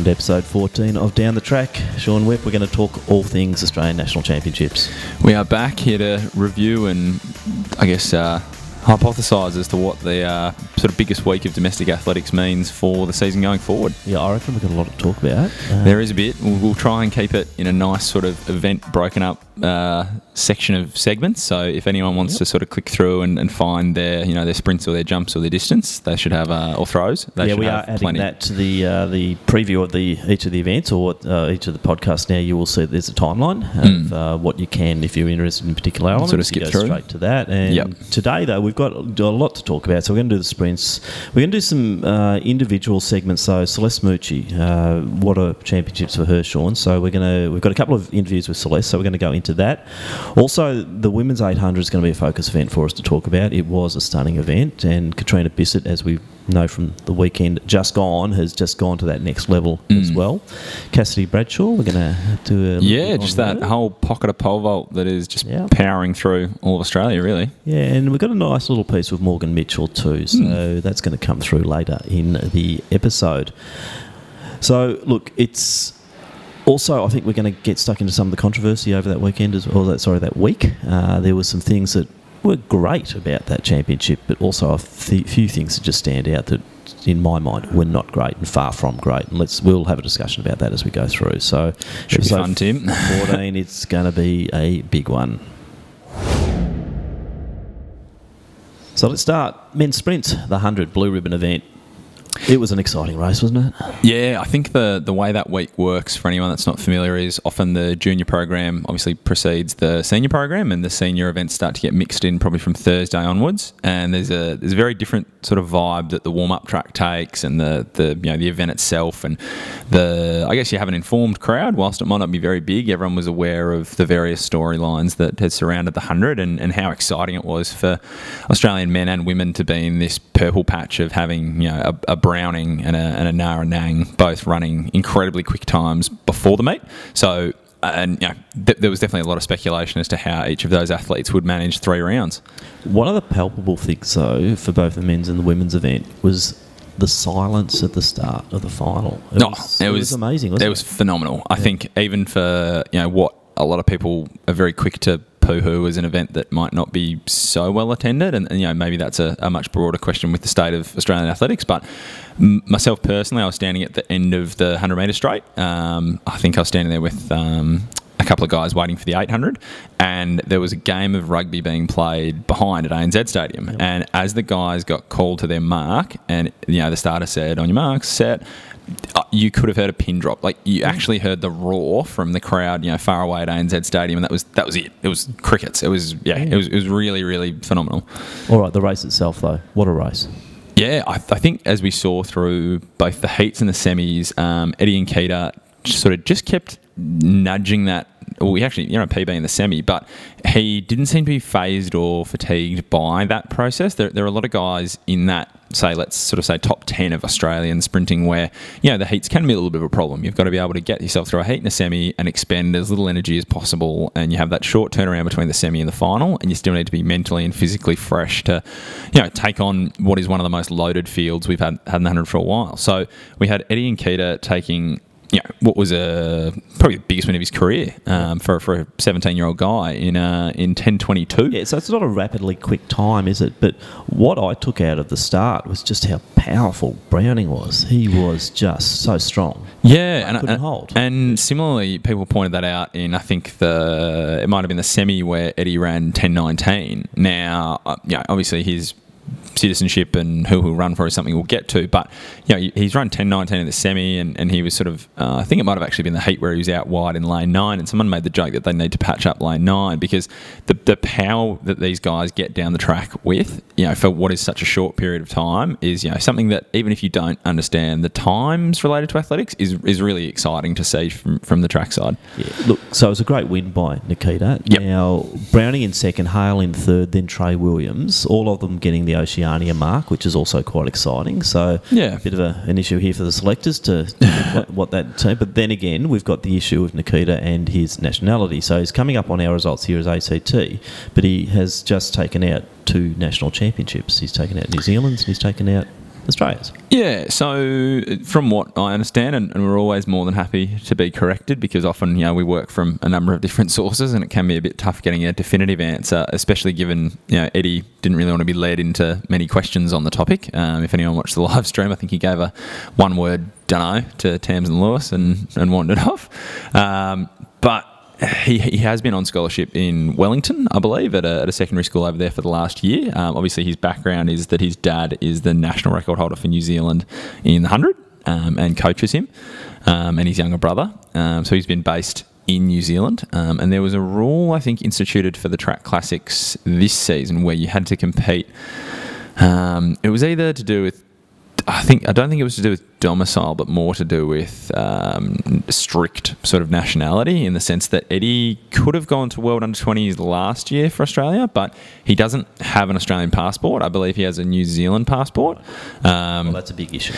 Welcome to episode 14 of Down the Track. Sean Whip, we're going to talk all things Australian National Championships. We are back here to review and, I guess, uh, hypothesise as to what the uh, sort of biggest week of domestic athletics means for the season going forward. Yeah, I reckon we've got a lot to talk about. Uh, There is a bit. We'll, we'll try and keep it in a nice sort of event broken up uh, section of segments. So if anyone wants Yep. to sort of click through and, and find their, you know, their sprints or their jumps or their distance, they should have uh, or throws. They yeah, we are adding plenty. that to the uh, the preview of the each of the events or uh, each of the podcasts. Now you will see there's a timeline of Mm. uh, what you can if you're interested in particular elements. Sort of skip through. straight to that. And Yep. today though we've got a lot to talk about. So we're going to do the sprints. We're going to do some uh, individual segments. So Celeste Mucci, uh, what are championships for her, Sean? So we're going to we've got a couple of interviews with Celeste. So we're going to go into that. Also, the women's 800 is going to be a focus event for us to talk about. It was a stunning event, and Catriona Bisset, as we know from the weekend just gone, has just gone to that next level as Mm. well. Cassidy Bradshaw, we're going to do a Yeah, just that her. whole pocket of pole vault that is just powering through all of Australia, really. Yeah, and we've got a nice little piece with Morgan Mitchell too, so Hmm. that's going to come through later in the episode. So, look, it's also I think we're going to get stuck into some of the controversy over that weekend as well. Sorry, that week uh, there were some things that were great about that championship, but also a f- few things that just stand out that. In my mind, were not great and far from great, and let's we'll have a discussion about that as we go through. So, Should be fun, Tim. 14, it's going to be a big one. So let's start. Men's sprint, the 100 blue ribbon event. It was an exciting race, wasn't it? Yeah, I think the the way that week works for anyone that's not familiar is often the junior program obviously precedes the senior program, and the senior events start to get mixed in probably from Thursday onwards. And there's a there's a very different sort of vibe that the warm up track takes, and the the you know the event itself, and the I guess you have an informed crowd. Whilst it might not be very big, everyone was aware of the various storylines that had surrounded the hundred, and, and how exciting it was for Australian men and women to be in this purple patch of having you know a, a Browning and a, and a Naa Anang both running incredibly quick times before the meet. So. Uh, and you know, th- there was definitely a lot of speculation as to how each of those athletes would manage three rounds. One of the palpable things, though, for both the men's and the women's event was the silence at the start of the final. It, No, was, it it was- was amazing, it it? was phenomenal. I think even for you know what a lot of people are very quick to poo-hoo as an event that might not be so well attended, and, and, you know maybe that's a, a much broader question with the state of Australian athletics. But m- myself personally, I was standing at the end of the hundred metre straight. Um, I think I was standing there with. Um, a couple of guys waiting for the 800, and there was a game of rugby being played behind at ANZ Stadium. And as the guys got called to their mark, and you know the starter said, "On your marks, set," you could have heard a pin drop. Like you actually heard the roar from the crowd, you know, far away at ANZ Stadium, and that was that was it. It was crickets. It was yeah, it was it was really really phenomenal. All right, the race itself, though. What a race. Yeah, I, I think as we saw through both the heats and the semis, um, Eddie Nketia sort of just kept nudging that. Well, he actually, you know, PB in the semi, but he didn't seem to be phased or fatigued by that process. There, there are a lot of guys in that, say, let's sort of say top 10 of Australian sprinting where, you know, the heats can be a little bit of a problem. You've got to be able to get yourself through a heat and a semi and expend as little energy as possible. And you have that short turnaround between the semi and the final. And you still need to be mentally and physically fresh to, you know, take on what is one of the most loaded fields we've had, had in the 100 for a while. So we had Eddie Nketia taking you know, what was a probably the biggest win of his career um, for, for a 17 year old guy in uh, in 1022. Yeah, so it's not a rapidly quick time, is it? But what I took out of the start was just how powerful Browning was. He was just so strong. Yeah, and, couldn't and, hold. and similarly, people pointed that out in I think the it might have been the semi where Eddie ran 1019. Now, uh, yeah, obviously his citizenship and who he'll run for is something we'll get to. But you know, he's run 10-19 in the semi, and, and he was sort of uh, I think it might have actually been the heat where he was out wide in lane nine, and someone made the joke that they need to patch up lane nine because the the power that these guys get down the track with, you know, for what is such a short period of time, is you know something that even if you don't understand the times related to athletics, is is really exciting to see from from the track side. Yeah, look, so it was a great win by Nketia. Yep. Now, Browning in second, Hale in third, then Trae Williams, all of them getting the Oceania mark, which is also quite exciting. So, Yeah. a bit of a, an issue here for the selectors to what, what that team. But then again, we've got the issue of Nketia and his nationality. So, he's coming up on our results here as ACT, but he has just taken out two national championships. He's taken out New Zealand's and he's taken out Yeah, so from what I understand, and, and, we're always more than happy to be corrected because often, you know, we work from a number of different sources and it can be a bit tough getting a definitive answer, especially given, you know, Eddie didn't really want to be led into many questions on the topic. Um, if anyone watched the live stream, I think he gave a one word dunno to Tamsin Lewis and, and wandered off. Um, but he, he has been on scholarship in Wellington, I believe, at a, at a secondary school over there for the last year. Um, obviously, his background is that his dad is the national record holder for New Zealand in the 100 um, and coaches him, um, and his younger brother. Um, so he's been based in New Zealand. Um, and there was a rule, I think, instituted for the track classics this season where you had to compete. Um, it was either to do with I think I don't think it was to do with domicile, but more to do with um, strict sort of nationality in the sense that Eddie could have gone to World Under 20s last year for Australia, but he doesn't have an Australian passport. I believe he has a New Zealand passport. Um, well, that's a big issue.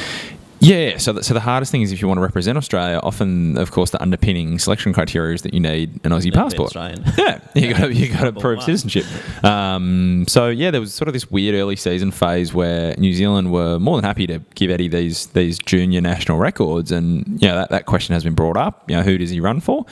Yeah, so the, so the hardest thing is if you want to represent Australia, often, of course, the underpinning selection criteria is that you need an Aussie passport. Yeah, you got you got to prove citizenship. Um, so yeah, there was sort of this weird early season phase where New Zealand were more than happy to give Eddie these these junior national records, and you know that, that question has been brought up. You know, who does he run for?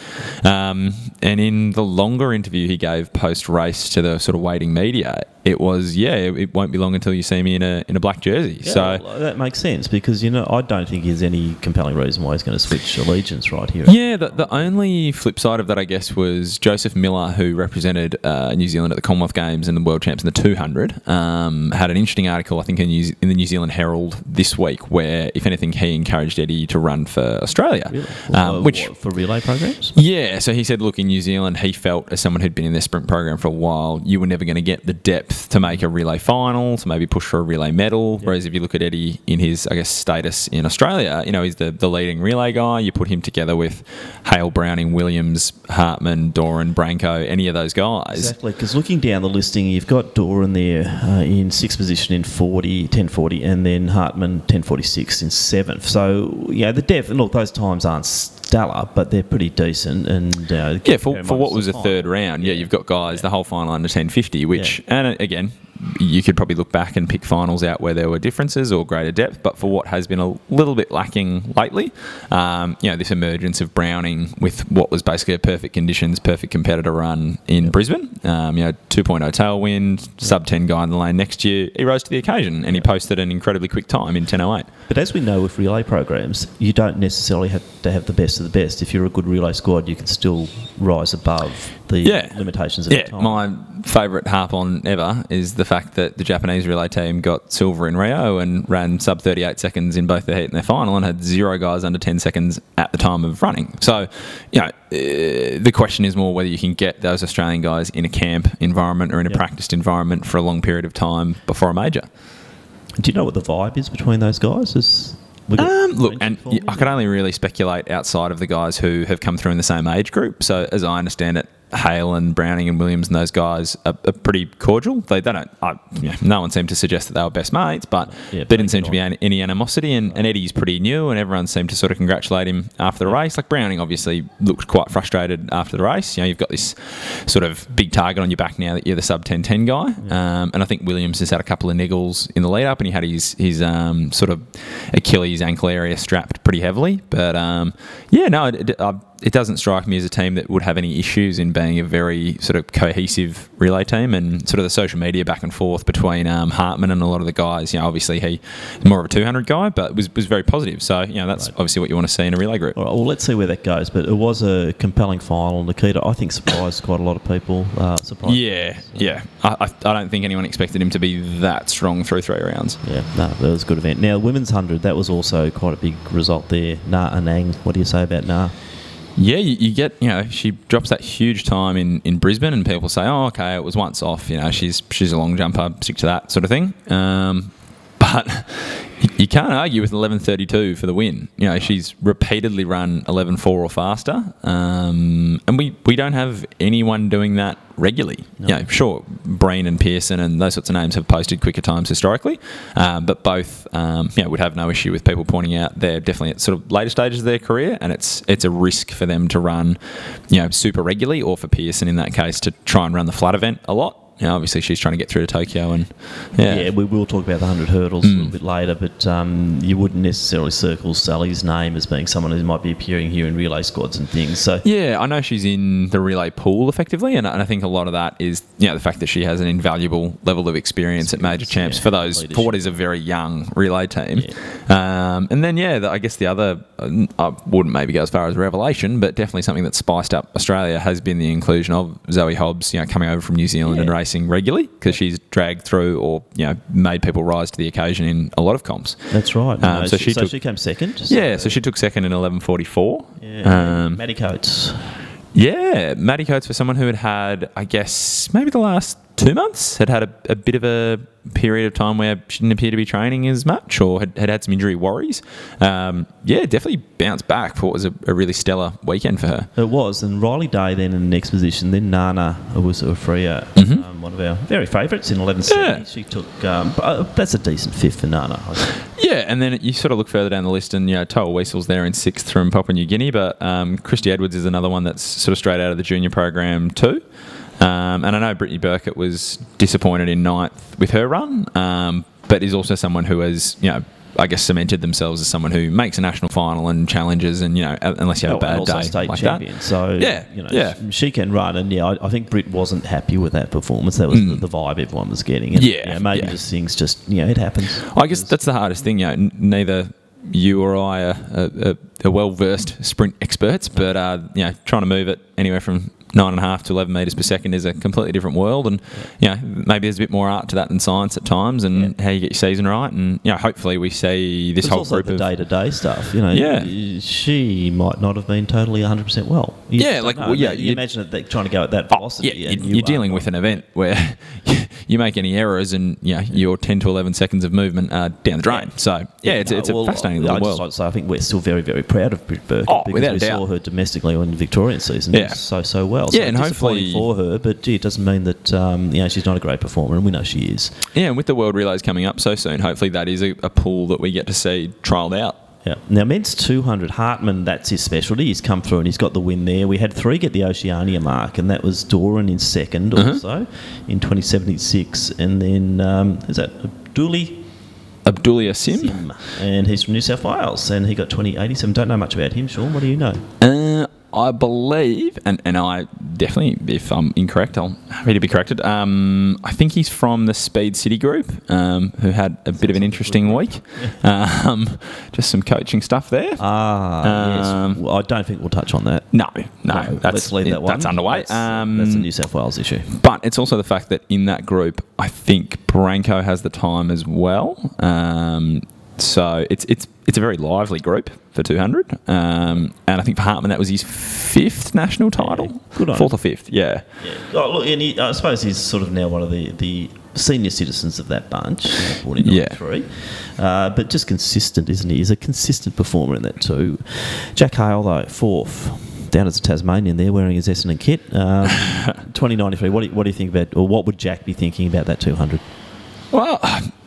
Um, and in the longer interview he gave post race to the sort of waiting media, it was yeah, it, it, won't be long until you see me in a in a black jersey. Yeah, so well, that makes sense because you know I don't think there's any compelling reason why he's going to switch allegiance right here. Yeah, the, the only flip side of that I guess was Joseph Millar, who represented uh, New Zealand at the Commonwealth Games and the World Champs in the 200, um, had an interesting article I think in, New, in, the New Zealand Herald this week where if anything he encouraged Eddie to run for Australia, really? well, um, which what, for relay programs. Yeah, so he said, look, in New Zealand he felt as someone who'd been in their sprint program for a while, you were never going to get the depth to make a relay final, to maybe push for a relay medal. Yep. Whereas if you look at Eddie in his, I guess, status in Australia, you know, he's the, the leading relay guy. You put him together with Hale, Browning, Williams, Hartmann, Doran, Branco, any of those guys. Exactly, because looking down the listing, you've got Doran there uh, in sixth position in 40, 1040, and then Hartmann 1046 in seventh. So, yeah, the depth, and look, those times aren't stellar, but they're pretty decent. And uh, yeah, for, for what was a third round, yeah, you've got guys yeah. the whole final under ten fifty, which yeah. and uh, again you could probably look back and pick finals out where there were differences or greater depth. But for what has been a little bit lacking lately, um, you know, this emergence of Browning with what was basically a perfect conditions, perfect competitor run in yep. Brisbane, um, you know, 2.0 tailwind, yep. sub 10 guy in the lane next year, he rose to the occasion and he posted an incredibly quick time in 10.08. But as we know with relay programs, you don't necessarily have to have the best of the best. If you're a good relay squad, you can still rise above the yeah. limitations of yeah. time. My favourite harp on ever is the fact that the Japanese relay team got silver in Rio and ran sub 38 seconds in both their heat and their final and had zero guys under 10 seconds at the time of running. So, you know, uh, the question is more whether you can get those Australian guys in a camp environment or in a yep. practiced environment for a long period of time before a major. Do you know what the vibe is between those guys? Is um, look, and I can only really speculate outside of the guys who have come through in the same age group. So, as I understand it, Hale and Browning and Williams and those guys are, are pretty cordial. They, they don't. I, no one seemed to suggest that they were best mates, but yeah, there didn't seem to be any, any animosity. And, and, Eddie's pretty new, and everyone seemed to sort of congratulate him after the race. Like Browning obviously looked quite frustrated after the race. You know, you've got this sort of big target on your back now that you're the sub 10 10 guy. Yeah. Um, and I think Williams has had a couple of niggles in the lead up, and he had his his um, sort of Achilles ankle area strapped pretty heavily. But um, yeah, no, it, it, it doesn't strike me as a team that would have any issues in being a very sort of cohesive relay team and sort of the social media back and forth between um, Hartmann and a lot of the guys. You know, obviously he's more of a 200 guy, but was, was very positive. So, you know, that's right. obviously what you want to see in a relay group. Right, well, let's see where that goes. But it was a compelling final. Nketia, I think, surprised quite a lot of people. Uh, surprised yeah, so. yeah. I, I, I, don't think anyone expected him to be that strong through three rounds. Yeah, no, that was a good event. Now, women's 100, that was also quite a big result there. Naa Anang, what do you say about Na? Yeah, you, you, get you know she drops that huge time in, in Brisbane, and people say, "Oh, okay, it was once off." You know, she's she's a long jumper, stick to that sort of thing. Um, but you can't argue with 11.32 for the win. You know, she's repeatedly run 11.4 or faster, um, and we, we don't have anyone doing that regularly. No. You know, sure, Breen and Pearson and those sorts of names have posted quicker times historically, um, but both um, you know, would have no issue with people pointing out they're definitely at sort of later stages of their career, and it's it's a risk for them to run, you know, super regularly, or for Pearson in that case to try and run the flat event a lot You know, obviously, she's trying to get through to Tokyo, and yeah, Yeah, we will talk about the 100 hurdles a little bit later, but um, you wouldn't necessarily circle Sally's name as being someone who might be appearing here in relay squads and things. So, Yeah, I know she's in the relay pool effectively, and, and I think a lot of that is you know the fact that she has an invaluable level of experience at major champs yeah, for those for what leadership. is a very young relay team. Um, and then yeah, the, I guess the other uh, I wouldn't maybe go as far as revelation, but definitely something that spiced up Australia has been the inclusion of Zoe Hobbs, you know, coming over from New Zealand and Yeah. Racing regularly because she's dragged through or you know made people rise to the occasion in a lot of comps. that's right. Um, No, so she, so took- she came second. Yeah, so she took second in 11:44. Yeah, Um, Maddie Coates. Yeah, Maddie Coates for someone who had had, I guess, maybe the last two months, had had a, a bit of a period of time where she didn't appear to be training as much or had had, had some injury worries. Um, yeah, definitely bounced back for what was a, a really stellar weekend for her. It was, and Riley Day then in the next position. Then Nana Owusu-Afriyie, Mhm. um, one of our very favourites in 1170. Yeah. She took, um, uh, that's a decent fifth for Nana. Yeah, and then you sort of look further down the list, and you know, Toea Wisil's there in sixth from Papua New Guinea, but um, Christy Edwards is another one that's sort of straight out of the junior program too. Um, and I know Brittany Burkett was disappointed in ninth with her run, um, but is also someone who has, you know, I guess cemented themselves as someone who makes a national final and challenges, and you know, unless you have Oh, a bad also day state like champion. that. So Yeah, you know, yeah. sh- she can run, and yeah, I, I think Britt wasn't happy with that performance. That was the, the vibe everyone was getting. And, Mm. Yeah, you know, maybe yeah. just things just you know it happens. I guess that's the hardest thing. You know, n- neither you or I are, are, are, are well versed sprint experts, but uh, you know, trying to move it anywhere from nine and a half to eleven meters per second is a completely different world, and you know, maybe there's a bit more art to that than science at times, and how you get your season right, and you know, hopefully we see this There's whole group of day to day stuff. You know, Yeah. she might not have been totally 100 percent well. You Yeah, like, well, yeah, you, you- imagine it, trying to go at that Oh, velocity. yeah, you, are dealing with an event where you make any errors and you know, your 10 to 11 seconds of movement are down the drain. So, yeah, it's, no, it's a well, fascinating I little just world. like say, I think we're still very, very proud of Britt Burke Oh, because we doubt. saw her domestically in the Victorian season Yeah. so so well. So Yeah, and hopefully- for her, but gee, it doesn't mean that um, you know she's not a great performer, and we know she is. Yeah, and with the World Relays coming up so soon, hopefully that is a, a pool that we get to see trialled out. Yeah. Now, men's 200, Hartmann, that's his specialty. He's come through and he's got the win there. We had three get the Oceania mark, and that was Doran in 2nd Uh-huh. also in 2076. And then, um, is that Dooley Abdulia Sim. Sim? And he's from New South Wales, and he got 2087. Don't know much about him, Sean. What do you know? Uh, I believe, and, and I definitely, if I'm incorrect, I'll happy to be corrected. Um, I think he's from the Speed City group, um, who had a bit of an interesting week. Um, just some coaching stuff there. Ah, yes. Um, Well, I don't think we'll touch on that. no, no, that's let's leave that one. That's underway. That's, um, that's a New South Wales issue. But it's also the fact that in that group, I think Branco has the time as well. Um, so it's it's it's a very lively group for 200. Um, and I think for Hartmann, that was his fifth national title. good on Fourth him. or fifth, yeah. Yeah. Oh, look, and he, I suppose he's sort of now one of the, the senior citizens of that bunch, Yeah. 93. Uh, but just consistent, isn't he? He's a consistent performer in that too. Jack Hale, though, fourth. Down as a Tasmanian there, wearing his Essendon kit. Um, 2093. What do, you, what do you think about, or what would Jack be thinking about that 200? Well,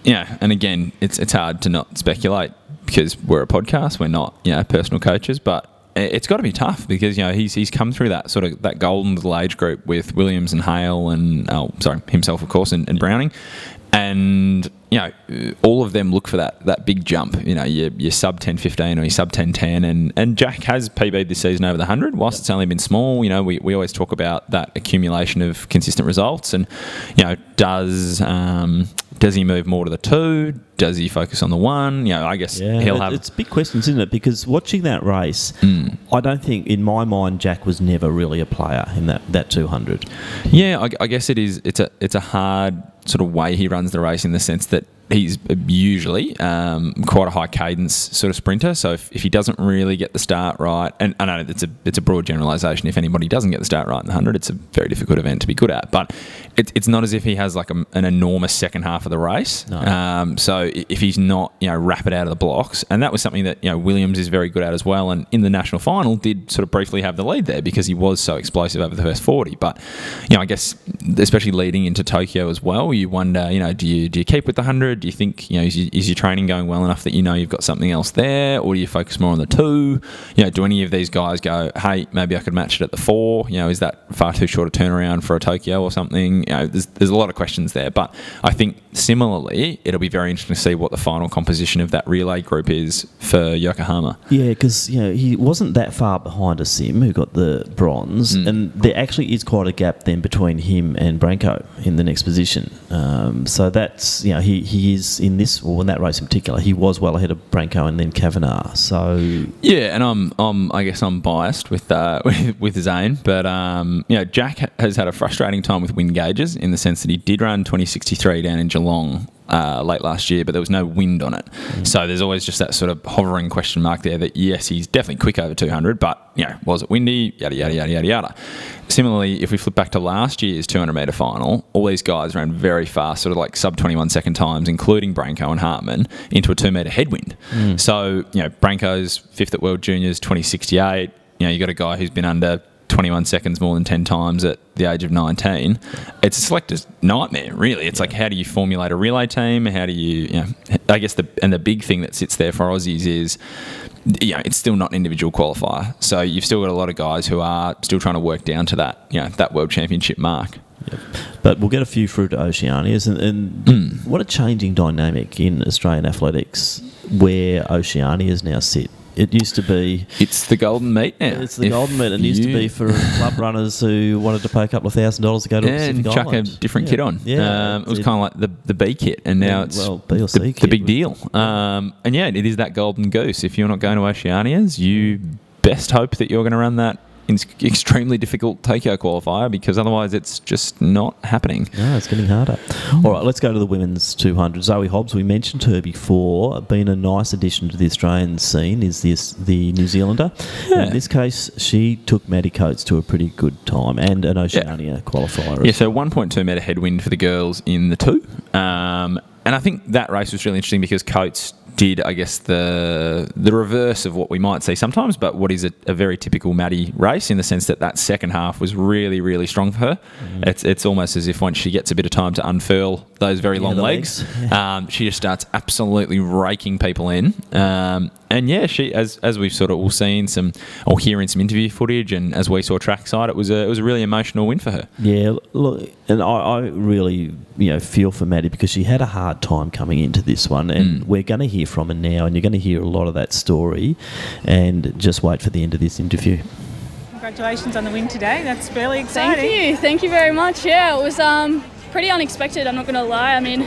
yeah, and again, it's it's hard to not speculate because we're a podcast, we're not you know personal coaches, but it's got to be tough because you know he's he's come through that sort of that golden little age group with Williams and Hale and oh sorry himself of course and, and Browning, and you know all of them look for that that big jump. You know your, your sub 10 15 or your sub 10 10 and and Jack has PB'd this season over the hundred. Whilst it's only been small, you know we, we always talk about that accumulation of consistent results and you know does um, does he move more to the two? Does he focus on the one? You know, I guess Yeah, he'll have. it's big questions, isn't it? Because watching that race, I don't think, in my mind, Jack was never really a player in that, that 200. Yeah, I, I guess it is. It's a it's a hard sort of way he runs the race in the sense that he's usually um, quite a high cadence sort of sprinter. So if, if he doesn't really get the start right, and I know it's a it's a broad generalisation. If anybody doesn't get the start right in the hundred, it's a very difficult event to be good at. But it's it's not as if he has like a, an enormous second half of the race. No. Um, so if he's not you know rapid out of the blocks, and that was something that you know Williams is very good at as well, and in the national final did sort of briefly have the lead there because he was so explosive over the first forty. But you know I guess especially leading into Tokyo as well, you wonder you know do you do you keep with the hundred? Do you think you know is, is your training going well enough that you know you've got something else there, or do you focus more on the two? You know, do any of these guys go, hey, maybe I could match it at the four? You know, is that far too short a turnaround for a Tokyo or something? You know, there's there's a lot of questions there, but I think similarly, it'll be very interesting to see what the final composition of that relay group is for Yokohama. Yeah, because you know he wasn't that far behind a Sim who got the bronze, Mm. and there actually is quite a gap then between him and Branco in the next position. Um, so that's you know he, he is in this well in that race in particular he was well ahead of Branco and then Kavanagh. So Yeah, and I'm, I'm I guess I'm biased with uh, with, with Zane, but um, you know, Jack has had a frustrating time with wind gauges in the sense that he did run 2063 down in Geelong. Uh, late last year, but there was no wind on it, so there's always just that sort of hovering question mark there. That yes, he's definitely quick over 200, but you know, was it windy? Yada yada yada yada yada. Similarly, if we flip back to last year's 200 meter final, all these guys ran very fast, sort of like sub 21 second times, including Branco and Hartmann, into a two meter headwind. So you know, Branco's fifth at World Juniors 2068. You know, you got a guy who's been under 21 seconds more than 10 times at the age of 19. It's a selector's nightmare, really. It's like, how do you formulate a relay team? How do you, you know, I guess the, and the big thing that sits there for Aussies is, you know, it's still not an individual qualifier. So you've still got a lot of guys who are still trying to work down to that, you know, that world championship mark. But we'll get a few through to Oceanias, and, and Mm. what a changing dynamic in Australian athletics where Oceanias now sit. It used to be It's the golden meat now. it's the If golden meat. It used to be for club runners who wanted to pay a couple of thousand dollars to go to a Yeah, and chuck Island. a different Yeah. kit on. Yeah, um, it was kind of like the the B kit, and now Yeah, it's well, B or C the, the big deal. Um, and yeah, it is that golden goose. If you're not going to Oceanias, you best hope that you're going to run that extremely difficult Tokyo qualifier because otherwise it's just not happening. No, it's getting harder. All right, let's go to the women's 200. Zoe Hobbs, we mentioned her before, been a nice addition to the Australian scene, is this the New Zealander. Yeah. In this case, she took Maddie Coates to a pretty good time and an Oceania qualifier. Yeah, so 1.2 metre headwind for the girls in the two. Um, and I think that race was really interesting because Coates did, I guess, the the reverse of what we might see sometimes, but what is a, a very typical Maddie race in the sense that that second half was really, really strong for her. Mm-hmm. It's, it's almost as if once she gets a bit of time to unfurl those very long the legs, legs. um, she just starts absolutely raking people in. Um, and yeah, she as as we've sort of all seen some or hearing some interview footage, and as we saw trackside, it was a it was a really emotional win for her. Yeah, look, and I, I really, you know, feel for Maddie because she had a hard time coming into this one, and Mm. we're going to hear from her now, and you're going to hear a lot of that story, and just wait for the end of this interview. Congratulations on the win today. That's fairly exciting. Thank you. Thank you very much. Yeah, it was um, pretty unexpected, I'm not going to lie. I mean,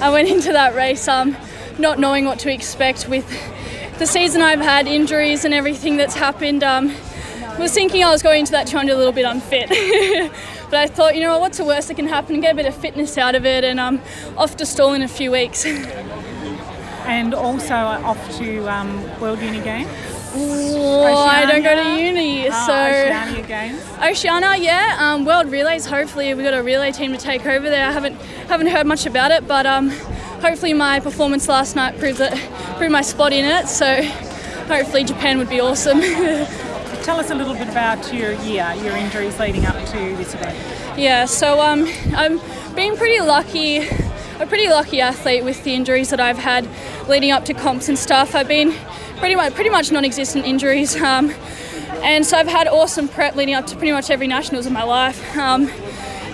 I went into that race um, not knowing what to expect with the season I've had, injuries and everything that's happened. Um, was thinking I was going into that 200 a little bit unfit. but I thought, you know what, what's the worst that can happen? Get a bit of fitness out of it and I'm off to stall in a few weeks. And also off to um, World Uni Games. Oh, I don't go to uni, Ah, so... Oceania Games. Oceania, yeah. Um, World Relays. Hopefully, we've got a relay team to take over there. I haven't haven't heard much about it, but um, hopefully, my performance last night proved that proved my spot in it. So, hopefully, Japan would be awesome. Tell us a little bit about your year, your injuries leading up to this event. yeah. So, um, I'm being pretty lucky. A pretty lucky athlete with the injuries that I've had leading up to comps and stuff. I've been pretty much pretty much non-existent injuries. Um, and so I've had awesome prep leading up to pretty much every nationals of my life. Um,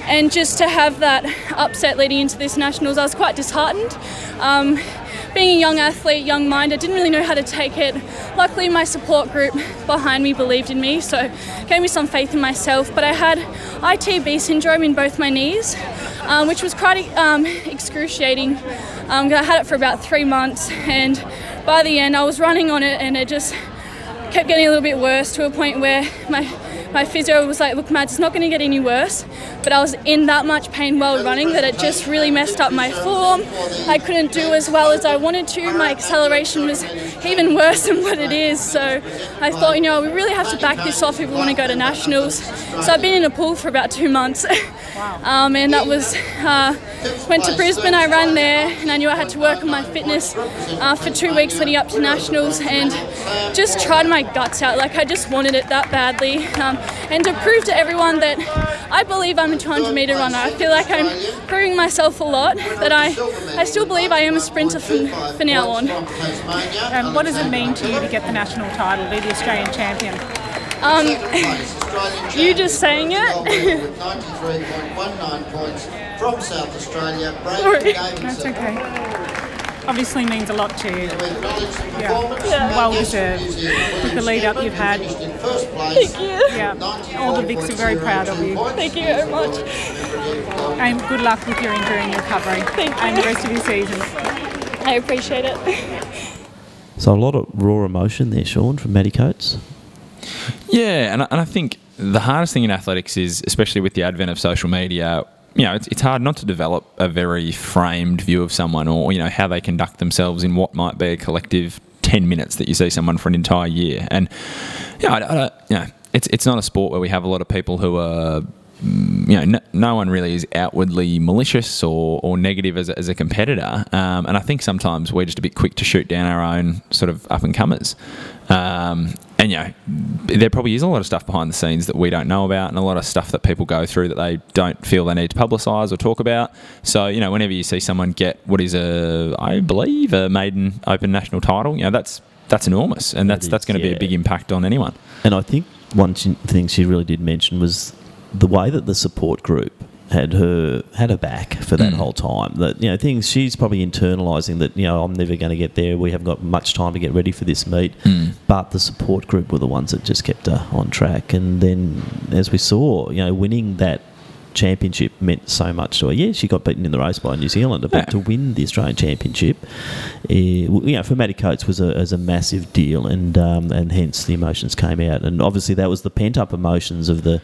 and just to have that upset leading into this nationals, I was quite disheartened. Um, being a young athlete, young minded, didn't really know how to take it. Luckily, my support group behind me believed in me, so gave me some faith in myself. But I had ITB syndrome in both my knees, um, which was quite um, excruciating. Um, I had it for about three months, and by the end, I was running on it, and it just kept getting a little bit worse to a point where my my physio was like, "Look, Matt, it's not going to get any worse." But I was in that much pain while running that it just really messed up my form. I couldn't do as well as I wanted to. My acceleration was even worse than what it is. So I thought, you know, we really have to back this off if we want to go to nationals. So I've been in a pool for about two months, um, and that was uh, went to Brisbane. I ran there, and I knew I had to work on my fitness uh, for two weeks leading up to nationals, and just tried my guts out. Like I just wanted it that badly, um, and to prove to everyone that I believe I'm a 200 metre runner. I feel like I'm proving myself a lot. That I, I still believe I am a sprinter from, from now on. Um, what does it mean to you to get the national title, be the Australian champion? Um, you just saying it. with 93.19 points from South Australia. That's okay. Obviously means a lot to you. We acknowledge the Yeah. Yeah. Well deserved. With the lead up you've had. finished in first place. Thank you. Yeah, all the Vics are very proud of you. Thank you very much. And good luck with your injury and recovery. Thank And the rest of your season. I appreciate it. So a lot of raw emotion there, Sean, from Maddie Coates. Yeah, and I, and I think the hardest thing in athletics is, especially with the advent of social media, you know, it's, it's hard not to develop a very framed view of someone or, you know, how they conduct themselves in what might be a collective 10 minutes that you see someone for an entire year. And, you know, I, I, you know it's, it's not a sport where we have a lot of people who are mm, you know, no, no one really is outwardly malicious or, or negative as a, as a competitor. Um, and I think sometimes we're just a bit quick to shoot down our own sort of up and comers. Um, and, you know, there probably is a lot of stuff behind the scenes that we don't know about and a lot of stuff that people go through that they don't feel they need to publicise or talk about. So, you know, whenever you see someone get what is a, I believe, a maiden open national title, you know, that's that's enormous and that's is, that's going to be a big impact on anyone. And I think one thing she really did mention was the way that the support group had her had her back for that Mm. whole time. That you know things she's probably internalising that you know I'm never going to get there. We haven't got much time to get ready for this meet. Mm. But the support group were the ones that just kept her on track. And then as we saw, you know, winning that championship meant so much to her. Yeah, she got beaten in the race by New Zealand, but Yeah. to win the Australian Championship, uh, you know, for Maddie Coates was a, was a massive deal, and um, and hence the emotions came out, and obviously that was the pent up emotions of the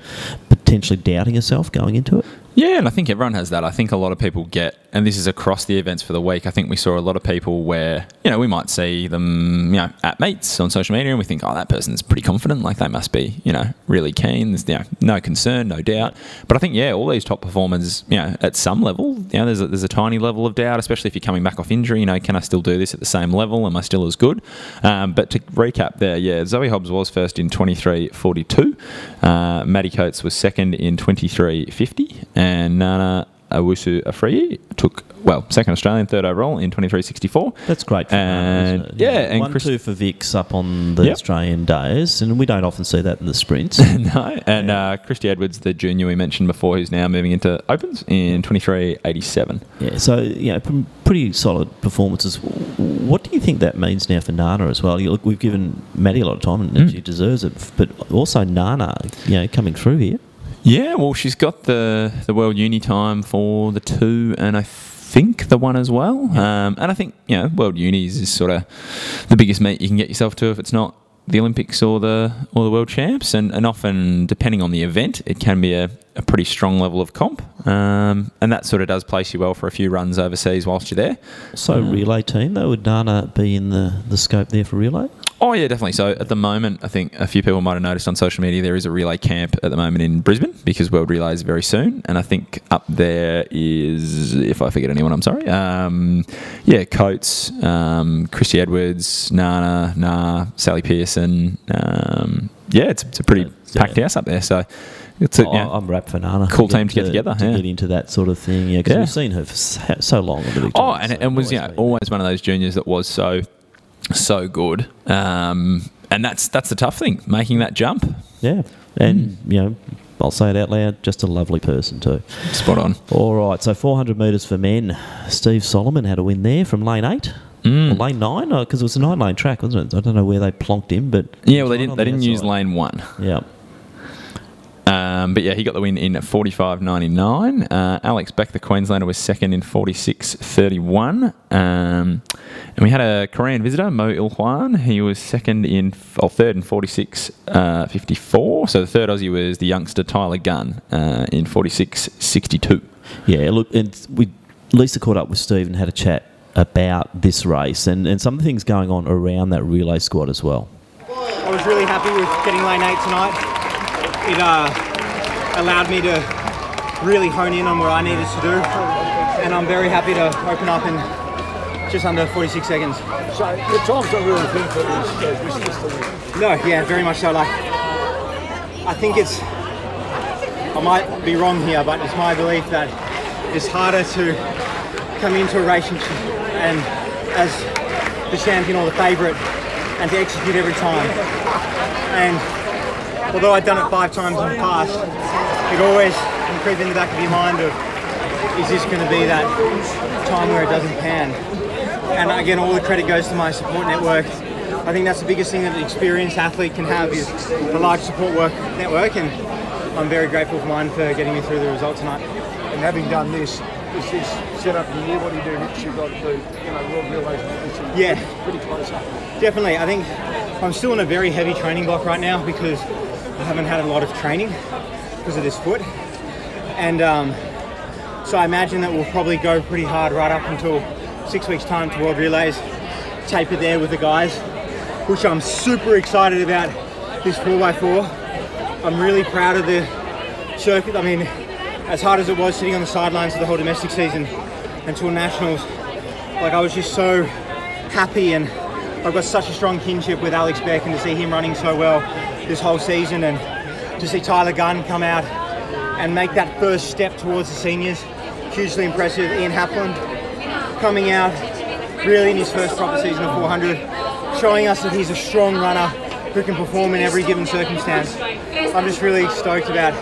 potentially doubting herself going into it. Yeah, and I think everyone has that. I think a lot of people get, and this is across the events for the week. I think we saw a lot of people where, you know, we might see them, you know, at meets on social media, and we think, oh, that person's pretty confident. Like they must be, you know, really keen. There's, you know, no concern, no doubt. But I think, yeah, all these top performers, you know, at some level, you know, there's a, there's a tiny level of doubt, especially if you're coming back off injury. You know, can I still do this at the same level? Am I still as good? Um, but to recap there, yeah, Zoe Hobbs was first in 23.42. Uh, Maddie Coates was second in 23.50. And Nana Awusu Afriyi took, well, second Australian, third overall in 23.64. That's great. For Nana, And- isn't it? yeah, and one Chris- two for Vix up on the Yep. Australian days, and we don't often see that in the sprints. no, and uh, Christy Edwards, the junior we mentioned before, who's now moving into opens in 23.87. Yeah, so you know, p- pretty solid performances. What do you think that means now for Nana as well? You look, we've given Maddie a lot of time, and Mm. she deserves it. But also Nana, you know, coming through here. Yeah, well, she's got the the World Uni time for the two, and I think the one as well. Um, and I think you know, World Unis is sort of the biggest meet you can get yourself to if it's not the Olympics or the or the World Champs. And, and often, depending on the event, it can be a, a pretty strong level of comp. Um, and that sort of does place you well for a few runs overseas whilst you're there. So relay team, though, would Nana be in the, the scope there for relay? Oh yeah, definitely. So at the moment, I think a few people might have noticed on social media there is a relay camp at the moment in Brisbane because World Relay is very soon, and I think up there is, if I forget anyone, I'm sorry. Um, yeah, Coates, um, Christy Edwards, Nana, Nah, Sally Pearson. Um, yeah, it's, it's a pretty Yeah. packed house up there. So it's a, Oh, yeah. I'm wrapped for Nana. Cool team to get together, To yeah. get into that sort of thing, yeah, because Yeah. we've seen her for so, long Oh, and so it, it was always you know always one of those juniors that was so so good. Um, and that's that's the tough thing, making that jump. Yeah, and Mm. you know, I'll say it out loud, just a lovely person too. Spot on. All right, so 400 metres for men. Steve Solomon had a win there from lane eight. Mm. Lane nine, because it was a nine lane track, wasn't it? I don't know where they plonked him, but Yeah, well, they didn't they the didn't use lane one. Yeah, Um, but yeah, he got the win in 45.99. Uh, Alex Beck, the Queenslander, was second in 46.31. Um, and we had a Korean visitor, Mo Il-hwan. He was second in, or third in 46.54. so the third Aussie was the youngster Tyler Gunn uh, in 46.62. yeah. Look, and we Lisa caught up with Steve and had a chat about this race and, and some of the things going on around that relay squad as well. I was really happy with getting lane eight tonight. It uh, allowed me to really hone in on what I needed to do. And I'm very happy to open up in just under 46 seconds. So the times don't really think for these uh, distance to win. No, yeah, very much so. Like, I think it's. I might be wrong here, but it's my belief that it's harder to come into a race and, and as the champion or the favourite and to execute every time. And although I've done it five times in the past, it always creeps in the back of your mind of is this going to be that time where it doesn't pan? And again, all the credit goes to my support network. I think that's the biggest thing that an experienced athlete can have is a large support work network, and I'm very grateful for mine for getting me through the result tonight. And having done this, is this set up in the year? What do you do next? You've got to do, you know, world relays. Yeah. Pretty close up. Definitely, I think I'm still in a very heavy training block right now because I haven't had a lot of training because of this foot, and um, so I imagine that we'll probably go pretty hard right up until six weeks' time to World Relays, taper there with the guys, which I'm super excited about. This 4x4, I'm really proud of the circuit. I mean, as hard as it was sitting on the sidelines for the whole domestic season until nationals, like I was just so happy and I've got such a strong kinship with Alex Beck and to see him running so well this whole season and to see Tyler Gunn come out and make that first step towards the seniors, hugely impressive. Ian Halpin coming out really in his first proper season of 400, showing us that he's a strong runner who can perform in every given circumstance. I'm just really stoked about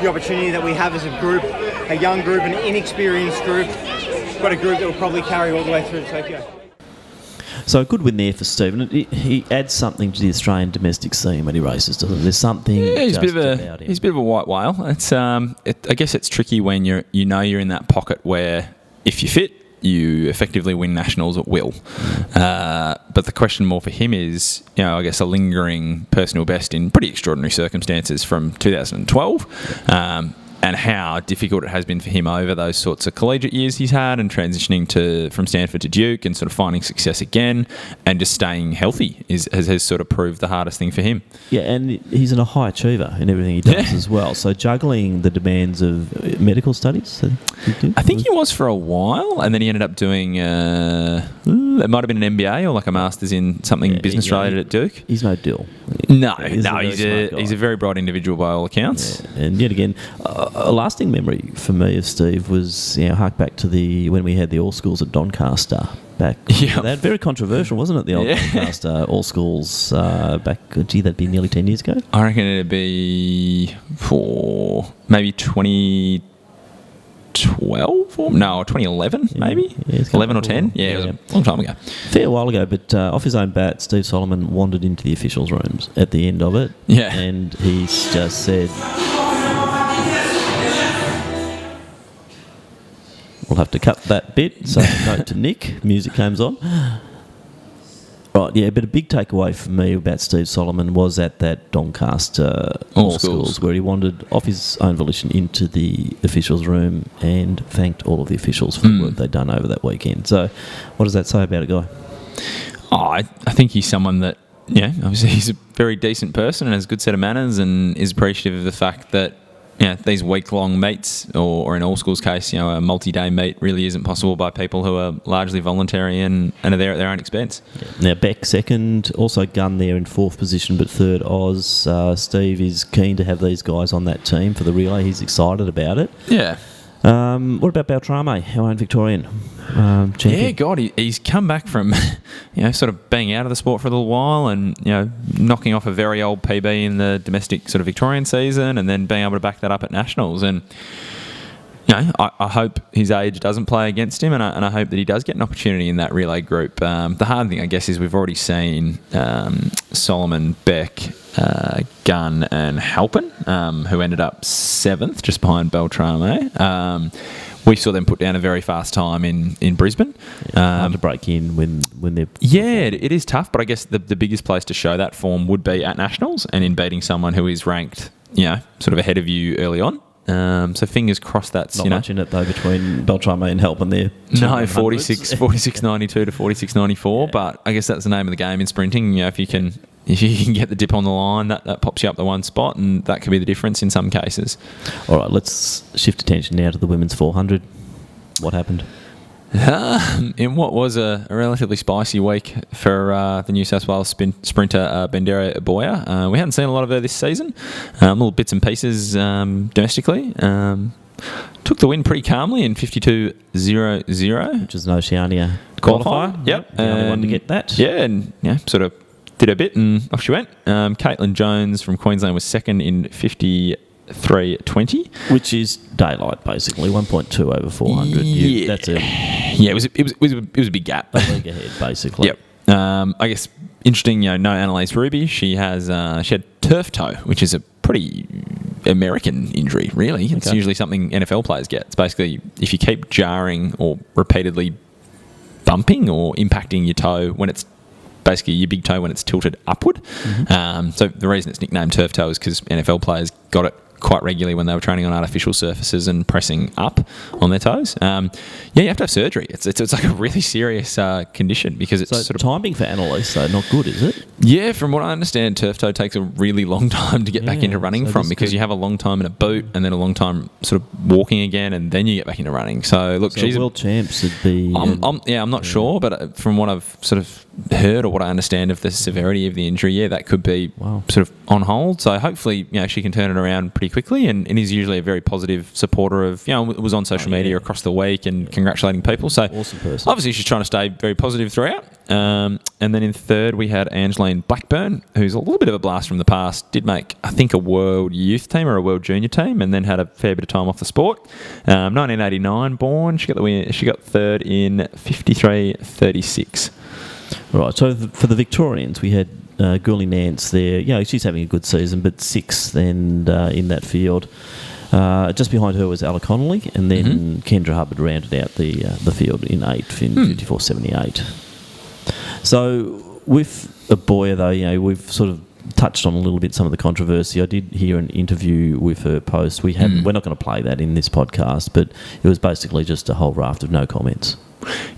the opportunity that we have as a group, a young group, an inexperienced group, but a group that will probably carry all the way through to Tokyo. So a good win there for Stephen. He, he adds something to the Australian domestic scene when he races, doesn't he? There's something Yeah, he's a bit of a he's a bit of a white whale. It's um, it, I guess it's tricky when you're you know you're in that pocket where if you fit, you effectively win nationals at will. Uh, but the question more for him is, you know, I guess a lingering personal best in pretty extraordinary circumstances from 2012. Um, and how difficult it has been for him over those sorts of collegiate years he's had and transitioning to from Stanford to Duke and sort of finding success again and just staying healthy is has, has sort of proved the hardest thing for him. Yeah, and he's an, a high achiever in everything he does Yeah. as well. So juggling the demands of uh, medical studies. uh. I think he was for a while, and then he ended up doing. Uh, it might have been an MBA or like a master's in something Yeah, business yeah, related at Duke. He's no dill. No, He's a no, very he's a guy. he's a very bright individual by all accounts. And yet again, uh, a lasting memory for me of Steve was, you know, hark back to the when we had the all schools at Doncaster back. Yeah. that very controversial, wasn't it? The old Yeah. Doncaster all schools uh, back. Gee, that'd be nearly ten years ago. I reckon it'd be for maybe twenty twelve or no, twenty eleven maybe yeah, eleven or ten. while. Yeah, it was a long time ago. Fair while ago, but uh, off his own bat, Steve Solomon wandered into the officials' rooms at the end of it. Yeah. and he just said. We'll have to cut that bit. So, note to Nick, music comes on. Right, yeah, but a big takeaway for me about Steve Solomon was at that Doncaster All All, Schools. schools. where he wandered off his own volition into the officials' room and thanked all of the officials for Mm. the work they'd done over that weekend. So, what does that say about a guy? Oh, I, I think he's someone that, yeah, obviously he's a very decent person and has a good set of manners and is appreciative of the fact that, you know, these week long meets, or, or in all schools' case, you know, a multi day meet really isn't possible by people who are largely voluntary and, and are there at their own expense. Now Beck second, also Gunn there in fourth position, but third Oz. Uh, Steve is keen to have these guys on that team for the relay. He's excited about it. Yeah. Um, what about Beltrame, our own Victorian um? Yeah, God, he, he's come back from, you know, sort of being out of the sport for a little while and, you know, knocking off a very old PB in the domestic sort of Victorian season and then being able to back that up at nationals. And, you know, I, I hope his age doesn't play against him and I, and I hope that he does get an opportunity in that relay group. Um, the hard thing, I guess, is we've already seen um, Solomon, Beck, uh, Gunn, and Halpin, um, who ended up seventh, just behind Beltrame. Um, we saw them put down a very fast time in, in Brisbane. Hard Um, to break in when when they're yeah, it, it is tough, but I guess the, the biggest place to show that form would be at nationals and in beating someone who is ranked, you know, sort of ahead of you early on. Um, so fingers crossed that's not you know much in it though between Beltrame and Halpin there. no 46 46 92 to 46 94 but I guess that's the name of the game in sprinting you know if you can if you can get the dip on the line, that, that pops you up the one spot, and that could be the difference in some cases. All right, let's shift attention now to the women's 400. What happened? Um, in what was a, a relatively spicy week for uh, the New South Wales spin, sprinter uh, Bendere Oboya, uh, we hadn't seen a lot of her this season. Um, little bits and pieces um, domestically. Um, took the win pretty calmly in 52.00. Which is an Oceania Qualifier, qualifier. yep. The only one to get that. Yeah, and yeah, sort of did a bit and off she went. Um, Caitlin Jones from Queensland was second in 53.20. Which is daylight, basically. 1.2 over 400. You- Yeah. That's a, Yeah, it was, it was, it was, it was a big gap. a league ahead, basically. Yep. Um, I guess interesting. You know, no Anneliese Rubie. She has uh, she had turf toe, which is a pretty American injury. Really, it's Okay. usually something NFL players get. It's basically if you keep jarring or repeatedly bumping or impacting your toe when it's basically your big toe when it's tilted upward. Um, so the reason it's nicknamed turf toe is because NFL players got it quite regularly when they were training on artificial surfaces and pressing up on their toes. Um, yeah, you have to have surgery. It's, it's, it's like a really serious uh, condition because it's So sort of timing for Anneliese, though, not good, is it? yeah, from what I understand, turf toe takes a really long time to get back into running so from because could- you have a long time in a boot and then a long time sort of walking again and then you get back into running. So look, So she's a- world champs would be. I'm, I'm, yeah, I'm not sure, but uh, from what I've sort of heard or what I understand of the severity of the injury, yeah, that could be Wow. sort of on hold. So hopefully, you know, she can turn it around pretty quickly. And, and he's usually a very positive supporter of, you know, was on social Oh, yeah. media across the week and congratulating people. So Awesome person. obviously, she's trying to stay very positive throughout. Um, and then in third, we had Angeline Blackburn, who's a little bit of a blast from the past. Did make, I think, a world youth team or a world junior team, and then had a fair bit of time off the sport. Um, 1989 born. She got the win. She got third in 53.36. Right. So th- for the Victorians, we had uh, Gurley Nance there. Yeah, she's having a good season, but sixth and uh, in that field. Uh, just behind her was Ella Connolly, and then Kendra Hubbard rounded out the uh, the field in eighth in fifty four seventy eight. So with Oboya, though, you know, we've sort of touched on a little bit some of the controversy. I did hear an interview with her post. We had we're not going to play that in this podcast, but it was basically just a whole raft of no comments.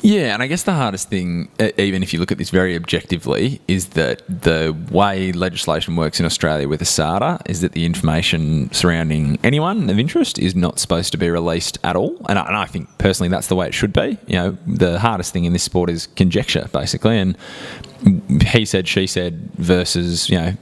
Yeah, and I guess the hardest thing, even if you look at this very objectively, is that the way legislation works in Australia with ASADA is that the information surrounding anyone of interest is not supposed to be released at all. And I, and I think personally that's the way it should be. You know, the hardest thing in this sport is conjecture, basically, and he said, she said versus, you know,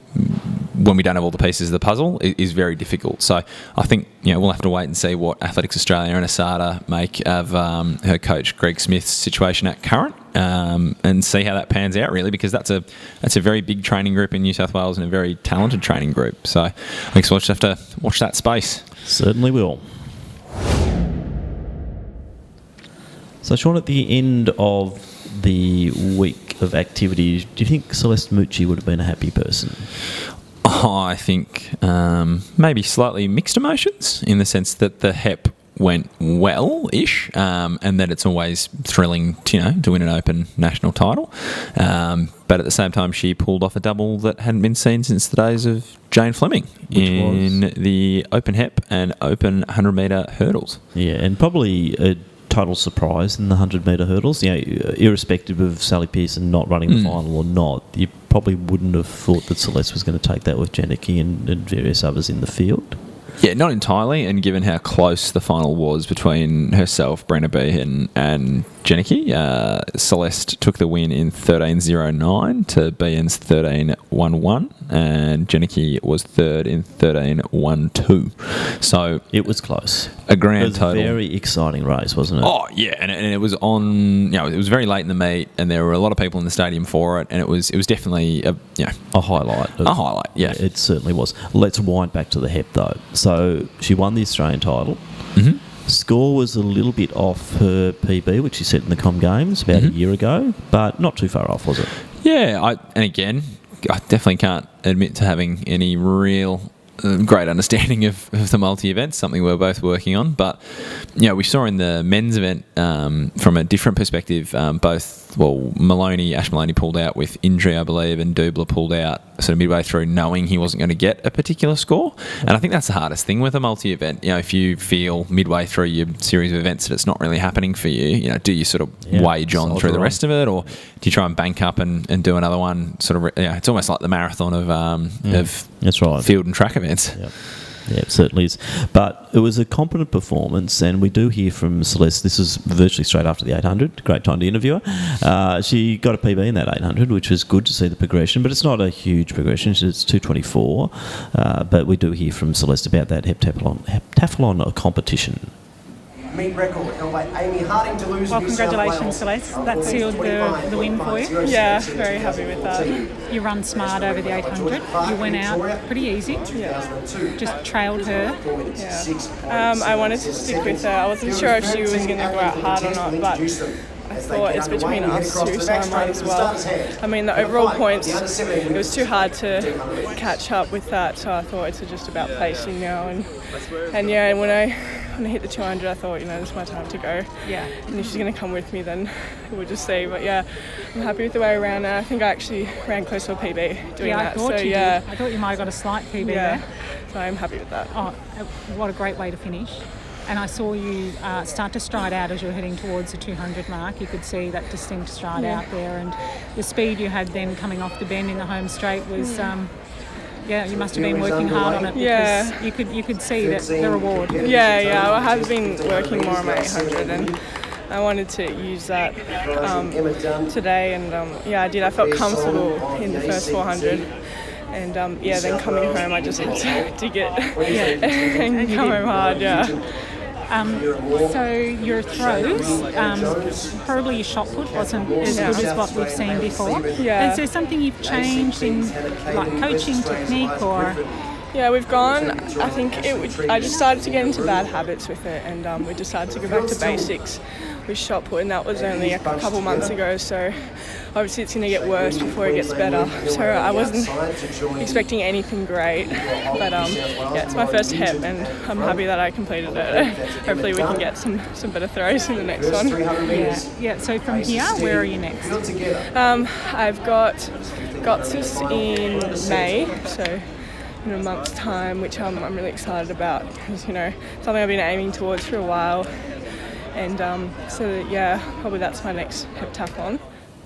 when we don't have all the pieces of the puzzle i- is very difficult. So I think you know we'll have to wait and see what Athletics Australia and Asada make of um, her coach Greg Smith's situation at current, um, and see how that pans out really because that's a that's a very big training group in New South Wales and a very talented training group. So I guess we'll just have to watch that space. Certainly will. So, Sean, at the end of the week of activities, do you think Celeste Mucci would have been a happy person? Oh, I think um, maybe slightly mixed emotions in the sense that the HEP went well-ish, um, and that it's always thrilling, to, you know, to win an Open national title. Um, but at the same time, she pulled off a double that hadn't been seen since the days of Jane Fleming in the Open HEP and Open 100 metre hurdles. Yeah, and probably a total surprise in the 100 metre hurdles. You know, irrespective of Sally Pearson not running the Mm. final or not, you probably wouldn't have thought that Celeste was going to take that with Jenneke and, and various others in the field. Yeah, not entirely, and given how close the final was between herself, Brianna Beahan, and Jenneke, uh, Celeste took the win in 13.09 to Beahan's 13.11, and Jenneke was third in 13.12. So It was close. a It grand was total. very exciting race, wasn't it? Oh yeah, and, and it was on. You know, it was very late in the meet, and there were a lot of people in the stadium for it, and it was it was definitely a you know A highlight. of- a highlight. Yeah, It certainly was. Let's wind back to the HEP though. So she won the Australian title. Mhm. Score was a little bit off her PB, which she set in the Com Games about Mm-hmm. a year ago, but not too far off, was it? Yeah, I, and again, I definitely can't admit to having any real a great understanding of, of the multi events, something we're both working on. But yeah, we saw in the men's event um, from a different perspective, um, both well, Moloney, Ash Moloney pulled out with injury, I believe, and Dubler pulled out sort of midway through, knowing he wasn't going to get a particular score. And I think that's the hardest thing with a multi event. You know, if you feel midway through your series of events that it's not really happening for you, you know, do you sort of Yeah, wage on through the rest of it, or do you try and bank up and, and do another one? Sort of, yeah, it's almost like the marathon of um, of That's right. field and track events. Yep. Yeah, it certainly is. But it was a competent performance, and we do hear from Celeste. This is virtually straight after the 800. Great time to interview her. Uh, she got a PB in that 800, which was good to see the progression, but it's not a huge progression. It's 224. Uh, but we do hear from Celeste about that heptathlon, heptathlon competition. Meet record held by Amy Harding to lose. Well, congratulations. Celeste. That sealed the, the win for you. Yeah, very happy with that. You run smart over the 800. You went out pretty easy. Yeah. Just trailed her. Yeah. Um, I wanted to stick with her. I wasn't sure if she was going to go out hard or not, but I thought it's between us two, so I might as well. I mean, the overall points, it was too hard to catch up with that, so I thought it's just about placing now. And, and yeah, and when I when I hit the 200, I thought, you know, this is my time to go. Yeah. And if she's going to come with me, then we'll just see. But yeah, I'm happy with the way I ran. I think I actually ran close to a PB doing Yeah, I that. thought so you yeah, did. I thought you might have got a slight PB yeah. there. So I'm happy with that. Oh, uh, what a great way to finish. And I saw you uh, start to stride out as you were heading towards the 200 mark. You could see that distinct stride Yeah. out there, and the speed you had then coming off the bend in the home straight was, um, yeah, you must have been working hard on it because Yeah. you could you could see that the reward. Yeah, yeah, I have been working more on my 800 and I wanted to use that um, today and um, yeah, I did. I felt comfortable in the first 400 and um, yeah, then coming home I just had to dig it and come home hard, yeah. Um, so your throws, um, probably your shot put wasn't as Yeah. good as what we've seen before. Yeah. Is there something you've changed in like coaching technique or? Yeah, we've gone. I think it. I just started to get into bad habits with it, and um, we decided to go back to basics with shot put, and that was only a couple months ago. So obviously it's going to get worse before it gets better. So I wasn't expecting anything great, but um, yeah, it's my first hep, and I'm happy that I completed it. Hopefully we can get some some better throws in the next one. Yeah, yeah. So from here, where are you next? Um, I've got Götzis in May, so in a month's time, which I'm, I'm really excited about because you know something I've been aiming towards for a while, and um, so yeah, probably that's my next heptathlon.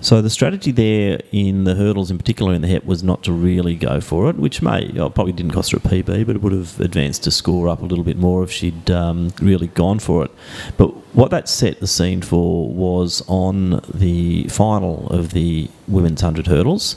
So the strategy there in the hurdles, in particular in the HEP, was not to really go for it, which may oh, probably didn't cost her a PB, but it would have advanced to score up a little bit more if she'd um, really gone for it. But what that set the scene for was on the final of the women's hundred hurdles.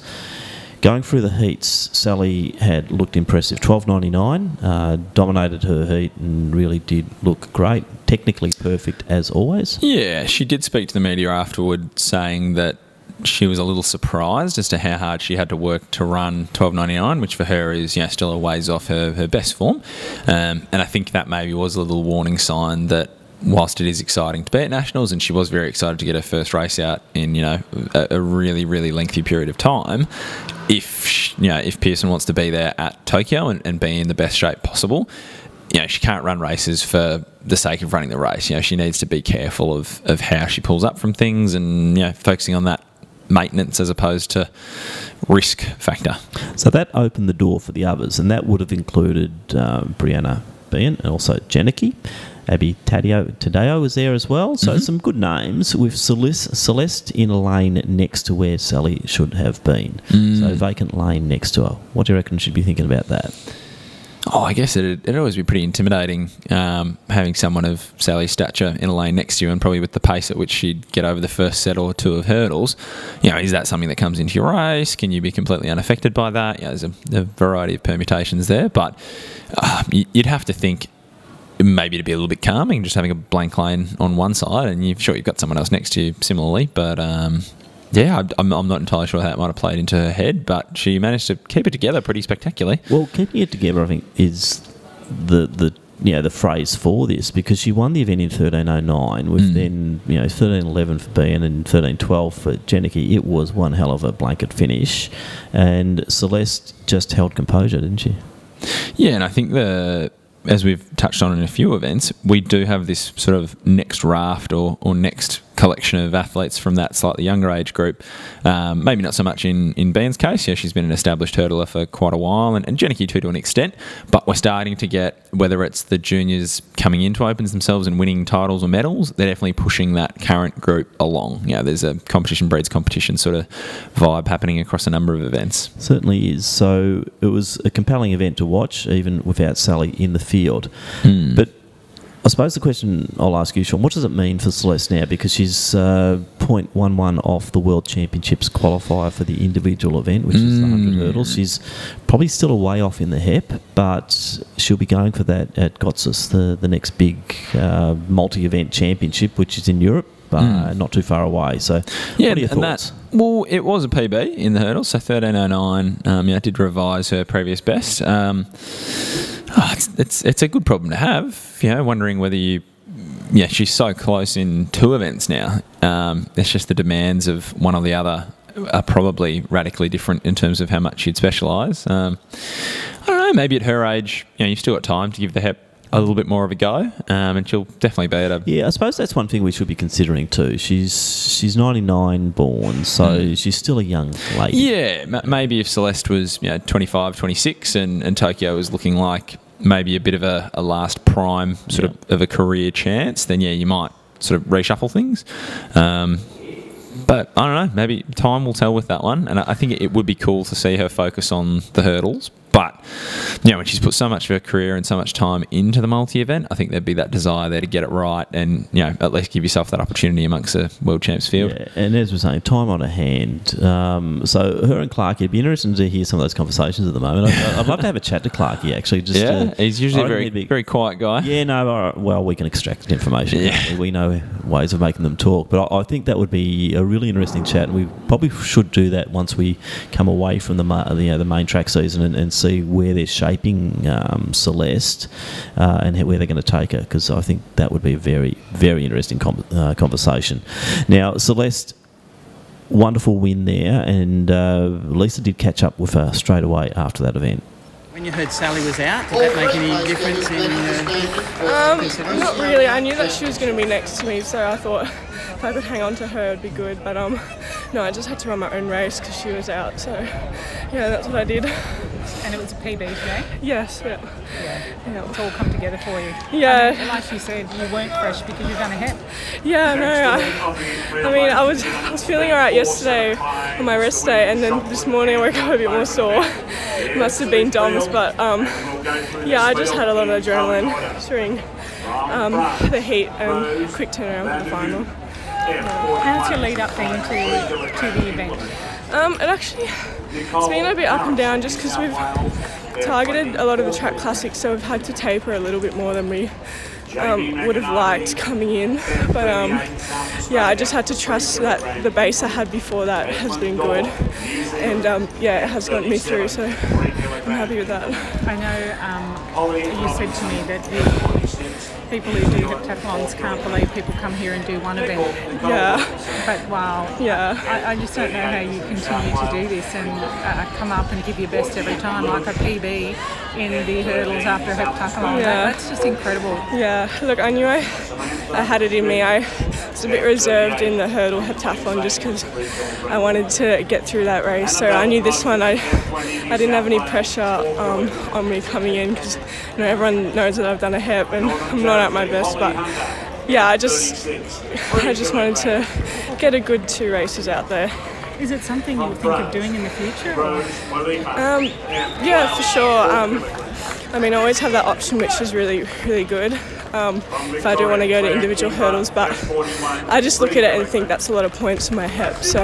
Going through the heats, Sally had looked impressive. Twelve ninety nine, uh, dominated her heat and really did look great. Technically perfect as always. Yeah, she did speak to the media afterward saying that she was a little surprised as to how hard she had to work to run 12.99, which for her is you know, still a ways off her, her best form. Um, and I think that maybe was a little warning sign that whilst it is exciting to be at nationals, and she was very excited to get her first race out in you know a, a really really lengthy period of time. If you know if Pearson wants to be there at Tokyo and, and be in the best shape possible, you know, she can't run races for the sake of running the race. You know, she needs to be careful of, of how she pulls up from things and, you know, focusing on that maintenance as opposed to risk factor. So that opened the door for the others, and that would have included um, Brianna Beahan and also Jenneke. Abbie Taddeo, Taddeo was there as well. So some good names with Celeste, Celeste in a lane next to where Sally should have been. So vacant lane next to her. What do you reckon she'd be thinking about that? Oh, I guess it'd, it'd always be pretty intimidating um, having someone of Sally's stature in a lane next to you, and probably with the pace at which she'd get over the first set or two of hurdles. You know, is that something that comes into your race? Can you be completely unaffected by that? You know, there's a, a variety of permutations there, but uh, you'd have to think maybe to be a little bit calming, just having a blank lane on one side, and you're sure you've got someone else next to you similarly, but. Um, yeah, I- I'm, I'm not entirely sure how that might have played into her head, but she managed to keep it together pretty spectacularly. Well, keeping it together, I think, is the the you know the phrase for this because she won the event in thirteen oh nine with then you know thirteen eleven for Beahan and thirteen twelve for Jenneke. It was one hell of a blanket finish, and Celeste just held composure, didn't she? Yeah, and I think the as we've touched on in a few events, we do have this sort of next raft or, or next collection of athletes from that slightly younger age group. Um, maybe not so much in, in Beahan's case. Yeah, she's been an established hurdler for quite a while, and, and Jenneke too to an extent. But we're starting to get, whether it's the juniors coming into Opens themselves and winning titles or medals, they're definitely pushing that current group along. You know, there's a competition breeds competition sort of vibe happening across a number of events. Certainly is. So it was a compelling event to watch, even without Sally in the field. Hmm. But I suppose the question I'll ask you, Sean, what does it mean for Celeste now? Because she's uh, 0.11 off the World Championships qualifier for the individual event, which is the 100 Mm. hurdles. She's probably still a way off in the HEP, but she'll be going for that at Götzis, the, the next big uh, multi event championship, which is in Europe. Uh, Mm. Not too far away. So, Yeah, what are your and thoughts? that well, it was a PB in the hurdles, so thirteen oh nine. Um, yeah, did revise her previous best. Um, ah, it's, it's it's a good problem to have. You know, wondering whether you. Yeah, she's so close in two events now. Um, it's just the demands of one or the other are probably radically different in terms of how much you'd specialise. Um, I don't know. Maybe at her age, you know, you've still got time to give the HEP a little bit more of a go, um, and she'll definitely be at a Yeah, I suppose that's one thing we should be considering too. She's she's ninety nine born, so she's still a young lady. Yeah, ma- maybe if Celeste was you know, 25, 26 and, and Tokyo was looking like maybe a bit of a, a last prime sort of, of a career chance, then yeah, you might sort of reshuffle things. Um, but I don't know, maybe time will tell with that one. And I I think it would be cool to see her focus on the hurdles. But, you know, when she's put so much of her career and so much time into the multi event, I think there'd be that desire there to get it right and, you know, at least give yourself that opportunity amongst the world champs field. Yeah, and as we're saying, time on her hand. Um, so her and Clark, it'd be interesting to hear some of those conversations at the moment. I'd, I'd love to have a chat to Clarky actually. Just yeah, to, he's usually a very, be- very quiet guy. Yeah, no, all right, well, we can extract information. Yeah. We know ways of making them talk. But I, I think that would be a really interesting chat. And we probably should do that once we come away from the, you know, the main track season and, and see where they're shaping um, Celeste uh, and where they're going to take her. Because I think that would be a very, very interesting com- uh, conversation. Now, Celeste wonderful win there, and uh, Lisa did catch up with her straight away after that event. When you heard Sally was out, did that make any difference in uh, Um, not really. I knew that she was going to be next to me, so I thought if I could hang on to her, it'd be good. But um, no, I just had to run my own race because she was out. So yeah, that's what I did. And it was a PB today? Yes. Yeah. Yeah. It's all come together for you. Yeah. Mean, like you said, you weren't fresh because you've done a HEP. Yeah, no, I, I mean, I was I was feeling alright yesterday on my rest day, and then this morning I woke up a bit more sore. Must have been DOMS, but um, yeah, I just had a lot of adrenaline during um, the heat and quick turnaround for the final. How's your lead up been to, to the event? Um, it actually it's been a bit up and down just because we've targeted a lot of the track classics, so we've had to taper a little bit more than we um, would have liked coming in. But um, yeah, I just had to trust that the base I had before that has been good, and um, yeah, it has gotten me through. So I'm happy with that. I know um, you said to me that the people who do heptathlons can't believe people come here and do one event. Yeah. But wow. Yeah. I, I just don't know how you continue to do this and uh, come up and give your best every time, like a PB in the hurdles after a heptathlon. Yeah. That's just incredible. Yeah, look, I knew I, I had it in me. I was a bit reserved in the hurdle heptathlon just because I wanted to get through that race. So I knew this one, I, I didn't have any pressure um, on me coming in because you know, everyone knows that I've done a hep and I'm not at my best. But yeah, I just, I just wanted to get a good two races out there. Is it something you think of doing in the future? Um, yeah, for sure. Um, I mean, I always have that option, which is really, really good. Um, if I do want to go to individual hurdles, but I just look at it and think that's a lot of points for my hip. So,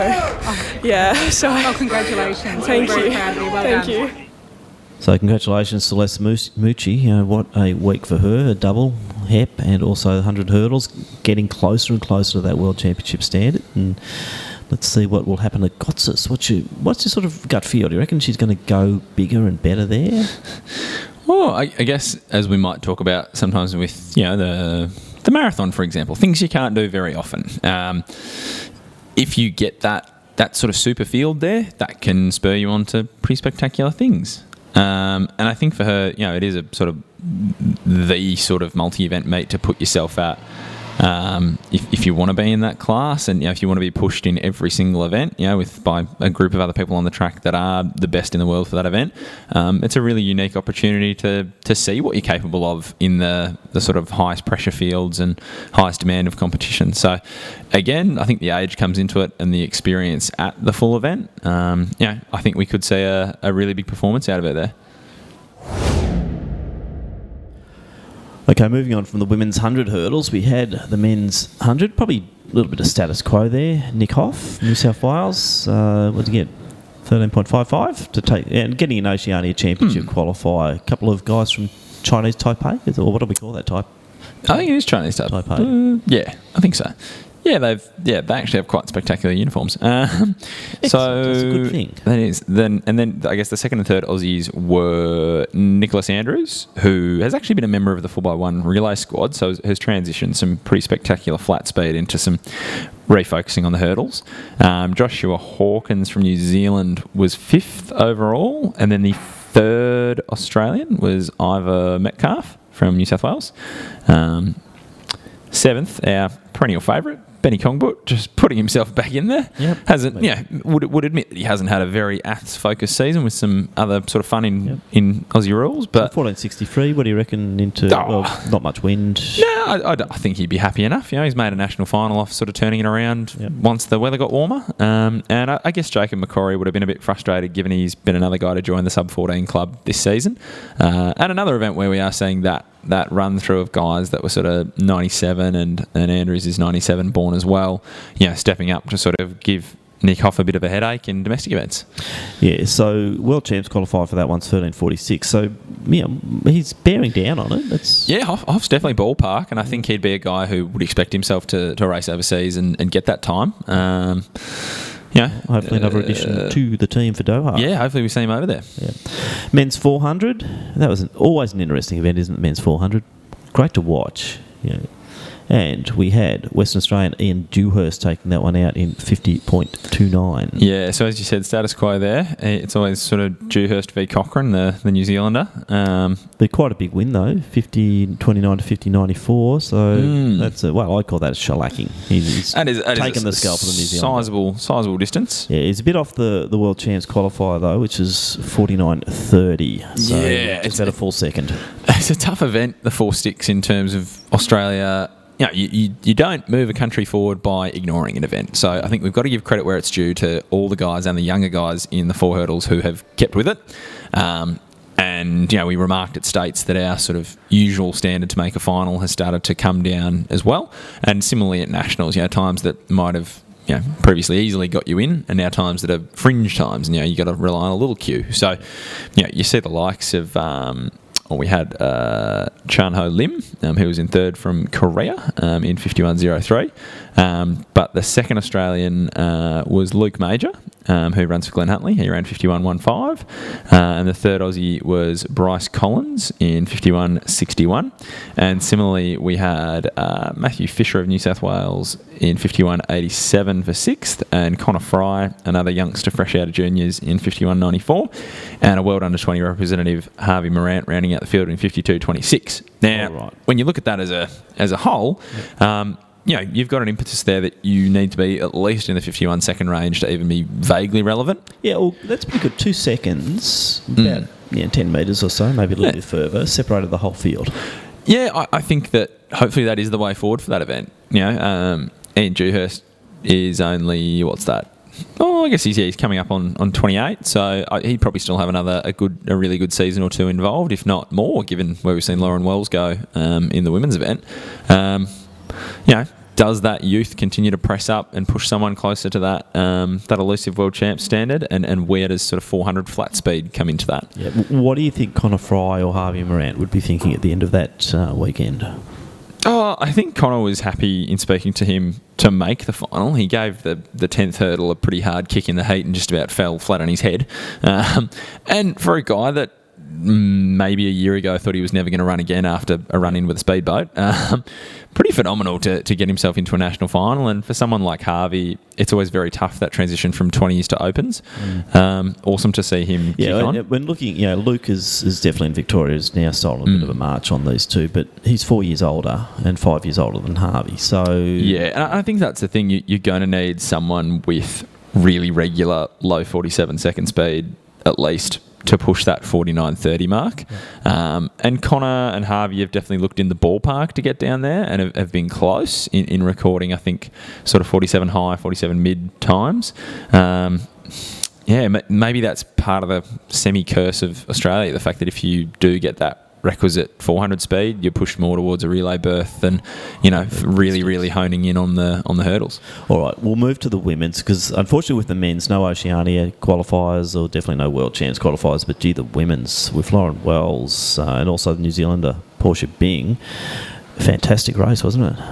yeah. So, oh, congratulations! Thank We're you. proud of you. Well Thank you. So congratulations, Celeste Moos- Mucci. You know, what a week for her, a double HEP and also 100 hurdles, getting closer and closer to that World Championship standard. And let's see what will happen at Götzis. What's your, what's your sort of gut feel? Do you reckon she's going to go bigger and better there? Well, I, I guess as we might talk about sometimes with you know the the marathon, for example, things you can't do very often. Um, if you get that that sort of super field there, that can spur you on to pretty spectacular things. Um, and I think for her, you know, it is a sort of the sort of multi-event meet to put yourself at. Um, if, if you want to be in that class, and you know, if you want to be pushed in every single event, you know, with by a group of other people on the track that are the best in the world for that event, um, it's a really unique opportunity to to see what you're capable of in the the sort of highest pressure fields and highest demand of competition. So, again, I think the age comes into it and the experience at the full event. Um, yeah, I think we could see a, a really big performance out of it there. Okay, moving on from the women's 100 hurdles, we had the men's 100. Probably a little bit of status quo there. Nick Hough, New South Wales. Uh, what did he get? 13.55 to take and getting an Oceania Championship qualifier. A couple of guys from Chinese Taipei, or what do we call that type? I think it is Chinese type. Taipei. Uh, yeah, I think so. Yeah, they've yeah they actually have quite spectacular uniforms. Um, so That's a good thing. That is then and then I guess the second and third Aussies were Nicholas Andrews, who has actually been a member of the four x one relay squad, so has transitioned some pretty spectacular flat speed into some refocusing on the hurdles. Um, Joshua Hawkins from New Zealand was fifth overall, and then the third Australian was Ivor Metcalf from New South Wales. Um, seventh, our perennial favourite, Benny Congbut, just putting himself back in there. Yep. Hasn't, yeah, would, would admit that he hasn't had a very aths focused season with some other sort of fun in, in Aussie rules, but 1463, what do you reckon into, Oh. well, not much wind. no, I think he'd be happy enough. You know, he's made a national final off sort of turning it around once the weather got warmer. Um, and I, I guess Jacob McCrory would have been a bit frustrated given he's been another guy to join the sub 14 club this season. Uh, and another event where we are seeing that that run through of guys that were sort of 97 and, and Andrews is 97 born as well, you know, stepping up to sort of give Nick Hough a bit of a headache in domestic events. Yeah, so world champs qualified for that one's 1346. So, yeah, he's bearing down on it. That's Yeah, Hough, Hough's definitely ballpark, and I think he'd be a guy who would expect himself to, to race overseas and, and get that time. Um, yeah, hopefully another uh, addition to the team for Doha. Yeah, hopefully we see him over there. Yeah. Men's 400. That was an, always an interesting event, isn't it? Men's 400. Great to watch. Yeah. And we had Western Australian Ian Dewhurst taking that one out in 50.29. Yeah, so as you said, status quo there. It's always sort of Dewhurst v Cochrane, the, the New Zealander. Um, But quite a big win though, 50 29 to 50 94. So Mm. that's a, well, I call that a shellacking. He's, he's that is, that is taken the scalp of the New Zealand. Sizable, sizable distance. Yeah, he's a bit off the, the world champs qualifier though, which is 49.30. So Yeah, it's about a full second. It's a tough event, the four sticks, in terms of Australia. You, know, you, you, you don't move a country forward by ignoring an event. So I think we've got to give credit where it's due to all the guys and the younger guys in the four hurdles who have kept with it. Um, and you know, we remarked at states that our sort of usual standard to make a final has started to come down as well. And similarly at nationals, you know, times that might have you know, previously easily got you in, and now times that are fringe times, and you know, you got to rely on a little queue. So, you know, you see the likes of. Um, well, we had uh, Chan Ho Lim, um, who was in third from Korea um, in 51.03. Um, but the second Australian uh, was Luke Major, um, who runs for Glenhuntly. He ran 51.15. Uh, and the third Aussie was Bryce Collins in 51.61. And similarly, we had uh, Matthew Fisher of New South Wales in 51.87 for sixth, and Connor Fry, another youngster fresh out of juniors, in 51.94. And a World Under 20 representative, Harvey Morant, rounding out the field in 52.26. Now, when you look at that as a, as a whole, um, you know, you've got an impetus there that you need to be at least in the 51 second range to even be vaguely relevant. Yeah, well, that's pretty good. Two seconds, about yeah, 10 metres or so, maybe a little Yeah. bit further, separated the whole field. Yeah, I, I think that hopefully that is the way forward for that event. You know, um, Ian Dewhurst is only what's that? Oh, I guess he's yeah, he's coming up on, on 28, so I, he'd probably still have another a good a really good season or two involved, if not more, given where we've seen Lauren Wells go um, in the women's event. Um, you know, does that youth continue to press up and push someone closer to that um, that elusive world champ standard, and, and where does sort of 400 flat speed come into that? Yeah. What do you think Connor Fry or Harvey Morant would be thinking at the end of that uh, weekend? Oh, I think Connor was happy in speaking to him to make the final. He gave the the tenth hurdle a pretty hard kick in the heat and just about fell flat on his head. Um, and for a guy that maybe a year ago thought he was never going to run again after a run in with a speedboat. Um, pretty phenomenal to, to get himself into a national final. And for someone like Harvey, it's always very tough that transition from 20s to opens. Um, awesome to see him Yeah, kick on. when, looking, you know, Luke is, is definitely in Victoria, has now stolen a Mm. bit of a march on these two, but he's four years older and five years older than Harvey. So, Yeah, and I I think that's the thing. You, you're going to need someone with really regular low 47 second speed at least to push that 49 30 mark. Um, and Connor and Harvey have definitely looked in the ballpark to get down there and have, have been close in, in recording, I think, sort of 47 high, 47 mid times. Um, yeah, maybe that's part of the semi curse of Australia. The fact that if you do get that requisite 400 speed, you're pushed more towards a relay berth than, you know, really, really honing in on the on the hurdles. all right, we'll move to the women's because unfortunately with the men's, no Oceania qualifiers or definitely no World Champs qualifiers, but gee, the women's with Lauren Wells uh, and also the New Zealander Portia Bing. Fantastic race, wasn't it?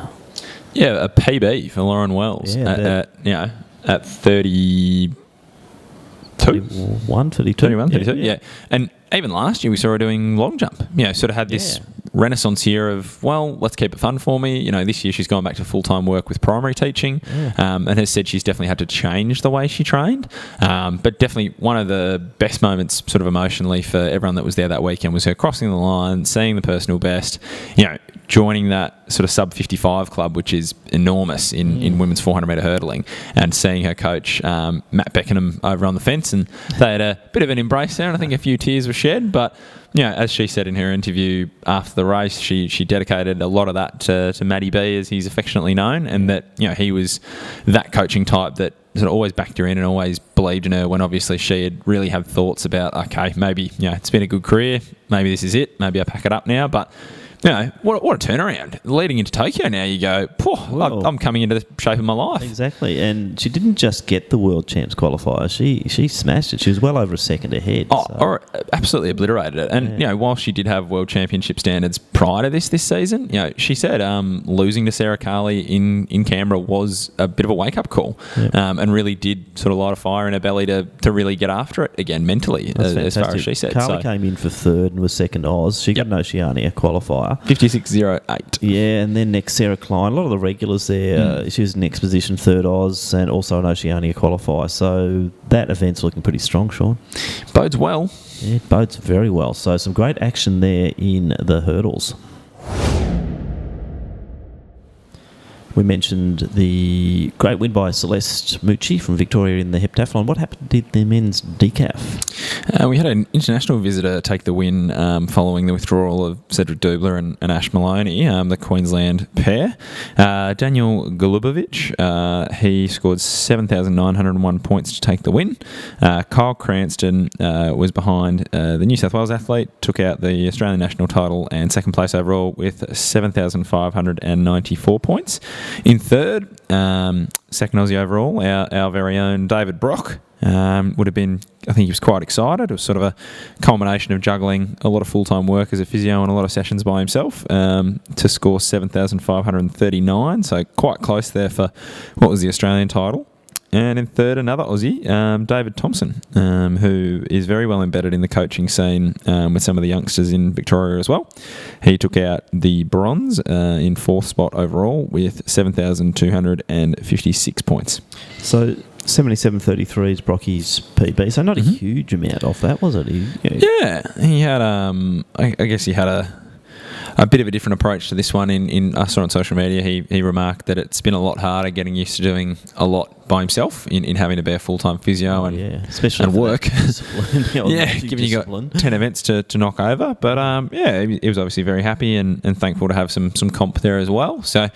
Yeah, a PB for Lauren Wells. Yeah, at, at, you know, at 32. 31, 32. 31, 32, yeah. And even last year we saw her doing long jump. You know, sort of had this Yeah. Renaissance here of, well, let's keep it fun for me. You know, this year she's gone back to full time work with primary teaching um, and has said she's definitely had to change the way she trained. Um, but definitely one of the best moments, sort of emotionally, for everyone that was there that weekend was her crossing the line, seeing the personal best, you know, joining that sort of sub 55 club, which is enormous in, in women's 400 metre hurdling, and seeing her coach, um, Matt Beckenham, over on the fence. And they had a bit of an embrace there, and I think a few tears were shed. But, you know, as she said in her interview after the race, she, she dedicated a lot of that to, to B, as he's affectionately known, and that, you know, he was that coaching type that sort of always backed her in and always believed in her when obviously she had really had thoughts about, okay, maybe, you know, it's been a good career, maybe this is it, maybe I pack it up now. But, you know, what, what a turnaround. Leading into Tokyo now, you go, "Phew, Well- I'm coming into the shape of my life. Exactly, and she didn't just get the World Champs qualifier; she she smashed it. She was well over a second ahead. Oh, so- or absolutely obliterated it. And you know, while she did have world championship standards prior to this this season, you know, she said um, losing to Sarah Carli in, in Canberra was a bit of a wake up call, um, and really did sort of light a fire in her belly to, to really get after it again mentally, That's as, as far as she said. Carla so came in for third and was second Oz. She got an Oceania qualifier. 56.08. Yeah, and then next Sarah Klein. A lot of the regulars there. Mm. Uh, she was next position, third Oz, and also an Oceania qualifier. So that event's looking pretty strong, Sean. bodes well. Yeah, it bodes very well. So some great action there in the hurdles. We mentioned the great win by Celeste Mucci from Victoria in the heptathlon. What happened to the men's decaf? Uh, we had an international visitor take the win um, following the withdrawal of Cedric Dubler and, and Ash Moloney, um, the Queensland pair. Uh, Daniel Golubovic, uh, he scored 7,901 points to take the win. Uh, Kyle Cranston uh, was behind uh, the New South Wales athlete, took out the Australian national title and second place overall with 7,594 points. In third, um, second Aussie overall, our, our very own David Brock um, would have been, I think he was quite excited. It was sort of a culmination of juggling a lot of full time work as a physio and a lot of sessions by himself um, to score 7,539. So quite close there for what was the Australian title. And in third, another Aussie, um, David Thompson, um, who is very well embedded in the coaching scene um, with some of the youngsters in Victoria as well. He took out the bronze uh, in fourth spot overall with 7,256 points. So 77.33 is Brocky's PB. So not a huge amount off that, was it? He, you know, Yeah, he had. Um, I, I guess he had a a bit of a different approach to this one. In, in I saw on social media, he, he remarked that it's been a lot harder getting used to doing a lot by himself in, in having to be a full time physio and yeah, especially and work. discipline, you know, yeah, given you got ten events to, to knock over, but um, yeah, he, he was obviously very happy and, and thankful to have some some comp there as well. So,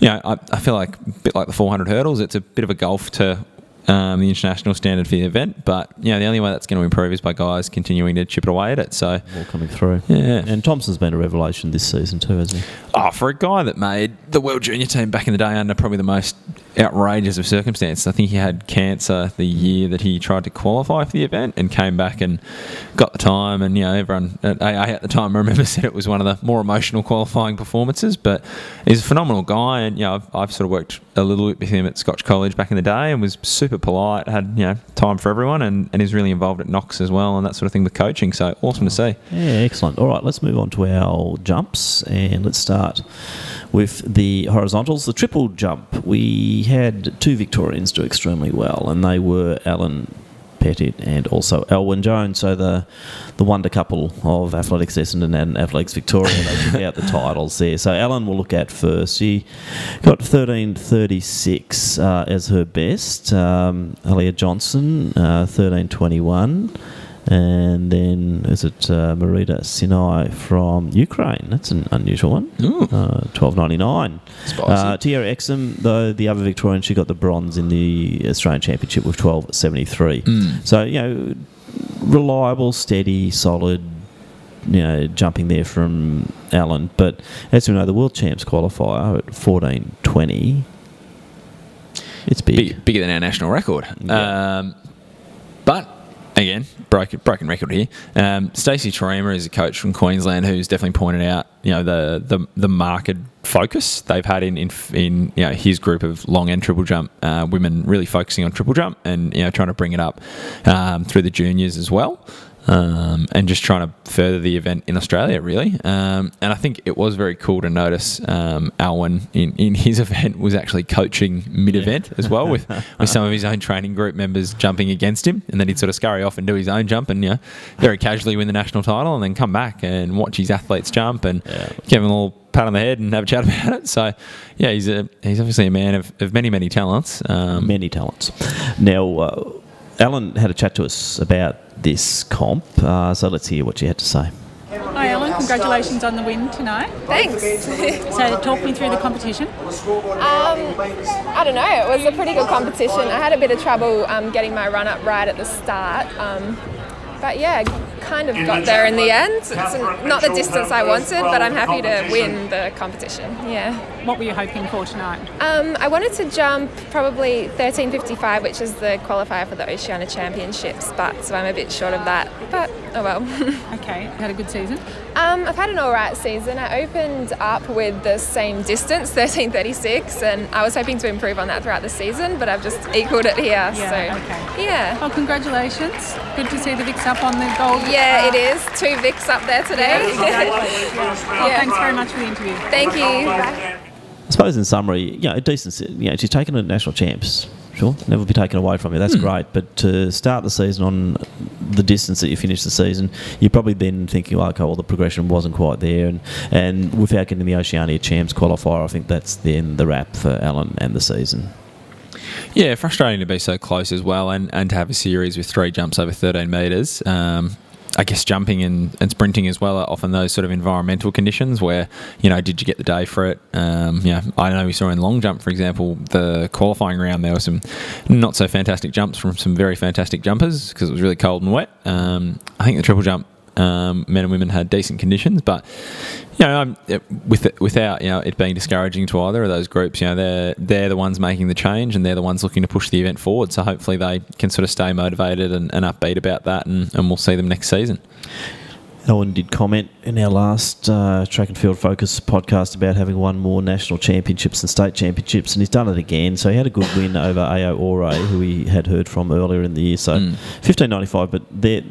you know, I, I feel like a bit like the 400 hurdles, it's a bit of a gulf to um, the international standard for the event. But you know, the only way that's going to improve is by guys continuing to chip it away at it. So, all coming through. Yeah. And Thompson's been a revelation this season too, hasn't he? oh, for a guy that made the World Junior team back in the day under probably the most outrageous of circumstances, I think he had cancer the year that he tried to qualify for the event and came back and got the time. And you know, everyone at AA at the time I remember said it was one of the more emotional qualifying performances. But he's a phenomenal guy, and you know, I've, I've sort of worked a little bit with him at Scotch College back in the day and was super polite, had you know time for everyone, and, and is really involved at Knox as well and that sort of thing with coaching. So awesome to oh. see. Yeah, excellent. All right, let's move on to our jumps and let's start with the horizontals. The triple jump, we had two Victorians do extremely well, and they were Ellen Pettitt and also Alwyn Jones. So the the wonder couple of Athletics Essendon and Athletics Victoria, they took out the titles there. So Ellen will look at first. She got 13.36 uh, as her best. Um, Alia Johnson, uh, 13.21. And then is it uh, Marita Sinai from Ukraine? That's an unusual one. Uh, Twelve ninety nine. Uh, Tiara Exum, though the other Victorian, she got the bronze in the Australian Championship with twelve seventy three. Mm. So you know, reliable, steady, solid. You know, jumping there from Ellen, but as we know, the world champs qualifier at fourteen twenty. It's big. Big, bigger than our national record. Yeah. Um, but again, broken broken record here. Um, Stacey Tarima is a coach from Queensland who's definitely pointed out, you know, the the, the market focus they've had in, in in you know his group of long and triple jump uh, women really focusing on triple jump and you know trying to bring it up um, through the juniors as well. Um, and just trying to further the event in Australia, really. Um, and I think it was very cool to notice um, Alwyn in, in his event was actually coaching mid event as well, with, with some of his own training group members jumping against him. And then he'd sort of scurry off and do his own jump and, you know, very casually win the national title and then come back and watch his athletes jump and give him a little pat on the head and have a chat about it. So, yeah, he's a he's obviously a man of, of many, many talents. Um, many talents. Now, uh, Ellen had a chat to us about this comp, uh, so let's hear what you had to say. Hi, Ellen. Congratulations on the win tonight. Thanks. So, talk me through the competition. Um, I don't know. It was a pretty good competition. I had a bit of trouble um, getting my run up right at the start. Um, but yeah, kind of got there in the end. It's not the distance I wanted, but I'm happy to win the competition. Yeah. What were you hoping for tonight? Um, I wanted to jump probably 13.55, which is the qualifier for the Oceania Championships, but so I'm a bit short of that. But oh well. okay, had a good season. Um, I've had an alright season. I opened up with the same distance, 13.36, and I was hoping to improve on that throughout the season, but I've just equalled it here. Yeah, so okay. yeah. Well, congratulations. Good to see the Vicks up on the gold. Yeah, uh, it is. Two Vicks up there today. Yeah, Yeah. thanks very much for the interview. Thank you. Bye. I suppose in summary, you know, a decent, you know, she's taken a national champs. Sure, never be taken away from you. That's Hmm. great. But to start the season on the distance that you finish the season, you're probably then thinking, oh, okay, well, the progression wasn't quite there. And, and without getting the Oceania champs qualifier, I think that's then the wrap for Ellen and the season. Yeah, frustrating to be so close as well, and, and to have a series with three jumps over 13 metres. Um, I guess jumping and, and sprinting as well are often those sort of environmental conditions where, you know, did you get the day for it? Um, yeah, I know we saw in long jump, for example, the qualifying round, there were some not so fantastic jumps from some very fantastic jumpers because it was really cold and wet. Um, I think the triple jump um, men and women had decent conditions, but you know, it- with it, without you know it being discouraging to either of those groups, you know, they're they're the ones making the change and they're the ones looking to push the event forward. So hopefully they can sort of stay motivated and, and upbeat about that, and, and we'll see them next season. Owen did comment in our last uh, track and field focus podcast about having won more national championships and state championships, and he's done it again. So he had a good win over Ao Ore, who we had heard from earlier in the year. So Mm. fifteen ninety five, but they're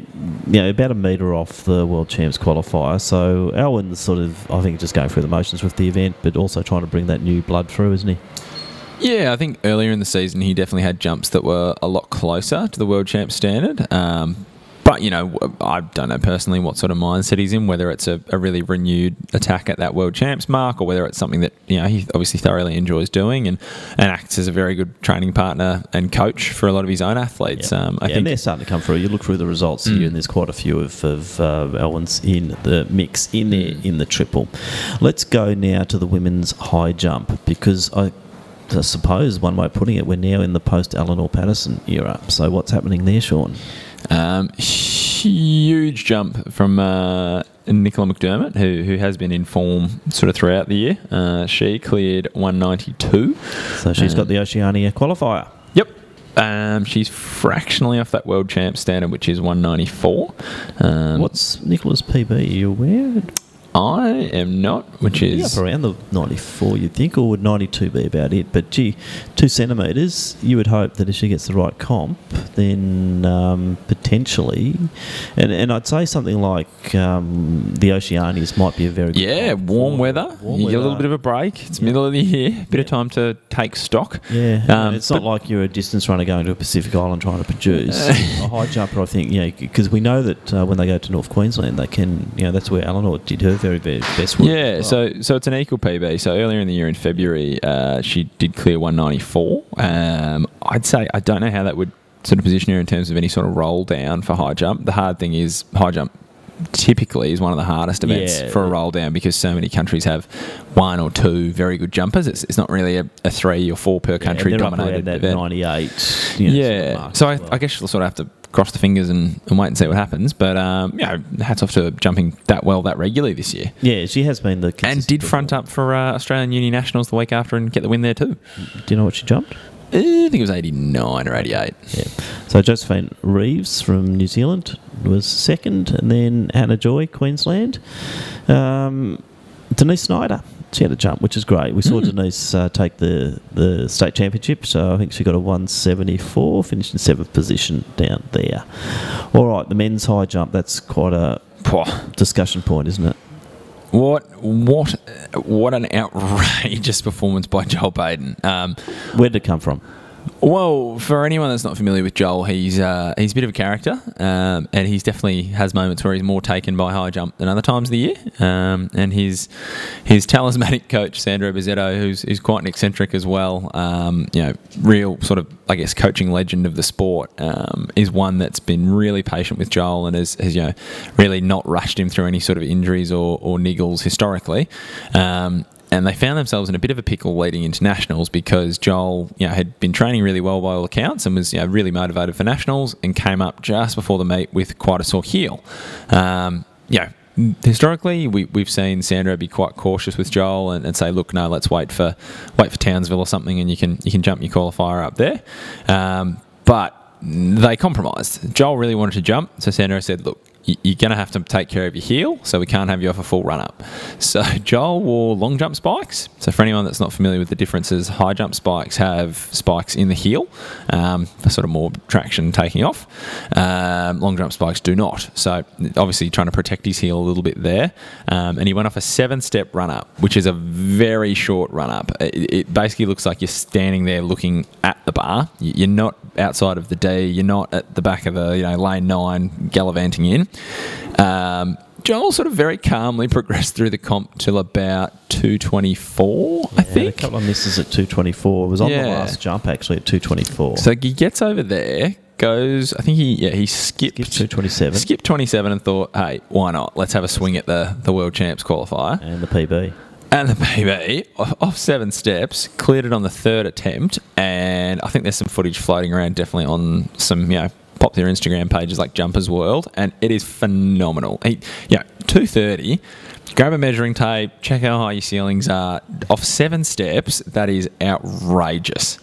you know about a metre off the world champs qualifier. So Owen's sort of I think just going through the motions with the event, but also trying to bring that new blood through, isn't he? Yeah, I think earlier in the season he definitely had jumps that were a lot closer to the world champ standard. Um, but you know, I don't know personally what sort of mindset he's in. Whether it's a, a really renewed attack at that world champs mark, or whether it's something that you know he obviously thoroughly enjoys doing and, and acts as a very good training partner and coach for a lot of his own athletes. Um, I yeah, and think they're starting to come through. You look through the results here, Mm. and there's quite a few of, of uh, Alwyn's in the mix in there in the triple. Let's go now to the women's high jump because I. I suppose one way of putting it, we're now in the post Eleanor Patterson era. So what's happening there, Sean? Um, huge jump from uh, Nicola McDermott, who who has been in form sort of throughout the year. Uh, she cleared 192. So she's Uh, got the Oceania qualifier. Yep. Um, she's fractionally off that world champ standard, which is 194. Um, What's Nicola's PB? Are you aware? I am not, which is up around the 94, you'd think, or would 92 be about it? But gee, two centimetres, you would hope that if she gets the right comp, then um, potentially, and, and I'd say something like um, the Oceanias might be a very good yeah, comp warm for- weather. warm you get a little weather. bit of a break. It's middle of the year, bit of time to take stock. Yeah, Um, and it's not like you're a distance runner going to a Pacific Island trying to produce. a high jumper, I think, yeah, because we know that uh, when they go to North Queensland, they can, you know, that's where Eleanor did her very best work. Yeah, well. so so it's an equal PB. So earlier in the year in February, uh, she did clear 194. Um, I'd say I don't know how that would sort of position her in terms of any sort of roll down for high jump. The hard thing is high jump typically is one of the hardest events Yeah. for a roll down because so many countries have one or two very good jumpers. It's, it's not really a, a three or four per country up dominated event. 98. You know, yeah. sort of so I, well. I guess you'll sort of have to cross the fingers and, and wait and see what happens. But um, yeah, hats off to jumping that well that regularly this year. Yeah, she has been the. And did front up for uh, Australian Uni Nationals the week after and get the win there too. Do you know what she jumped? Uh, I think it was 89 or 88. Yeah. So Josephine Reeves from New Zealand was second, and then Hannah Joy, Queensland. Um, Denise Snyder, she had a jump, which is great. We saw Mm. Denise uh, take the, the state championship, so I think she got a 174, finished in seventh position down there. All right, the men's high jump, that's quite a discussion point, isn't it? What what what an outrageous performance by Joel Baden. Um, Where did it come from? Well, for anyone that's not familiar with Joel, he's uh, he's a bit of a character, um, and he's definitely has moments where he's more taken by high jump than other times of the year. Um, and his his talismanic coach Sandro Bizzetto, who's who's quite an eccentric as well, um, you know, real sort of I guess coaching legend of the sport, um, is one that's been really patient with Joel and has, has you know really not rushed him through any sort of injuries or, or niggles historically. Um, and they found themselves in a bit of a pickle leading into nationals because Joel, you know, had been training really well by all accounts and was you know, really motivated for nationals and came up just before the meet with quite a sore heel. Um, historically, we, we've seen Sandro be quite cautious with Joel and, and say, look, no, let's wait for wait for Townsville or something, and you can you can jump your qualifier up there. Um, but they compromised. Joel really wanted to jump, so Sandro said, look, you're going to have to take care of your heel, so we can't have you off a full run up. So Joel wore long jump spikes. So for anyone that's not familiar with the differences, high jump spikes have spikes in the heel um, sort of more traction taking off. Um, long jump spikes do not. So obviously trying to protect his heel a little bit there. Um, and he went off a seven step run up, which is a very short run up. It, it basically looks like you're standing there looking at the bar. You're not outside of the D. You're not at the back of the you know lane nine gallivanting in. Um, Joel sort of very calmly progressed through the comp till about 224, I Had a couple of misses at 224. It was on Yeah. the last jump actually at 224. So he gets over there, goes. I think he yeah he skipped, Skipped 227. skipped 27 and thought, hey, why not? Let's have a swing at the the world champs qualifier. and the PB. And the PB off seven steps, cleared it on the third attempt, and I think there's some footage floating around, definitely on some you know popular Instagram pages like Jumpers World, and it is phenomenal. He, yeah, two thirty. Grab a measuring tape, check how high your ceilings are. Off seven steps, that is outrageous.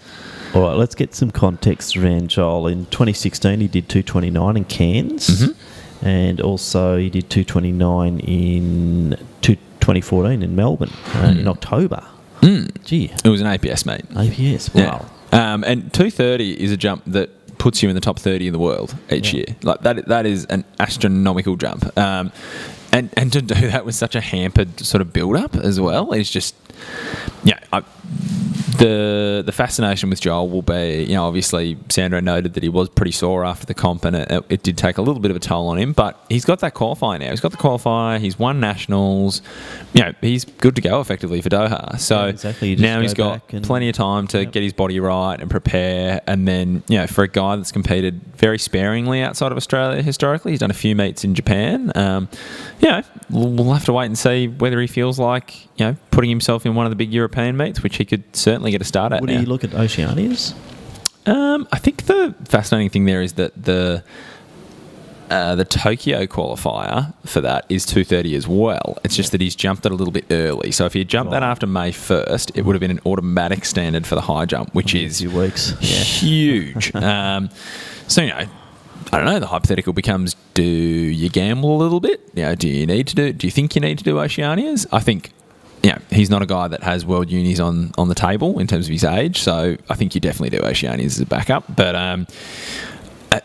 All right, let's get some context around Joel. In 2016, he did 229 in Cairns, Mm-hmm. and also he did 229 in two, 2014 in Melbourne uh, in October. Gee, It was an APS mate. APS, wow. Yeah. Um, and 230 is a jump that puts you in the top 30 in the world each Yeah. year. Like that, that is an astronomical jump. Um, and, and to do that with such a hampered sort of build up as well is just, yeah, I, the the fascination with Joel will be, you know, obviously Sandro noted that he was pretty sore after the comp, and it, it did take a little bit of a toll on him. But he's got that qualifier now. He's got the qualifier. He's won nationals. You know, he's good to go effectively for Doha. So Yeah, exactly. Now he's got plenty of time to get his body right and prepare. And then, you know, for a guy that's competed very sparingly outside of Australia historically, he's done a few meets in Japan. Um, you know, we'll we'll have to wait and see whether he feels like, you know, putting himself in one of the big European meets, which he could certainly get a start at Would now. he look at Oceanias? Um, I think the fascinating thing there is that the uh, the Tokyo qualifier for that is 230 as well. It's just that he's jumped it a little bit early. So if he jumped that after May 1st, it would have been an automatic standard for the high jump, which is weeks. huge. um, so, you know, I don't know. The hypothetical becomes: Do you gamble a little bit? You know, do you need to do? Do you think you need to do Oceanias? I think. Yeah, he's not a guy that has world unis on, on the table in terms of his age, so I think you definitely do Oceanias as a backup. But um, uh,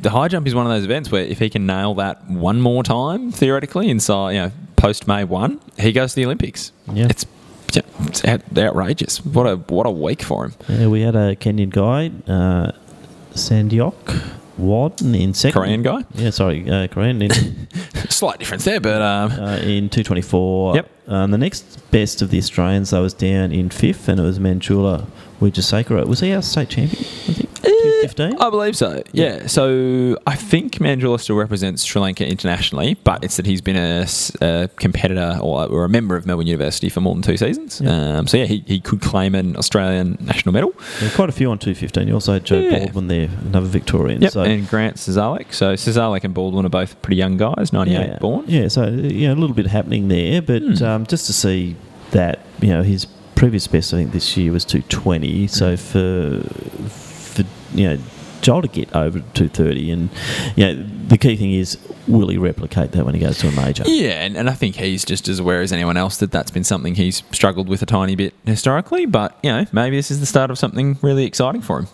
the high jump is one of those events where if he can nail that one more time, theoretically, inside you know post May one, he goes to the Olympics. Yeah. It's it's outrageous. What a what a week for him. Yeah, we had a Kenyan guy, uh, Sandiok Wadden in second. Korean guy? Yeah, sorry, uh, Korean in, Slight difference there, but um, uh, in 224. Yep. Um, the next best of the Australians, I was down in fifth, and it was Manjula Wijesekara. Was he our state champion? I think. 215? I believe so. Yeah. So I think Manjula still represents Sri Lanka internationally, but it's that he's been a competitor or, or a member of Melbourne University for more than two seasons. Um, so yeah, he, he could claim an Australian national medal. Yeah, quite a few on 215. You also had Joe Yeah. Baldwin there, another Victorian. Yep. So and Grant Cesarek. So Cesarek and Baldwin are both pretty young guys, 98 yeah, born. Yeah, so you know, a little bit happening there, but Hmm. um, just to see that you know his previous best, I think this year was two twenty. So for for you know. Joel to get over 230 and you know the key thing is will he replicate that when he goes to a major Yeah, and, and I think he's just as aware as anyone else that that's been something he's struggled with a tiny bit historically. But you know, maybe this is the start of something really exciting for him.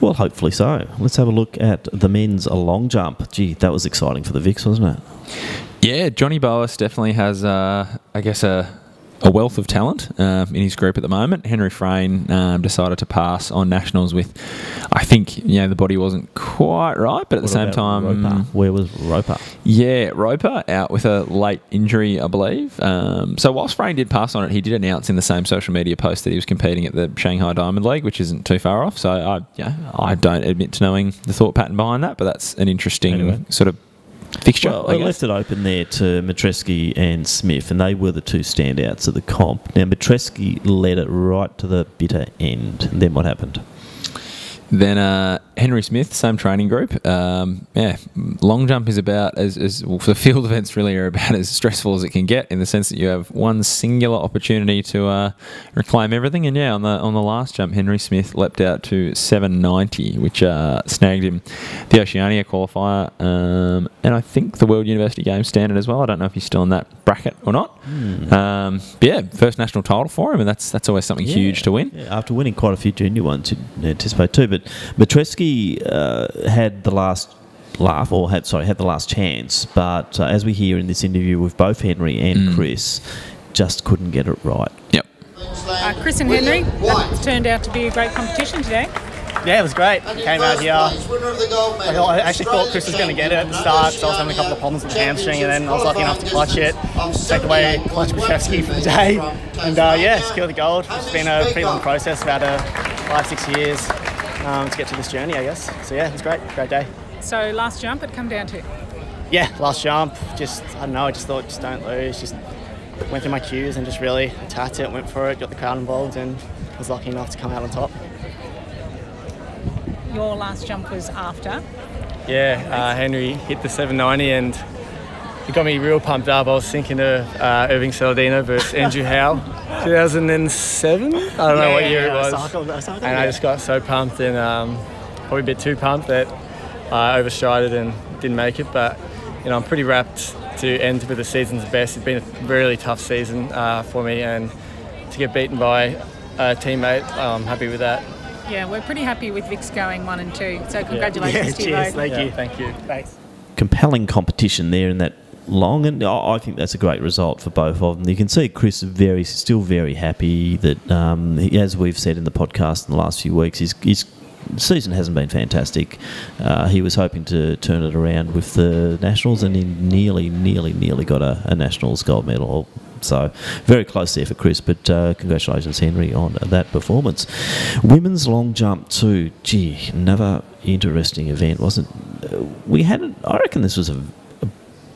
well hopefully so let's have a look at the men's long jump gee that was exciting for the Vicks wasn't it Yeah, Johnny Boas definitely has, uh, I guess, a, a wealth of talent um, in his group at the moment. Henry Frayne um, decided to pass on nationals with, I think, you know, the body wasn't quite right, but at the same time, Roper? where was Roper yeah, Roper out with a late injury, I believe. Um, so whilst Frayne did pass on it, he did announce in the same social media post that he was competing at the Shanghai Diamond League, which isn't too far off. So I, yeah, I don't admit to knowing the thought pattern behind that, but that's an interesting Anyway. sort of fixture. Well, I I guess. left it open there to Mitrevski and Smith, and they were the two standouts of the comp. Now, Mitrevski led it right to the bitter end. And then what happened? Then uh, Henry Smith, same training group. Um, yeah, long jump is about as, as well, the field events really are about as stressful as it can get in the sense that you have one singular opportunity to uh, reclaim everything. And yeah, on the on the last jump, Henry Smith leapt out to 790, which uh, snagged him the Oceania qualifier, um, and I think the World University Games standard as well. I don't know if he's still in that bracket or not. Um, but yeah, first national title for him, and that's that's always something huge to win. Yeah, after winning quite a few junior ones, you'd anticipate too. But Mitrevski uh, had the last laugh, or had sorry, had the last chance. But uh, as we hear in this interview with both Henry and Mm. Chris, just couldn't get it right. Yep. Uh, Chris and Henry, that turned out to be a great competition today. Yeah, it was great. Came out here. Winner of the gold I, actually thought Chris was going to get it at the start, so I was having a couple of problems with the hamstring, and then I was lucky enough to clutch it, take away Clutch Bashevsky for the day, and uh, yeah, secure the gold. It's been a pretty long process, about a five, six years um, to get to this journey, I guess. So yeah, it was great, great day. So last jump, it come down to Yeah, last jump, just I don't know, I just thought just don't lose, just went through my cues and just really attacked it, went for it, got the crowd involved, and was lucky enough to come out on top. your last jump was after. Yeah, uh, Henry hit the 790 and it got me real pumped up. I was thinking of uh, Irving Saladino versus Andrew Howe, 2007. I don't know what year yeah, it was. Osaka, Osaka, and I just got so pumped and um, probably a bit too pumped that I overstrided and didn't make it. But you know, I'm pretty wrapped to end with the season's best. It's been a really tough season uh, for me, and to get beaten by a teammate, I'm happy with that. Yeah, we're pretty happy with Vic's going one and two. So congratulations to you cheers, both. thank Yeah, you. Thank you. Thanks. compelling competition there in that long, and I think that's a great result for both of them. You can see Chris is very, still very happy that, um, as we've said in the podcast in the last few weeks, his, season hasn't been fantastic. Uh, he was hoping to turn it around with the Nationals, and he nearly, nearly, nearly got a, a Nationals gold medal. So very close there for Chris, but uh, congratulations, Henry, on that performance. Women's long jump too. Gee, another interesting event, wasn't? Uh, we had, I reckon, this was a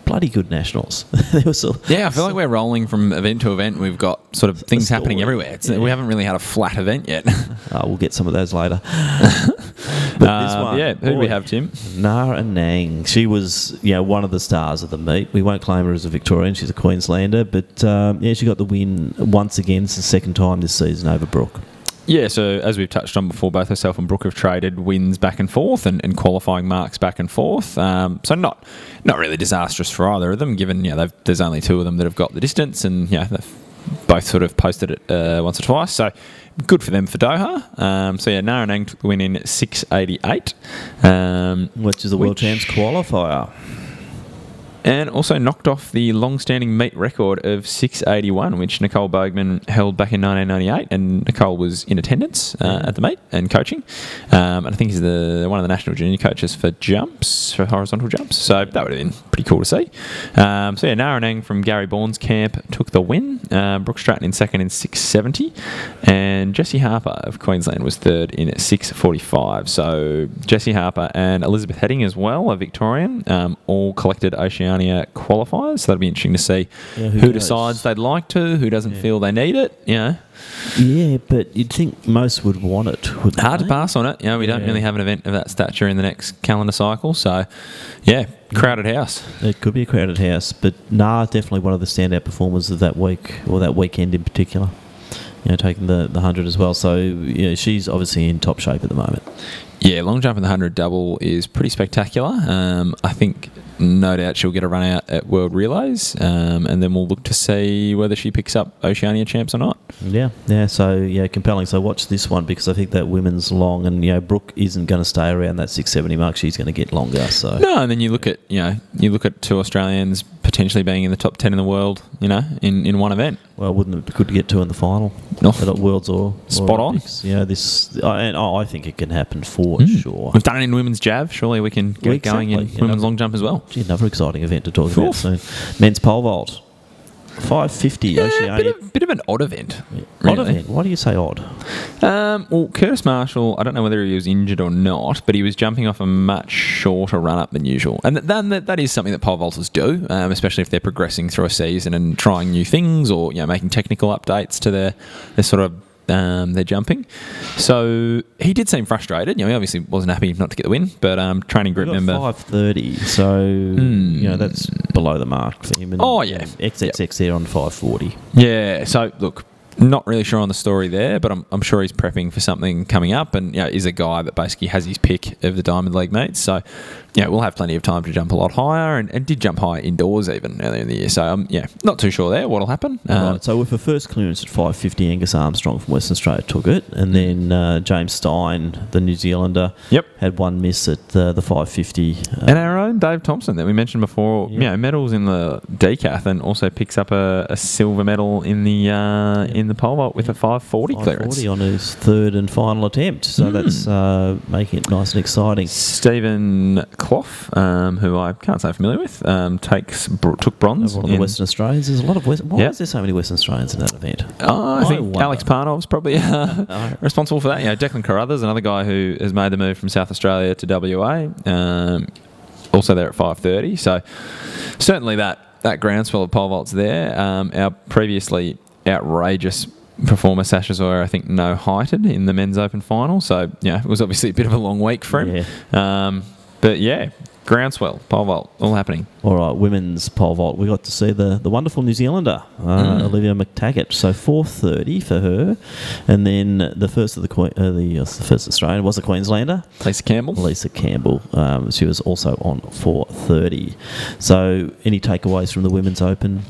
bloody good nationals. there was a, Yeah, I feel like we're rolling from event to event. We've got sort of things happening everywhere. Yeah. We haven't really had a flat event yet. Uh, we'll get some of those later. but this Uh, one, yeah, who do we have, Tim? Naa Anang. She was, you know, one of the stars of the meet. We won't claim her as a Victorian. She's a Queenslander, but um, yeah, she got the win once again. It's the second time this season over Brooke. Yeah, so as we've touched on before, both herself and Brooke have traded wins back and forth and, and qualifying marks back and forth. Um, so not not really disastrous for either of them, given you know, they've, there's only two of them that have got the distance, and yeah, they've both sort of posted it uh, once or twice. So good for them for Doha. Um, so yeah, Naa Anang took the win in 688, um, which is the World Champs qualifier. And also knocked off the long-standing meet record of 681, which Nicole Boegman held back in 1998. And Nicole was in attendance uh, at the meet and coaching. Um, and I think he's the one of the national junior coaches for jumps, for horizontal jumps. So that would have been pretty cool to see. Um, so yeah, Naa Anang from Gary Bourne's camp took the win. Uh, Brooke Stratton in second in 670. And Jesse Harper of Queensland was third in 645. So Jesse Harper and Elizabeth Heading as well, a Victorian, um, all collected Oceania qualifiers. So that'll be interesting to see Yeah, who, who decides they'd like to, who doesn't feel they need it. You know, Yeah, but you'd think most would want it. wouldn't hard to pass on it. You know, we don't Yeah. really have an event of that stature in the next calendar cycle. So, yeah, crowded house. It could be a crowded house, but nah, definitely one of the standout performers of that week or that weekend in particular. You know, taking the the hundred as well. So you know, she's obviously in top shape at the moment. Yeah, long jump in the 100 double is pretty spectacular. Um, I think no doubt she'll get a run out at World Relays, um, and then we'll look to see whether she picks up Oceania champs or not. Yeah, yeah. So yeah, compelling. So watch this one because I think that women's long, and you know, Brooke isn't going to stay around that six seventy mark. She's going to get longer. So No, and then you look at you know you look at two Australians potentially being in the top ten in the world, you know, in, in one event. Well, wouldn't it be good to get two in the final? No. At Worlds or, or Spot on. Olympics? Know, this, I and I think it can happen for Mm. sure. We've done it in women's jav. Surely we can get Well, it going in exactly. women's Yeah. long jump as well. Gee, another exciting event to talk Cool. about soon. Men's pole vault, five fifty. Oceania. Bit of, bit of an odd event. Odd really. event. Why do you say odd? Um, well, Curtis Marshall, I don't know whether he was injured or not, but he was jumping off a much shorter run up than usual. And that, that, that is something that pole vaulters do, um, especially if they're progressing through a season and trying new things or you know making technical updates to their, their sort of um, their jumping. So he did seem frustrated. You know, he obviously wasn't happy not to get the win, but um, training group member. five thirty. So you know that's below the mark for him. And, Oh, yeah. XXX there on five forty. Yeah. So look, not really sure on the story there, but I'm, I'm sure he's prepping for something coming up, and you know, is a guy that basically has his pick of the Diamond League mates. So yeah, we'll have plenty of time to jump a lot higher, and, and did jump higher indoors even earlier in the year. So um, yeah, not too sure there what'll happen. Right. So with the first clearance at five fifty, Angus Armstrong from Western Australia took it, and then uh, James Stein, the New Zealander, Yep. had one miss at uh, the five fifty. Uh, and our own Dave Thompson that we mentioned before, you know, medals in the decath, and also picks up a, a silver medal in the uh, in the pole vault with a 540 clearance. 540 on his third and final attempt. So Hmm. that's uh, making it nice and exciting. Stephen Clough, um, who I can't say I'm familiar with, um, takes br- took bronze. One of the Western Australians. There's a lot of West. Why Yep. is there so many Western Australians in that event? Oh, I think wonder. Alex Parnov's probably uh, responsible for that. You know, Declan Carruthers, another guy who has made the move from South Australia to WA, um, also there at 5:30. So certainly that that groundswell of pole vaults there. Um, our previously outrageous performer Sasha Zhoya, I think, no heighted in the men's open final. So yeah, it was obviously a bit of a long week for him. Um, but yeah, groundswell pole vault all happening. All right, women's pole vault. We got to see the, the wonderful New Zealander, uh, Mm. Olivia McTaggart. So four thirty for her, and then the first of the Que- uh, the, uh, the first Australian was a Queenslander, Lisa Campbell. Lisa Campbell. Um, she was also on four thirty. So any takeaways from the women's open?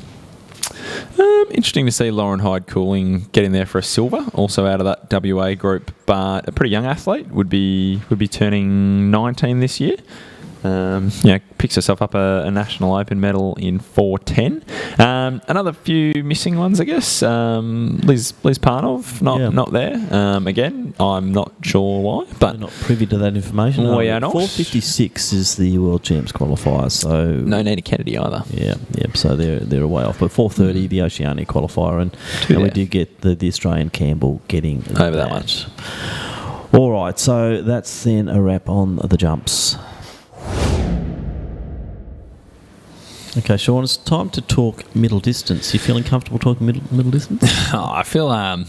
Um, interesting to see Lauren Hyde Cooling getting there for a silver, also out of that WA group, but a pretty young athlete would be would be turning 19 this year. Um, yeah, picks herself up a, a national open medal in 410. Um, another few missing ones, I guess. Um, Liz Liz Parnov not Yeah. not there. Um, again, I'm not sure why, but not privy to that information. We are not. Four fifty six is the World Champs qualifier. So no Nina Kennedy either. Yeah, yeah. So they're they're way off. But four thirty, the Oceania qualifier, and, and we did get the, the Australian Campbell getting Over that much. All right, so that's then a wrap on the jumps. Okay, Sean, it's time to talk middle distance. You feeling comfortable talking middle middle distance? Oh, I feel um,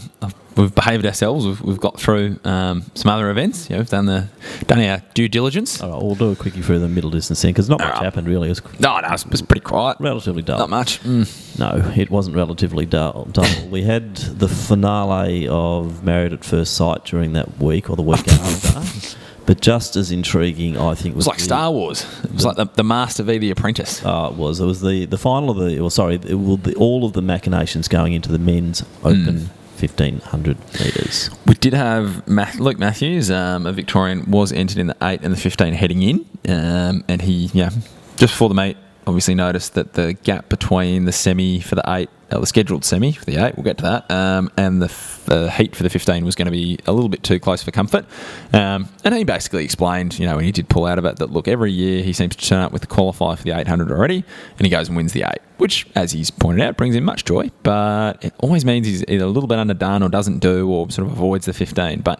we've behaved ourselves. We've, we've got through um, some other events. You know, we've done the done our due diligence. All right, we'll do a quickie through the middle distance thing because not much happened really. It was No, no, it was pretty quiet. relatively dull. Not much. Mm. No, it wasn't relatively dull. dull. we had the finale of Married at First Sight during that week or the week after. But just as intriguing, I think, It was like the- Star Wars. It was like the, the Master v the Apprentice. Oh, it was. It was the, the final of the. Well, sorry, it will the, all of the machinations going into the men's open fifteen hundred meters. We did have Math- Luke Matthews, um, a Victorian, was entered in the eight and the fifteen heading in, um, and he, yeah, just before the meet, obviously noticed that the gap between the semi for the eight, the scheduled semi for the eight, we'll get to that, um, and the f- uh, heat for the fifteen was going to be a little bit too close for comfort, um, and he basically explained, you know, when he did pull out of it, that look, every year he seems to turn up with the qualifier for the eight hundred already, and he goes and wins the eight, which, as he's pointed out, brings him much joy, but it always means he's either a little bit underdone or doesn't do or sort of avoids the 15. But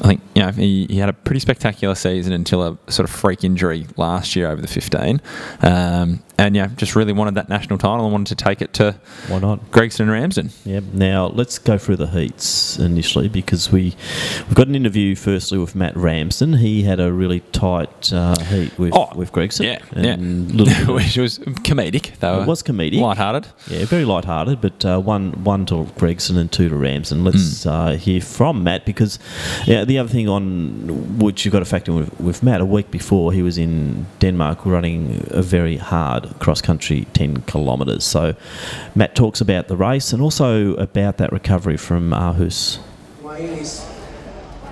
I think, you know, he, he had a pretty spectacular season until a sort of freak injury last year over the 15. Um, and, yeah, just really wanted that national title and wanted to take it to Why not? Gregson and Ramsden. Yeah. Now let's go through the heats initially because we we've got an interview firstly with Matt Ramsden. He had a really tight uh, heat with Oh, with Gregson. Yeah, and yeah. little bit of- Which was comedic, though. It was comedic. Light-hearted. Yeah, very light-hearted, but uh, one one to Gregson and two to Ramsden. Let's Hmm. uh, hear from Matt because yeah, the other thing on which you've got to factor in with, with Matt, a week before he was in Denmark running a very hard cross-country 10 kilometres. So Matt talks about the race and also about that recovery from Aarhus.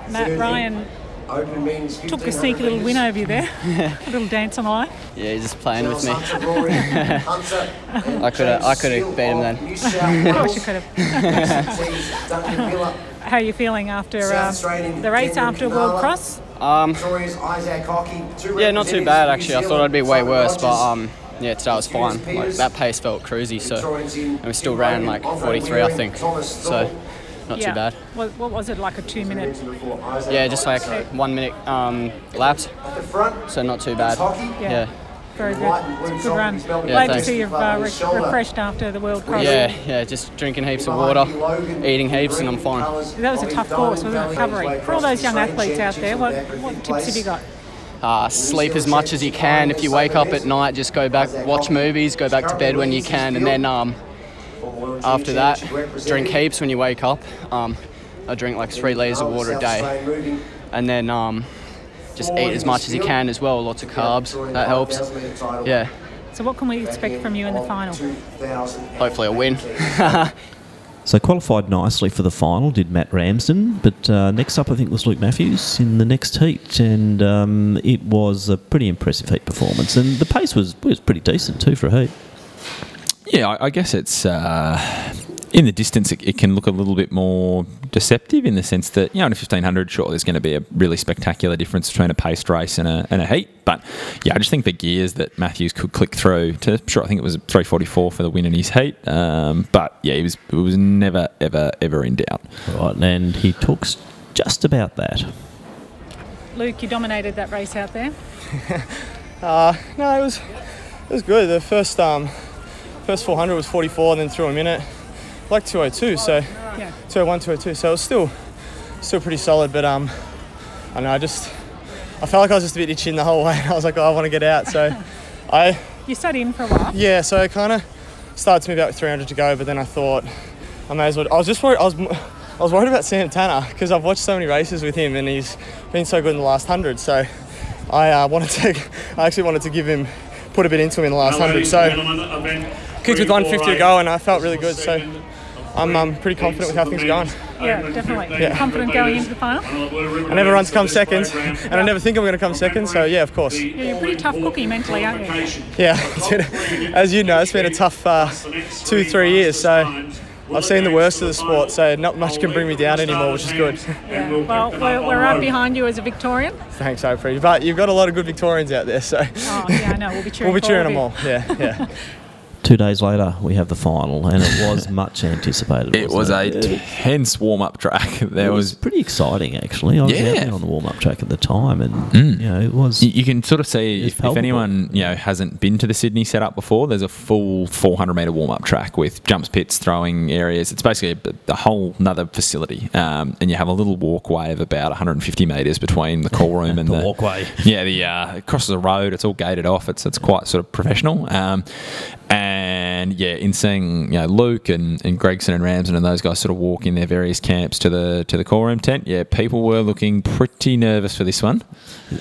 Matt Ryan took a sneaky little win over you there. a little dance on the line. Yeah, he's just playing with me. I could have, I could have beat him then. of course you could have. How are you feeling after um, the race after World Cross? Um, yeah, not too bad actually. I thought I'd be way worse, but um, yeah, today was fine. Like that pace felt cruisy, so and we still ran like 43, I think. So not yeah. too bad. What, what was it like a two minute? Yeah, just like one minute um, laps, so not too bad. Yeah. Very good. It's a good run. Glad to see you've uh, re- refreshed after the World Cross. Yeah, yeah, just drinking heaps of water, eating heaps, and I'm fine. That was a tough course, wasn't it? Recovery. For all those young athletes out there, what, what tips have you got? Uh, sleep as much as you can. If you wake up at night, just go back, watch movies, go back to bed when you can, and then um, after that, drink heaps when you wake up. Um, I drink like three litres of water a day, and then um, just eat as much as you can as well. Lots of carbs, that helps. Yeah, So what can we expect from you in the final? hopefully a win. So qualified nicely for the final, did Matt Ramsden. But uh, next up, I think, was Luke Matthews in the next heat, and um, it was a pretty impressive heat performance. And the pace was was pretty decent too for a heat. Yeah, I, I guess it's uh, in the distance. It, it can look a little bit more deceptive in the sense that you know in a fifteen hundred, sure, there's going to be a really spectacular difference between a paced race and a, and a heat. But yeah, I just think the gears that Matthews could click through to sure, I think it was three forty four for the win in his heat. Um, but yeah, he was it was never ever ever in doubt. Right, and he talks just about that. Luke, you dominated that race out there. Uh, no, it was it was good. The first um, first 400 was 44, and then through a minute, like 202. So Yeah. 201, 202. So it was still still pretty solid. But um, I don't know. I just I felt like I was just a bit itching the whole way. And I was like, oh, I want to get out. So I You sat in for a while. yeah. So I kind of started to move out with 300 to go, but then I thought I may as well. I was just worried. I was. m- I was worried about Sam Tanner because I've watched so many races with him and he's been so good in the last hundred. So I uh, wanted to, I actually wanted to give him, put a bit into him in the last hundred. So kicked with 150 to go and I felt really good. So I'm um, pretty confident with how things are going. Yeah, definitely. Yeah. Confident going into the final. I never run to come second, and I never think I'm going to come second. So yeah, of course. Yeah, you're a pretty tough cookie mentally, aren't you? Yeah, as you know, it's been a tough uh, two, three years. So I've seen the worst of the sport. So not much can bring me down anymore, which is good. Yeah. Well, we're, we're right behind you as a Victorian. Thanks, I appreciate. But you've got a lot of good Victorians out there, so Oh, yeah, I know. We'll be cheering we'll be cheering them all. Yeah, yeah. Two days later, we have the final, and it was much anticipated. It was wasn't a tense warm up track. There it was, was pretty exciting, actually. I was Yeah. out there on the warm up track at the time, and Mm. you know it was. You, you can sort of see if, if anyone you know hasn't been to the Sydney setup before. There's a full 400 meter warm up track with jumps, pits, throwing areas. It's basically a, a whole another facility, um, and you have a little walkway of about 150 meters between the call room and The the, walkway. Yeah, the uh, it crosses a road. It's all gated off. It's it's quite sort of professional. Um, and yeah, in seeing you know Luke and, and Gregson and Ramsden and those guys sort of walk in their various camps to the to the call room tent, yeah, people were looking pretty nervous for this one.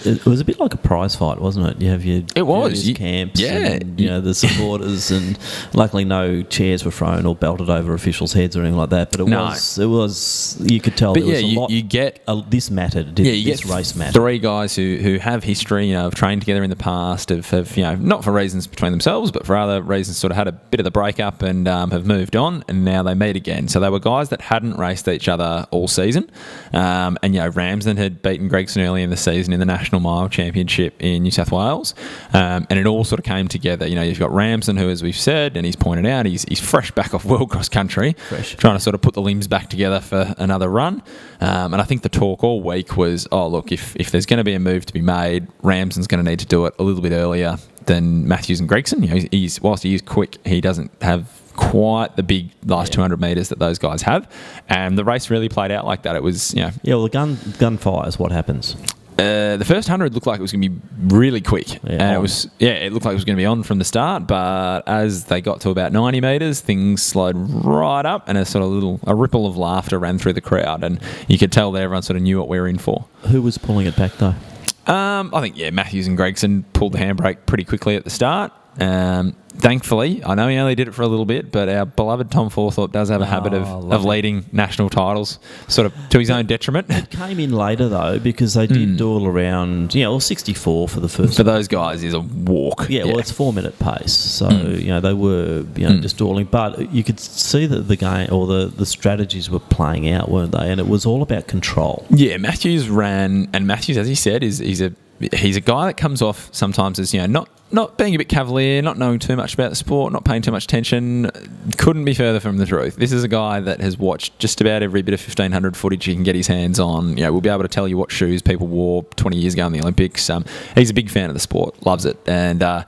It was a bit like a prize fight, wasn't it? You have your It was. You- camps, yeah. and, you know the supporters, and luckily no chairs were thrown or belted over officials' heads or anything like that. But it No. was, it was, you could tell But there yeah, was a you, lot. you get uh, this mattered. Did, yeah, you this get race mattered. three guys who, who have history, you know, have trained together in the past, have, have you know, not for reasons between themselves, but for other reasons, sort of had a bit of the breakup and um, have moved on, and now they meet again. So they were guys that hadn't raced each other all season, um, and you know, Ramsden had beaten Gregson early in the season in the National Mile Championship in New South Wales, um, and it all sort of came together. You know, you've got Ramsden, who, as we've said, and he's pointed out, he's, he's fresh back off world cross country, trying to sort of put the limbs back together for another run. Um, and I think the talk all week was, oh, look, if, if there's going to be a move to be made, Ramsden's going to need to do it a little bit earlier than Matthews and Gregson. You know, he's, he's whilst he is quick, he doesn't have quite the big last 200 metres that those guys have. And the race really played out like that. It was, you know, yeah, well, the gun gunfire is what happens. uh, the first hundred looked like it was going to be really quick, and it was yeah, it looked like it was going to be on from the start. But as they got to about ninety meters, things slowed right up, and a sort of little a ripple of laughter ran through the crowd, and you could tell that everyone sort of knew what we were in for. Who was pulling it back though? Um, I think yeah, Matthews and Gregson pulled the handbrake pretty quickly at the start. Um, thankfully, I know he only did it for a little bit, but our beloved Tom Forthorpe does have a habit Oh, of, love of it. leading national titles, sort of to his own detriment. Came in later though because they did duel around. Yeah, well, sixty-four for the first. For those guys, is a walk. Yeah, well, it's four minute pace, so Mm. you know they were you know just dueling, but you could see that the game or the the strategies were playing out, weren't they? And it was all about control. Yeah, Matthews ran, and Matthews, as he said, is he's a he's a guy that comes off sometimes as you know not not being a bit cavalier, not knowing too much about the sport, not paying too much attention. Couldn't be further from the truth. This is a guy that has watched just about every bit of fifteen hundred footage he can get his hands on. You know, we'll be able to tell you what shoes people wore twenty years ago in the Olympics. Um, he's a big fan of the sport, loves it, and uh,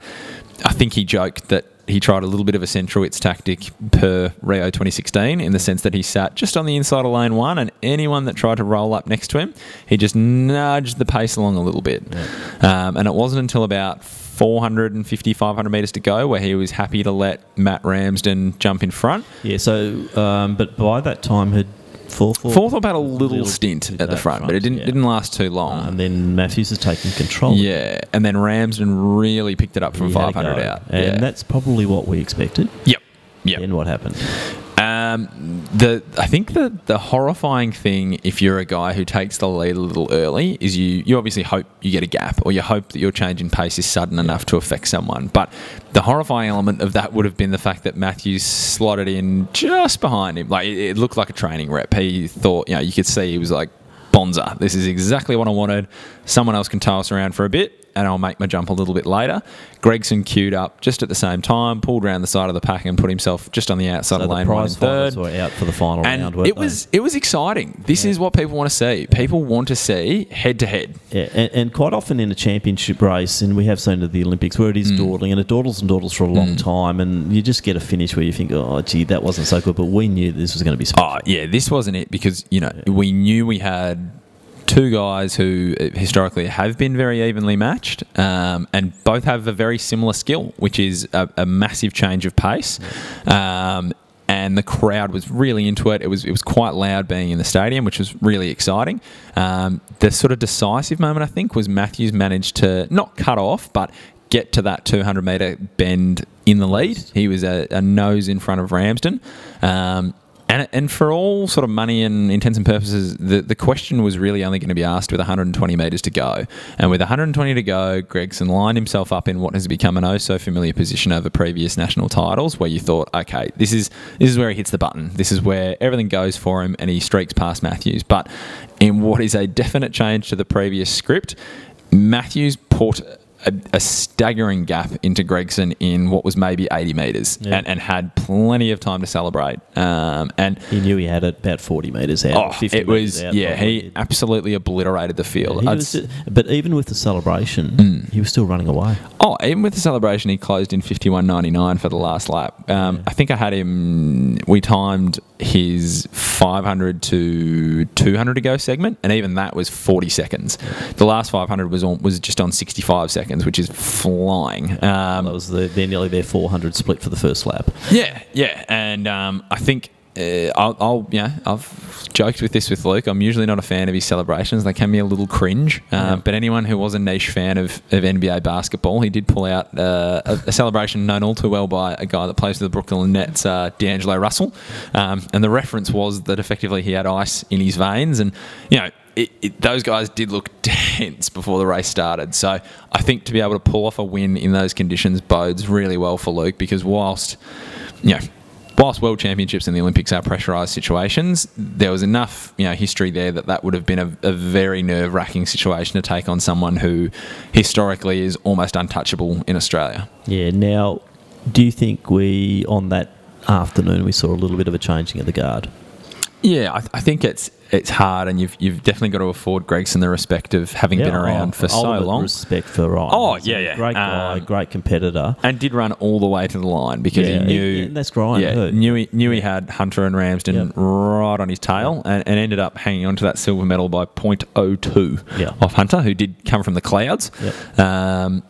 I think he joked that he tried a little bit of a centrowitz tactic per Rio 2016 in the sense that he sat just on the inside of lane one, and anyone that tried to roll up next to him, he just nudged the pace along a little bit. Um, and it wasn't until about 450, 500 metres to go where he was happy to let Matt Ramsden jump in front. Yeah, so um, but by that time had Forthorpe Forthorpe had a little, stint at the front, but it didn't didn't last too long. and then Matthews has taken control. yeah, and then Ramsden really picked it up from He 500 out. and yeah. that's probably what we expected. Yep. Yep. Then what happened? Um, the I think the the horrifying thing if you're a guy who takes the lead a little early is you you obviously hope you get a gap or you hope that your change in pace is sudden enough to affect someone. But the horrifying element of that would have been the fact that Matthews slotted in just behind him. Like it, it looked like a training rep. He thought you know you could see he was like. Bonza, this is exactly what I wanted. Someone else can tow us around for a bit, and I'll make my jump a little bit later. Gregson queued up just at the same time, pulled around the side of the pack, and put himself just on the outside So of the lane one prize and third. fighters were out for the final And round. it they? was it was exciting. This is what people want to see. People want to see head to head. Yeah, and, and quite often in a championship race, and we have seen it at the Olympics where it is Mm. dawdling, and it dawdles and dawdles for a long time, and you just get a finish where you think, oh, gee, that wasn't so good, but we knew this was going to be special. Oh yeah, this wasn't it because you know we knew we had two guys who uh, historically have been very evenly matched, um, and both have a very similar skill, which is a, a massive change of pace. Um, and the crowd was really into it. It was it was quite loud being in the stadium, which was really exciting. Um, the sort of decisive moment, I think, was Matthews managed to not cut off, but get to that 200 metre bend in the lead. He was a, a nose in front of Ramsden. Um, and, and for all sort of money and intents and purposes, the, the question was really only going to be asked with 120 metres to go. And with 120 to go, Gregson lined himself up in what has become an oh so familiar position over previous national titles, where you thought, okay, this is this is where he hits the button. This is where everything goes for him, and he streaks past Matthews. But in what is a definite change to the previous script, Matthews put a, a staggering gap into Gregson in what was maybe 80 metres Yeah. and, and had plenty of time to celebrate. Um, and He knew he had it about 40 metres out. oh, 50 it was, out, yeah, he absolutely obliterated the field. Was, but even with the celebration, Mm. he was still running away. Oh, even with the celebration, he closed in 51.99 for the last lap. Um, I think I had him, we timed his 500 to 200 to go segment, and even that was 40 seconds. The last 500 was on, was just on 65 seconds, which is flying. Um, that was the, they're nearly their 400 split for the first lap. yeah, yeah, and um, I think uh, I'll, I'll, yeah, I've joked with this with Luke. I'm usually not a fan of his celebrations; they can be a little cringe. Uh, But anyone who was a niche fan of, of NBA basketball, he did pull out uh, a, a celebration known all too well by a guy that plays for the Brooklyn Nets, uh, D'Angelo Russell, um, and the reference was that effectively he had ice in his veins, and you know. It, it, those guys did look tense before the race started. So I think to be able to pull off a win in those conditions bodes really well for Luke because whilst, you know, whilst world championships and the Olympics are pressurised situations, there was enough you know history there that that would have been a, a very nerve wracking situation to take on someone who historically is almost untouchable in Australia. Yeah. Now, do you think we on that afternoon we saw a little bit of a changing of the guard? Yeah, I, I think it's it's hard, and you've you've definitely got to afford Gregson the respect of having been around oh, for so long. Respect for Ryan. Oh, yeah, yeah. Great guy, Um, great competitor. and did run all the way to the line because Yeah, he knew yeah, and that's Ryan Yeah, too. knew he knew he had Hunter and Ramsden right on his tail, and, and ended up hanging on to that silver medal by .02 Yeah. off Hunter, who did come from the clouds. Um,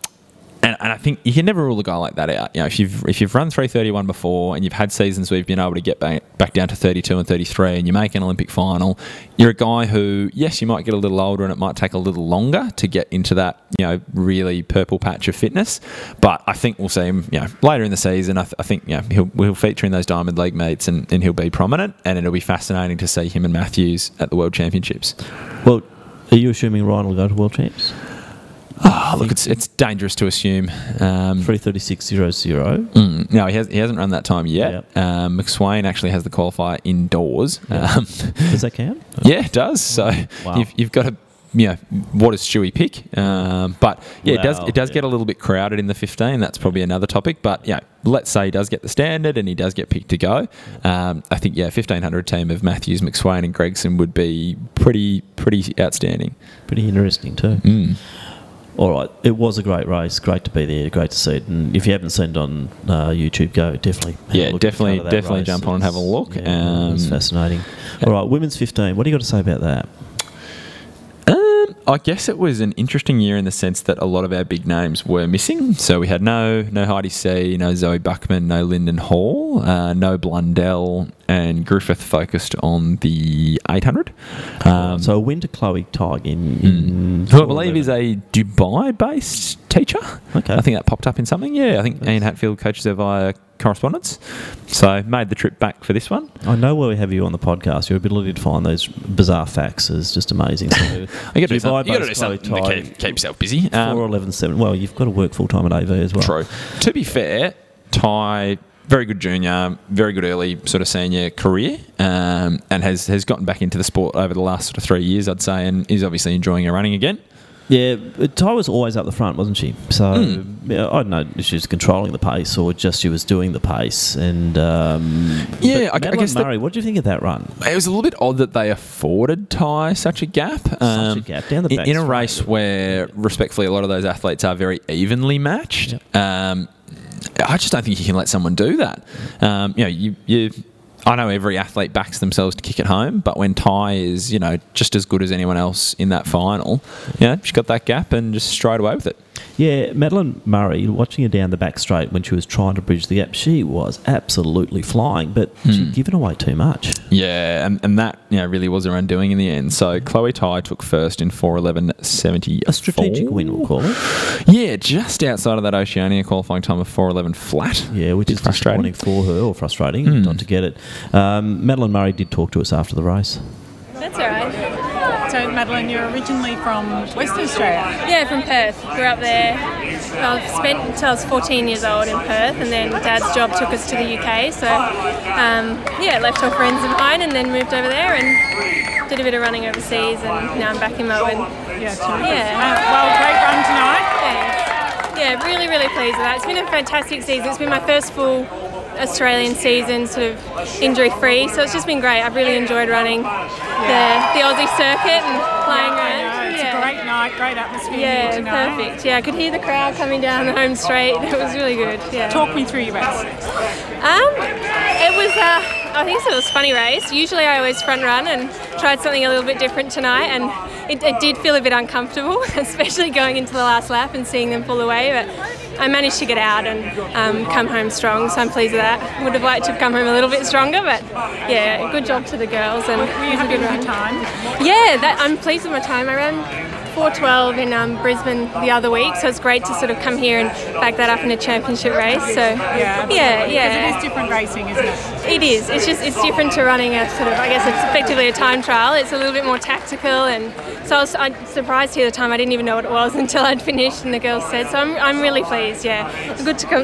and, I think you can never rule a guy like that out. You know, if you've if you've run 331 before and you've had seasons where you've been able to get back, back down to 32 and 33 and you make an Olympic final, you're a guy who, yes, you might get a little older and it might take a little longer to get into that, you know, really purple patch of fitness. But I think we'll see him, you know, later in the season. I, th- I think, you know, he'll, he'll feature in those Diamond League meets and, and he'll be prominent and it'll be fascinating to see him and Matthews at the World Championships. Well, are you assuming Ryan will go to World Champs? Oh, look, it's, it's dangerous to assume. Um, 336.00. Mm, no, he, has, he hasn't run that time yet. Um, McSweyn actually has the qualifier indoors. Um, Does that count? yeah, it does. So Wow. you've, you've got to, you know, what does Stewie pick? Um, but yeah, it does it does get a little bit crowded in the 15. That's probably another topic. But yeah, let's say he does get the standard and he does get picked to go. Um, I think yeah, 1500 team of Matthews, McSweyn, and Gregson would be pretty pretty outstanding. Pretty interesting too. Mm. All right, it was a great race. Great to be there. Great to see it. And if you haven't seen it on uh, YouTube, go definitely. Yeah, definitely- definitely race. jump on and have a look. Yeah, it's Um, fascinating. All right, women's 15. What do you got to say about that? Um, I guess it was an interesting year in the sense that a lot of our big names were missing. So we had no no Heidi See, no Zoe Buckman, no Linden Hall, uh, no Blundell, and Griffith focused on the 800. Um, so a win to Chloe Tighe in, in who I believe is a Dubai-based teacher. Okay. I think that popped up in something. Yeah, I think Ian Hatfield coaches her via correspondence. So made the trip back for this one. I know where we have you on the podcast. Your ability to find those bizarre facts is just amazing. So You gotta do some- you gotta do something to keep, keep yourself busy. Um, Four eleven seven. Well, you've got to work full time at AV as well. True. To be fair, Tighe, very good junior, very good early sort of senior career, um, and has, has gotten back into the sport over the last sort of three years, I'd say, and is obviously enjoying her running again. Yeah, Tighe was always up the front, wasn't she? So Mm. I don't know if she was controlling the pace or just she was doing the pace. And um, Yeah, I- I guess that- Murray. what do you think of that run? It was a little bit odd that they afforded Tighe such a gap. um, a gap down the in, back in a race where, respectfully, a lot of those athletes are very evenly matched. Um, I just don't think you can let someone do that. Um, you know, you, you. I know every athlete backs themselves to kick it home, but when Tighe is, you know, just as good as anyone else in that final, yeah, she's got that gap and just straight away with it. Yeah, Madeline Murray, watching her down the back straight when she was trying to bridge the gap, she was absolutely flying, but Hmm. she'd given away too much. Yeah, and, and that you know, really was her undoing in the end. So Chloe Tighe took first in 411.70. A strategic win, we'll call it. Yeah, just outside of that Oceania qualifying time of 411 flat. Yeah, which is frustrating for her, or frustrating Hmm. not to get it. Um, Madeline Murray did talk to us after the race. That's all right. So, Madeline, you're originally from Western Australia. Yeah, from Perth. Grew up there. I've spent until I was 14 years old in Perth, and then Dad's job took us to the UK. So, um, yeah, left all friends behind, and then moved over there and did a bit of running overseas, and now I'm back in Melbourne. Yeah, terrific. Yeah. Uh, well, great run tonight. Thanks. pleased with that. It's been a fantastic season. It's been my first full Australian season, sort of injury free. So it's just been great. I've really enjoyed running the, the Aussie circuit and playing around. It's a great night, great atmosphere Yeah, tonight. perfect. Yeah, I could hear the crowd coming down the home straight. It was really good. Yeah. Talk me through your race. Um, it was. Uh, I think it was a funny race. Usually, I always front run and tried something a little bit different tonight, and it, it did feel a bit uncomfortable, especially going into the last lap and seeing them pull away. But I managed to get out and um, come home strong, so I'm pleased with that. Would have liked to have come home a little bit stronger, but yeah, good job to the girls. And Were you it a happy good with your time? Yeah, that, I'm pleased with my time. I ran 4:12 in um, Brisbane the other week, so it's great to sort of come here and back that up in a championship race. So Yeah, yeah, yeah. Because it is different racing, isn't it? It is. It's just it's different to running a sort of I guess it's effectively a time trial. It's a little bit more tactical, and so I was I'm surprised here at the time. I didn't even know what it was until I'd finished, and the girls said. So I'm, I'm really pleased. Yeah, good to come.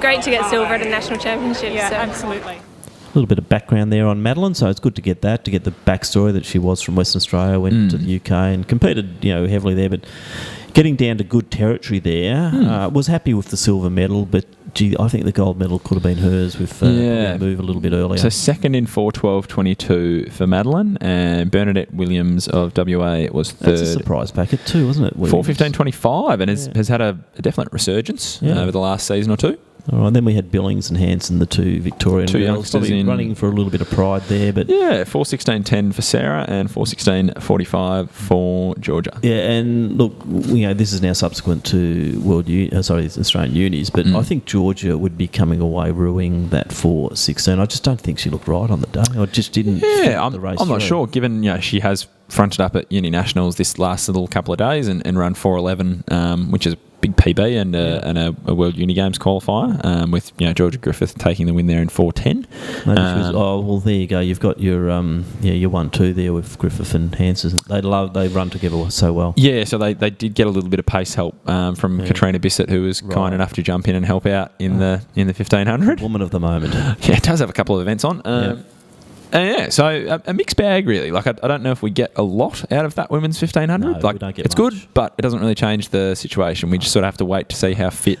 Great to get silver at a national championship. Yeah, so. absolutely. A little bit of background there on Madeline, so it's good to get that, to get the backstory that she was from Western Australia, went to the UK and competed, you know, heavily there, but getting down to good territory there. Hmm. Uh, was happy with the silver medal, but gee, I think the gold medal could have been hers with uh, Yeah. move a little bit earlier. So second in 4.12.22 for Madeline, and Bernadette Williams of WA was third. That's a surprise packet too, wasn't it? Williams? 4.15.25 and has, has had a, a definite resurgence Yeah. over the last season or two. All right, then we had Billings and Hanson, the two Victorian Two girls, youngsters in- running for a little bit of pride there, but Yeah, 4.16.10 for Sarah and 4.16.45 for Georgia. Yeah, and look, you know, this is now subsequent to World, U- uh, sorry, Australian unis, but Mm. I think Georgia would be coming away ruining that four sixteen. I just don't think she looked right on the day. I just didn't. Yeah, I'm, the race I'm not sure. Given you know she has fronted up at Uni Nationals this last little couple of days and, and run 4.11, um, which is big PB and, a, and a, a World Uni Games qualifier, um, with you know Georgia Griffith taking the win there in 4.10. Maybe she was, Um, oh well, there you go. You've got your um, yeah, your one two there with Griffith and Hanson. They love they run together so well. Yeah, so they, they did get a little bit of pace help um, from Catriona Bisset, who was Right. kind enough to jump in and help out in the in the fifteen hundred. Woman of the moment. Yeah, it does have a couple of events on. Um, and yeah, so a, a mixed bag really. Like I, I don't know if we get a lot out of that women's fifteen hundred. No, like we don't get it's good, but it doesn't really change the situation. We just sort of have to wait to see how fit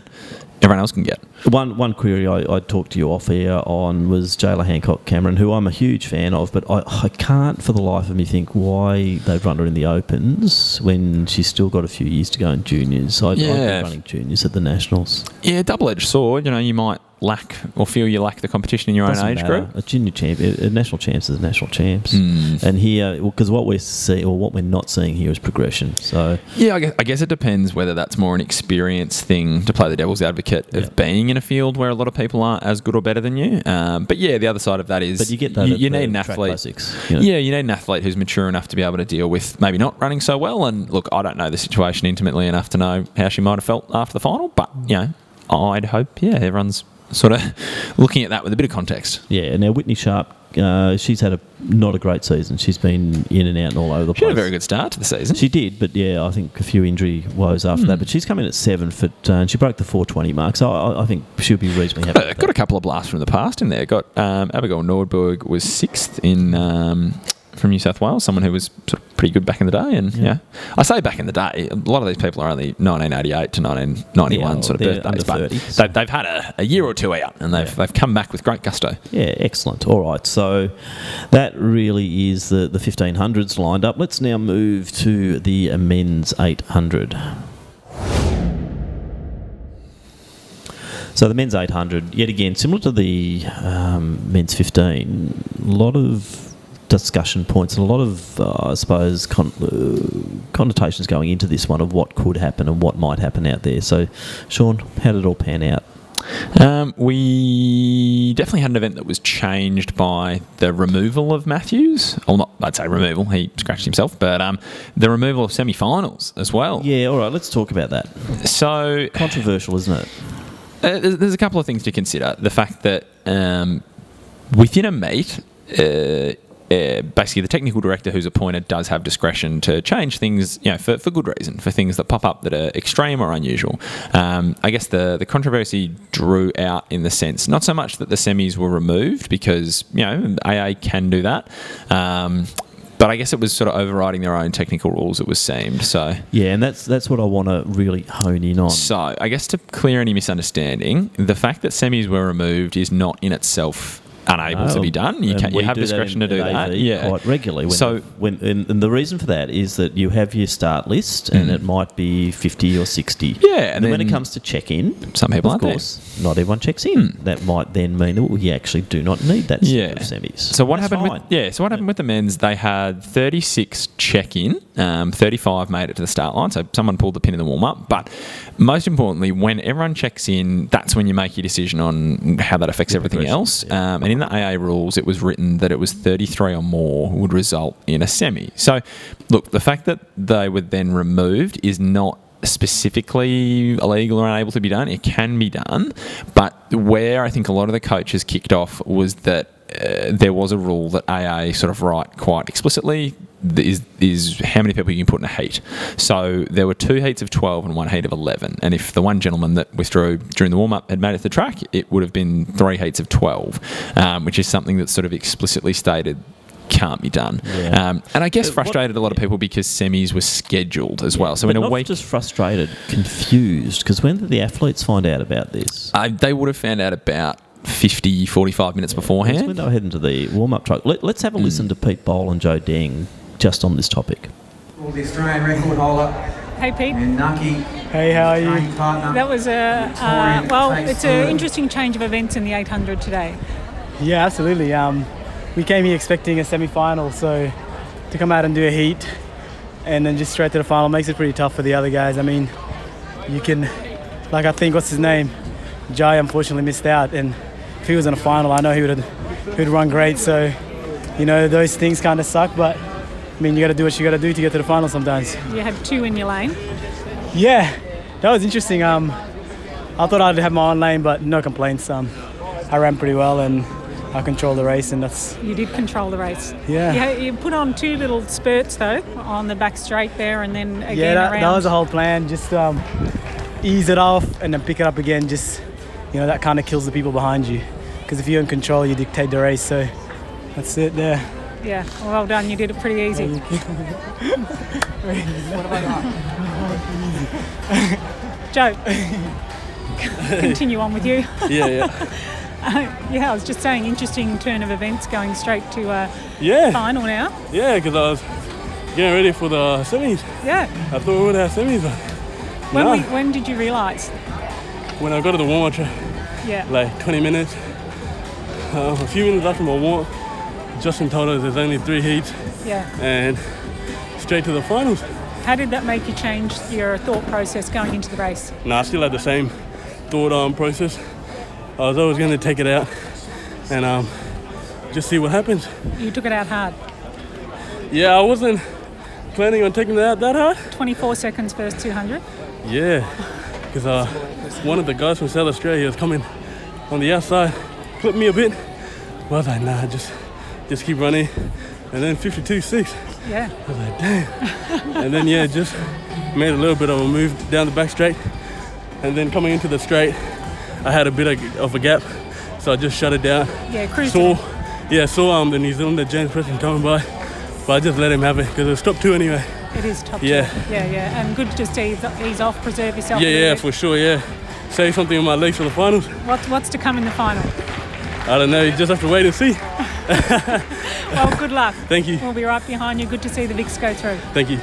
everyone else can get. One one query I, I talked to you off air on was Jaylah Hancock Cameron, who I'm a huge fan of, but I, I can't for the life of me think why they've run her in the Opens when she's still got a few years to go in juniors. I, I'd be Yeah. running juniors at the Nationals. Yeah, double edged sword. You know, you might lack or feel you lack the competition in your Doesn't own age matter. group. A junior champ, a, a national champs is a national champs, Hmm. and here because what we're see or what we're not seeing here is progression. So Yeah, I guess, I guess it depends whether that's more an experience thing to play the devil's advocate of being in a field where a lot of people aren't as good or better than you. Um, but yeah, the other side of that is But you get that you, you need an athlete. classics, you know. Yeah, you need an athlete who's mature enough to be able to deal with maybe not running so well. And look, I don't know the situation intimately enough to know how she might have felt after the final, but you know, I'd hope yeah, everyone's sort of looking at that with a bit of context. yeah, and now Whitney Sharp, uh, she's had a not a great season. She's been in and out and all over the She place. had a very good start to the season. She did, but yeah, I think a few injury woes after Hmm. that. But she's come in at seven foot, uh, and she broke the 420 mark, so I, I think she'll be reasonably happy. Got a couple of blasts from the past in there. Got um, Abigail Nordberg was sixth in um, from New South Wales, someone who was sort of pretty good back in the day. And yeah, I say back in the day, a lot of these people are only 1988 to 1991 Yeah, sort of birthdays, under but 30, they've, they've had a, a year or two out, and they've they've come back with great gusto. Yeah, excellent. All right, so that really is the, the 1500s lined up. Let's now move to the men's 800. So the men's 800, yet again, similar to the um, men's 15, a lot of discussion points and a lot of, uh, I suppose, con- uh, connotations going into this one of what could happen and what might happen out there. So, Sean, how did it all pan out? Um, we definitely had an event that was changed by the removal of Mathews. Well, not I'd say removal. He scratched himself, but um, the removal of semi-finals as well. Yeah, all right, let's talk about that. So controversial, isn't it? Uh, there's, there's a couple of things to consider. The fact that um, within a meet, uh, uh, basically the technical director who's appointed does have discretion to change things, you know, for, for good reason, for things that pop up that are extreme or unusual. Um, I guess the the controversy drew out in the sense not so much that the semis were removed because you know AA can do that. Um, but I guess it was sort of overriding their own technical rules. It was seemed so. Yeah, and that's that's what I want to really hone in on. So I guess to clear any misunderstanding, the fact that semis were removed is not in itself unable to be done. You can you have discretion to do that. Yeah, quite regularly. When so when and, and the reason for that is that you have your start list, and Mm. it might be fifty or sixty. Yeah, and, and then when it comes to check in, some people of aren't there. course, not everyone checks in. That might then mean that we actually do not need that yeah. of semis. So what That's happened fine. with yeah? So what happened with the men's? They had 36 check in, um, 35 made it to the start line. So someone pulled the pin in the warm up. But most importantly, when everyone checks in, that's when you make your decision on how that affects everything else. Um, and in the AA rules, it was written that it was 33 or more would result in a semi. So look, the fact that they were then removed is not specifically illegal or unable to be done. It can be done, but where I think a lot of the coaches kicked off was that uh, there was a rule that AA sort of write quite explicitly is is how many people you can put in a heat. So there were two heats of 12 and one heat of 11. And if the one gentleman that withdrew during the warm up had made it to the track, it would have been three heats of 12, um, which is something that's sort of explicitly stated can't be done. Yeah. Um, and I guess But what- frustrated a lot of people because semis were scheduled as well. So in a not week, just frustrated, confused. Because when did the athletes find out about this? uh, they would have found out about 50, 45 minutes It's beforehand. when they were heading to the warm up truck. Let, let's have a listen to Pete Bol and Joe Deng just on this topic. Well, the Australian record holder Hey, Pete. and Nucky. Hey, how are you? partner. That was a uh, well. It's an interesting change of events in the 800 today. Yeah, absolutely. Um, we came here expecting a semi-final, so to come out and do a heat and then just straight to the final makes it pretty tough for the other guys. I mean, you can, like I think what's his name, Jai, unfortunately missed out, and if he was in a final, I know he would have he would run great. So, you know, those things kind of suck, but I mean, you got to do what you got to do to get to the final sometimes. You had two in your lane. Yeah, that was interesting. Um, I thought I'd have my own lane, but no complaints. Um, I ran pretty well and I controlled the race, and that's You did control the race. Yeah. You, you put on two little spurts though on the back straight there, and then again yeah. That, around. that was the whole plan. Just um, ease it off and then pick it up again. Just you know, that kind of kills the people behind you, because if you're in control, you dictate the race. So that's it there. Yeah. Well done. You did it pretty easy. Joe, continue on with you. Yeah, yeah. Uh, yeah, I was just saying, interesting turn of events going straight to uh, Yeah. final now. Yeah, because I was getting ready for the semis. Yeah. I thought we would have semis, but When, nah. we, when did you realise? when I got to the warm-up track, Yeah. like 20 minutes, uh, a few minutes after my warm Justin told us there's only three heats Yeah. and straight to the finals. How did that make you change your thought process going into the race? No, I still had the same thought um, process. I was always going to take it out and um, just see what happens. You took it out hard. Yeah, I wasn't planning on taking it out that hard. 24 seconds first 200. Yeah, because uh, one of the guys from South Australia was coming on the outside, clipped me a bit. But I was like, nah, just just keep running. And then 52.6. Yeah. I was like, damn. and then yeah, just made a little bit of a move down the back straight. And then coming into the straight, I had a bit of, of a gap, so I just shut it down. Yeah, cruised Saw, yeah, saw um, the New Zealander James Preston coming by, but I just let him have it because it was top two anyway. It is top Yeah. two. Yeah, yeah. And good to just ease, ease off, preserve yourself. Yeah, yeah, for sure, yeah. Save something on my legs for the finals. What's, what's to come in the final? I don't know, you just have to wait and see. Well, good luck. Thank you. We'll be right behind you. Good to see the Vicks go through. Thank you.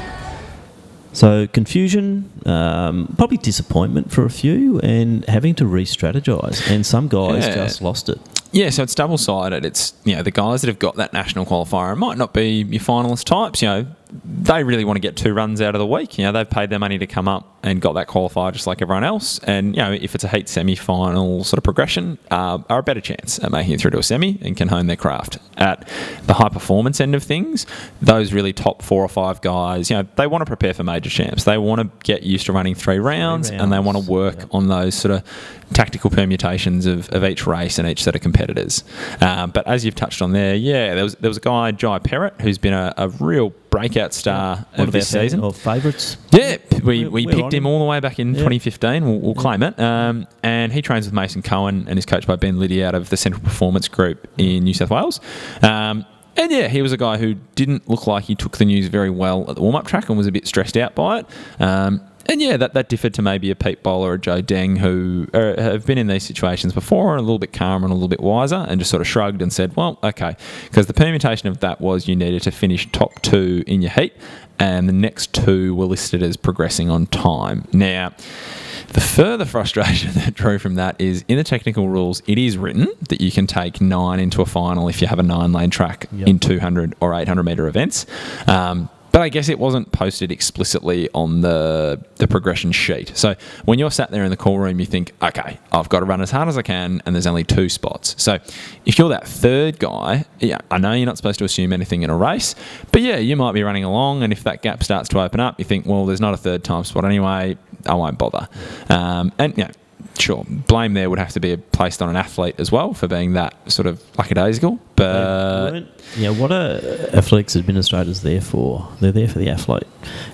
So confusion, um, probably disappointment for a few, and having to re-strategize. And some guys Yeah. just lost it. Yeah, so it's double sided. It's you know the guys that have got that national qualifier it might not be your finalist types. You know they really want to get two runs out of the week. You know they've paid their money to come up and got that qualifier just like everyone else. And you know if it's a heat semi final sort of progression, uh, are a better chance at making it through to a semi and can hone their craft. At the high performance end of things, those really top four or five guys, you know they want to prepare for major champs. They want to get used to running three rounds, and they want to work on those sort of tactical permutations of, of each race and each set of competitors. Um, but as you've touched on there, yeah, there was there was a guy Jai Perrott who's been a, a real breakout star One of this season. Or favourites. Yeah, we, We're- we picked him all the way back in Yeah. 2015. We'll, we'll claim it. Um, and he trains with Mason Cohen and is coached by Ben Liddy out of the Central Performance Group in New South Wales. Um, and yeah, he was a guy who didn't look like he took the news very well at the warm up track and was a bit stressed out by it. Um, and yeah, that, that differed to maybe a Pete Bowler or a Joe Deng who uh, have been in these situations before and a little bit calmer and a little bit wiser and just sort of shrugged and said, well, okay. Because the permutation of that was you needed to finish top two in your heat and the next two were listed as progressing on time. Now, the further frustration that drew from that is in the technical rules, it is written that you can take nine into a final if you have a nine lane track Yep. in 200 or 800 metre events. Um, but I guess it wasn't posted explicitly on the the progression sheet. So when you're sat there in the call room, you think, okay, I've got to run as hard as I can, and there's only two spots. So if you're that third guy, yeah, I know you're not supposed to assume anything in a race, but yeah, you might be running along, and if that gap starts to open up, you think, well, there's not a third time spot anyway. I won't bother. Um, and know, sure, blame there would have to be placed on an athlete as well for being that sort of lackadaisical. But Yeah, what are athletics administrators there for? They're there for the athlete.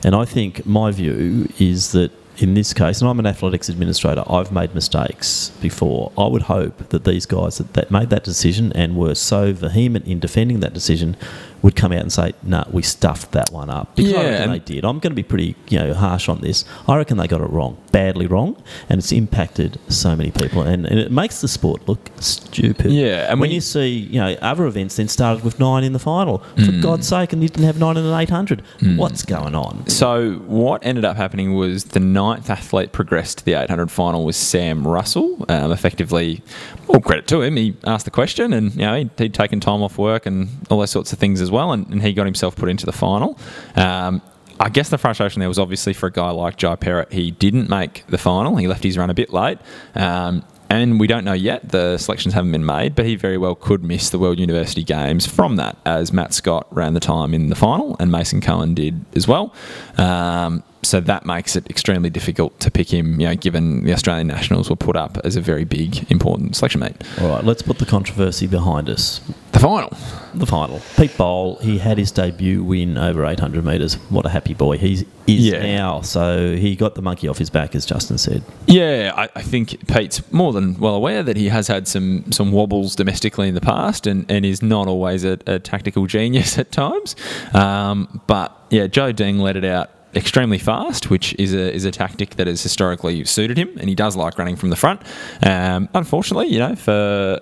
And I think my view is that in this case, and I'm an athletics administrator, I've made mistakes before. I would hope that these guys that, that made that decision and were so vehement in defending that decision would come out and say, "No, we stuffed that one up." Because I Yeah, reckon and- they did. I'm going to be pretty, you know, harsh on this. I reckon they got it wrong, badly wrong, and it's impacted so many people, and, and it makes the sport look stupid. Yeah, and when when you see, you know, other events then started with nine in the final, for Mm. God's sake, and you didn't have nine in an 800. What's going on? So what ended up happening was the ninth athlete progressed to the 800 final was Sam Russell. Um, effectively, all credit to him, he asked the question, and you know he'd, he'd taken time off work and all those sorts of things as well, and, and he got himself put into the final. Um, I guess the frustration there was obviously for a guy like Jai Perrott. He didn't make the final. He left his run a bit late. Um, and we don't know yet. The selections haven't been made, but he very well could miss the World University Games from that, as Matt Scott ran the time in the final and Mason Cohen did as well. Um, so that makes it extremely difficult to pick him, you know, given the Australian nationals were put up as a very big, important selection mate. All right, let's put the controversy behind us. The final. The final. Pete Bol, he had his debut win over 800 metres. What a happy boy he is Yeah. now. So he got the monkey off his back, as Justin said. Yeah, I, I think Pete's more than well aware that he has had some some wobbles domestically in the past and, and is not always a, a tactical genius at times. Um, but yeah, Joe Deng let it out extremely fast, which is a is a tactic that has historically suited him, and he does like running from the front. Um, unfortunately, you know, for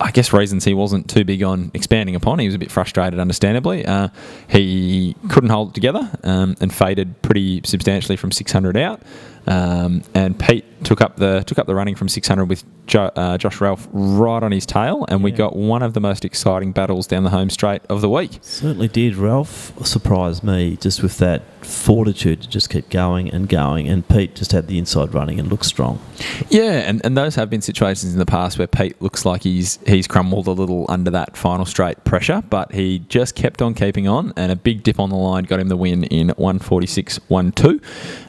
I guess reasons he wasn't too big on expanding upon. He was a bit frustrated, understandably. Uh, he couldn't hold it together um, and faded pretty substantially from 600 out. Um, and Pete took up the took up the running from 600 with jo- uh, Josh Ralph right on his tail, and we got one of the most exciting battles down the home straight of the week. Certainly did. Ralph surprised me just with that fortitude to just keep going and going, and Pete just had the inside running and looked strong. Yeah, and, and those have been situations in the past where Pete looks like he's he's crumbled a little under that final straight pressure, but he just kept on keeping on, and a big dip on the line got him the win in 146.12.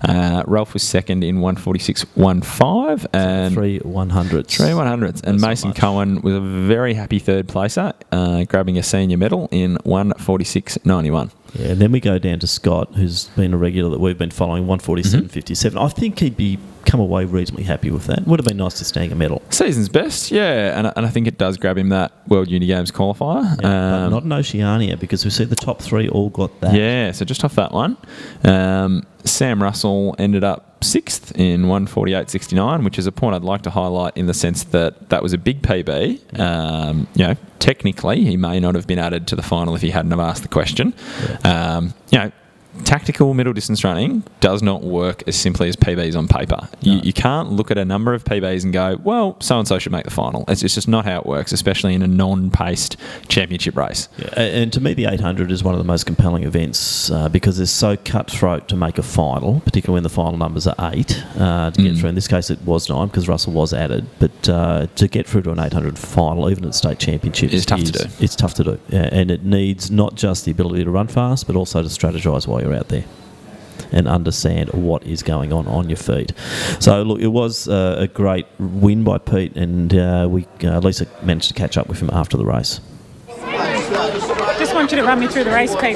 Uh, Ralph was second in 146.15, and three 100s. Three 100s, and Mason Cohen was a very happy third placer, uh, grabbing a senior medal in 146.91. Yeah, and then we go down to Scott, who's been a regular that we've been following, 147.57. I think he'd be come away reasonably happy with that. Would have been nice to snag a medal. Season's best, yeah, and, I- and I think it does grab him that World Uni Games qualifier. but Um, not in Oceania because we see the top three all got that. Yeah, so just off that one. Um, Sam Russell ended up sixth in 148.69, which is a point I'd like to highlight in the sense that that was a big PB. Um, you know, technically, he may not have been added to the final if he hadn't have asked the question. Um, you know, tactical middle distance running does not work as simply as PBs on paper. You, you can't look at a number of PBs and go, well, so and so should make the final. It's, it's just not how it works, especially in a non-paced championship race. Yeah, and to me, the 800 is one of the most compelling events uh, because it's so cutthroat to make a final, particularly when the final numbers are eight uh, to get Mm. through. In this case, it was nine because Russell was added, but uh, to get through to an 800 final, even at state championships, It's tough to do. It's tough to do, yeah, and it needs not just the ability to run fast, but also to strategise while you're out there. And understand what is going on on your feet. So look, it was uh, a great win by Pete, and uh, we uh, Lisa managed to catch up with him after the race. Just want you to run me through the race, Pete.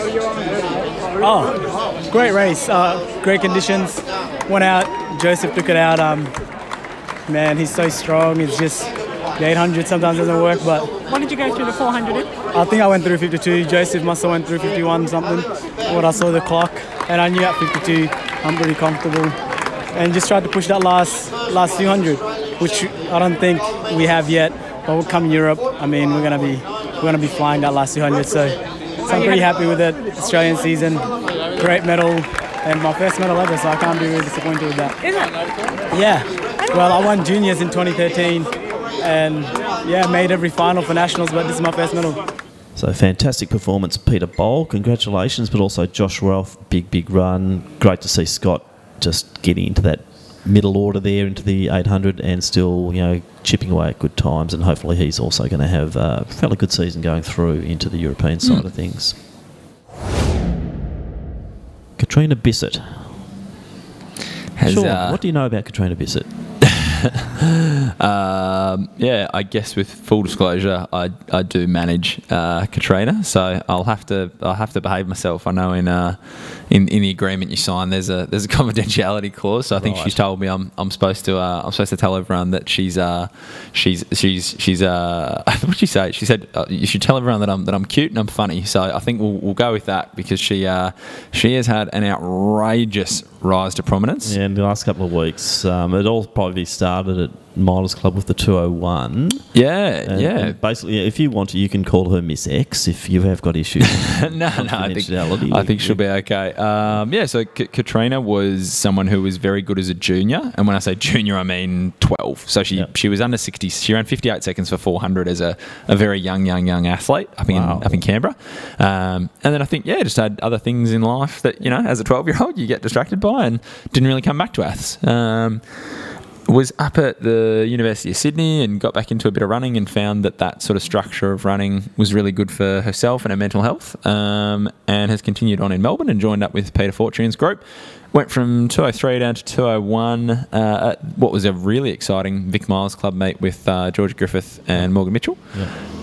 Oh, great race. Uh, great conditions. Went out. Joseph took it out. Um, man, he's so strong. It's just The 800 sometimes doesn't work, but What did you go through the 400 in? I think I went through 52. Joseph must have went through 51 something. What I saw the clock, and I knew at 52 I'm pretty comfortable, and just tried to push that last last 200, which I don't think we have yet. But we'll come Europe. I mean, we're gonna be we're gonna be flying that last 200. So, so I'm pretty happy with it. Australian season, great medal, and my first medal ever. So I can't be really disappointed with that. Is it? Yeah. Well, I won juniors in 2013, and yeah, made every final for nationals. But this is my first medal. So fantastic performance, Peter Bol. Congratulations, but also Josh Ralph, big big run. Great to see Scott just getting into that middle order there into the 800 and still you know chipping away at good times. And hopefully he's also going to have a fairly good season going through into the European side Mm. of things. Catriona Bisset. Has, Sean, uh, what do you know about Catriona Bisset? um, yeah, I guess with full disclosure, I, I do manage uh, Catriona, so I'll have to I'll have to behave myself. I know in uh, in, in the agreement you sign, there's a there's a confidentiality clause. So I think Right. she's told me I'm, I'm supposed to uh, I'm supposed to tell everyone that she's uh, she's she's she's uh, what she say? She said uh, you should tell everyone that I'm that I'm cute and I'm funny. So I think we'll, we'll go with that because she uh, she has had an outrageous rise to prominence. Yeah, in the last couple of weeks, um, it all probably started at Milers Club with the 201. Yeah, And- yeah. and basically, if you want to, you can call her Miss X if you have got issues. no, no, I think, I think she'll be okay. Um, yeah, so K- Catriona was someone who was very good as a junior, and when I say junior, I mean twelve. So she she was under sixty. She ran fifty eight seconds for four hundred as a, a very young, young, young athlete up in Wow. up in Canberra. Um, and then I think yeah, just had other things in life that you know, as a twelve year old, you get distracted by, and didn't really come back to Aths. Um, was up at the University of Sydney and got back into a bit of running and found that that sort of structure of running was really good for herself and her mental health um, and has continued on in Melbourne and joined up with Peter Fortune's group. Went from 203 down to 201 uh, at what was a really exciting Vic Milers club meet with uh, George Griffith and Morgan Mitchell.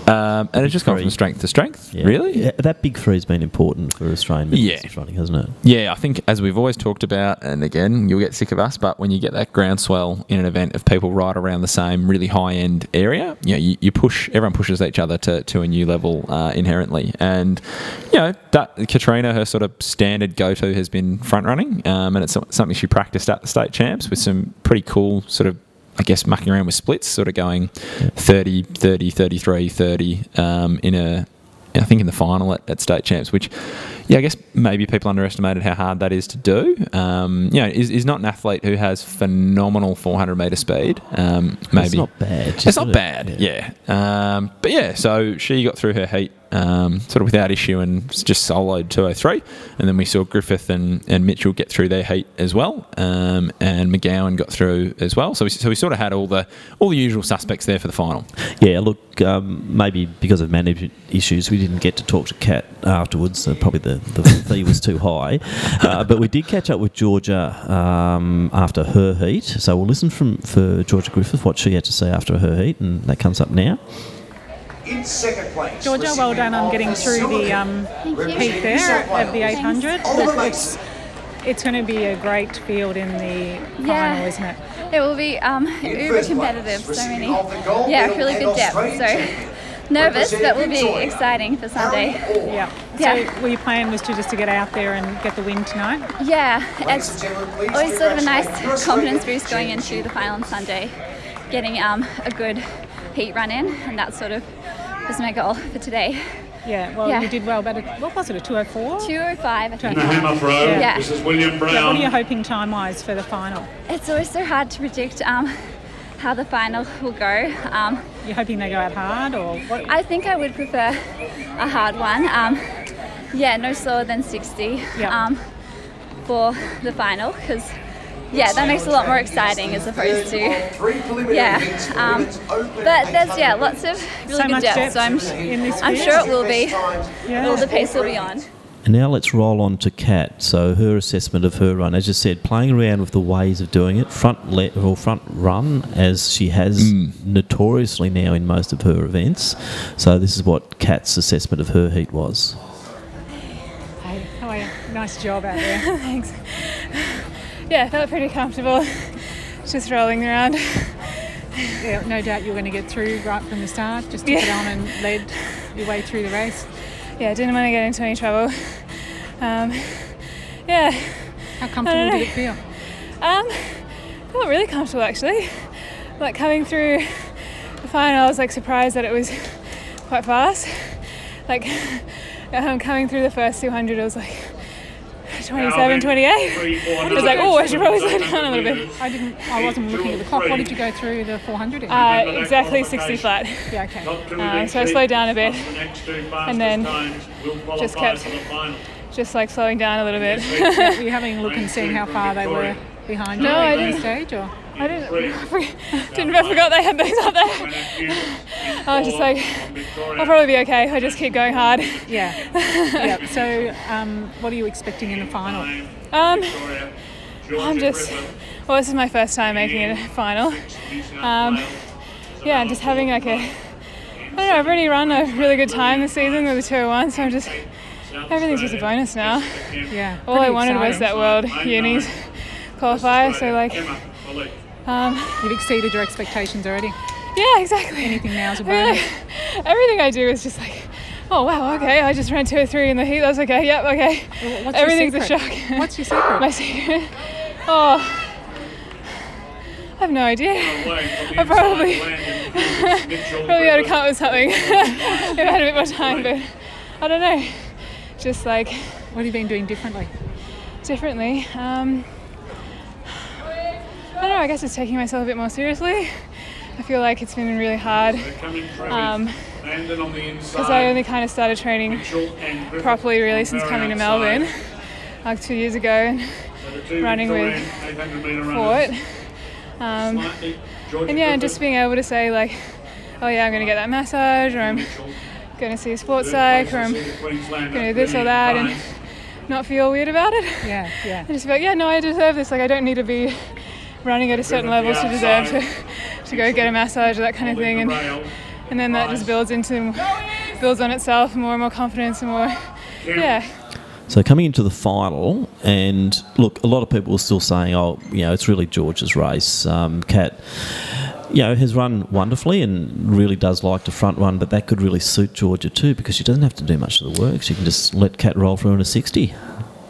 Um, and it's just gone from strength to strength, Yeah. really. Yeah, that big three's been important for Australian Yeah. running, hasn't it? Yeah, I think as we've always talked about, and again, you'll get sick of us, but when you get that groundswell in an event of people right around the same really high end area, you know, you, you push, everyone pushes each other to, to a new level uh, inherently. And, you know, that Catriona, her sort of standard go to has been front running, um, and it's something she practiced at the state champs with some pretty cool sort of I guess mucking around with splits, sort of going 30, 30, 33, 30 um, in a, I think in the final at, at state champs, which, yeah, I guess maybe people underestimated how hard that is to do. Um, you know, is, is not an athlete who has phenomenal 400 metre speed. Um, maybe It's not bad. It's isn't it? bad, yeah. Um, but yeah, so she got through her heat um, sort of without issue and just soloed 203. And then we saw Griffith and, and Mitchell get through their heat as well. Um, and McGowan got through as well. So we, so we sort of had all the all the usual suspects there for the final. Yeah, look, um, maybe because of management issues, we didn't get to talk to Kat afterwards. So probably the, the fee was too high. Uh, but we did catch up with Georgia um, after her heat. So we'll listen from for Georgia Griffith what she had to say after her heat, and that comes up now. In second place. Georgia, well done on getting through the um, heat there of the 800. It's it's going to be a great field in the Yeah. final, isn't it? It will be um, uber competitive. So many, yeah, really good depth. So nervous, but will be exciting for Sunday. Yeah. Yeah. So, were your plan was to just to get out there and get the win tonight? Yeah, it's always sort of a nice confidence boost going into the final on Sunday, getting um, a good heat run in, and that sort of was my goal for today. Yeah. Well, Yeah. you did well, but what was it? A 204? 205. I think. In the hammer throw, Yeah. this is William Brown. Yeah, what are you hoping time-wise for the final? It's always so hard to predict um, how the final will go. Um, You're hoping they go out hard, or what? I think I would prefer a hard one. Um, yeah, no slower than 60 um, for the final because yeah, that makes it a lot more exciting as opposed to yeah. Um, but there's yeah, lots of really So good much depth, depth so I'm in this I'm sure it will be. Yeah. All the pace will be on. And now let's roll on to Kat. So her assessment of her run, as you said, playing around with the ways of doing it, front le- or front run, as she has notoriously now in most of her events. So this is what Kat's assessment of her heat was. Hey, how are you? Nice job out there. Thanks. Yeah, I felt pretty comfortable just rolling around. Yeah, no doubt you're going to get through right from the start. Just took it on and led your way through the race. Yeah, didn't want to get into any trouble. Um, yeah. How comfortable did it feel? Um, felt really comfortable actually. Like coming through the final, I was like surprised that it was quite fast. Like um, coming through the first 200, it was like 27, 28. I was like, oh, I should probably slow down a little bit. I didn't. I wasn't looking at the clock. What did you go through the 400 in? Uh, exactly 60 flat. Yeah, okay. Um, so I slowed down a bit, and then just kept just like slowing down a little bit. Yeah, were you having a look and seeing how far they were behind you No, I at the stage, or I didn't. I forg- didn't. I forgot they had those up there. I was just like, I'll probably be okay. I just keep going hard. Yeah. yeah. So, um, what are you expecting in the final? Um, I'm just. Well, this is my first time making it a final. Um, yeah, just having like a. I don't know. I've already run a really good time this season with the 201, so I'm just. Everything's just a bonus now. Yeah. All I pretty wanted was that World Unis qualifier, so like. Um, You've exceeded your expectations already. Yeah, exactly. Anything now is a I mean, bonus. like, everything I do is just like, oh wow, okay, I just ran two or three in the heat. That's okay. Yep, okay. Well, what's your Everything's a shock. What's your secret? My secret. Oh, I have no idea. I probably probably got to come up with something if I had a bit more time, but I don't know. Just like what have you been doing differently? Differently. Um, I don't know. I guess it's taking myself a bit more seriously. I feel like it's been really hard. Um, because I only kind of started training properly really since coming to Melbourne, like two years ago, and running with Fort. Um, and yeah, and just being able to say like, oh yeah, I'm going to get that massage, or I'm going to see a sports psych, or I'm going to do this or that, and not feel weird about it. Yeah, yeah. And just be like, yeah, no, I deserve this. Like, I don't need to be running at a certain level to deserve to, to go get a massage or that kind of thing. And and then that just builds into builds on itself, more and more confidence, and more, yeah. So coming into the final, and look, a lot of people are still saying, "Oh, you know, it's really George's race." Um, Kat, you know, has run wonderfully and really does like to front run, but that could really suit Georgia too because she doesn't have to do much of the work. She can just let Kat roll through in a sixty.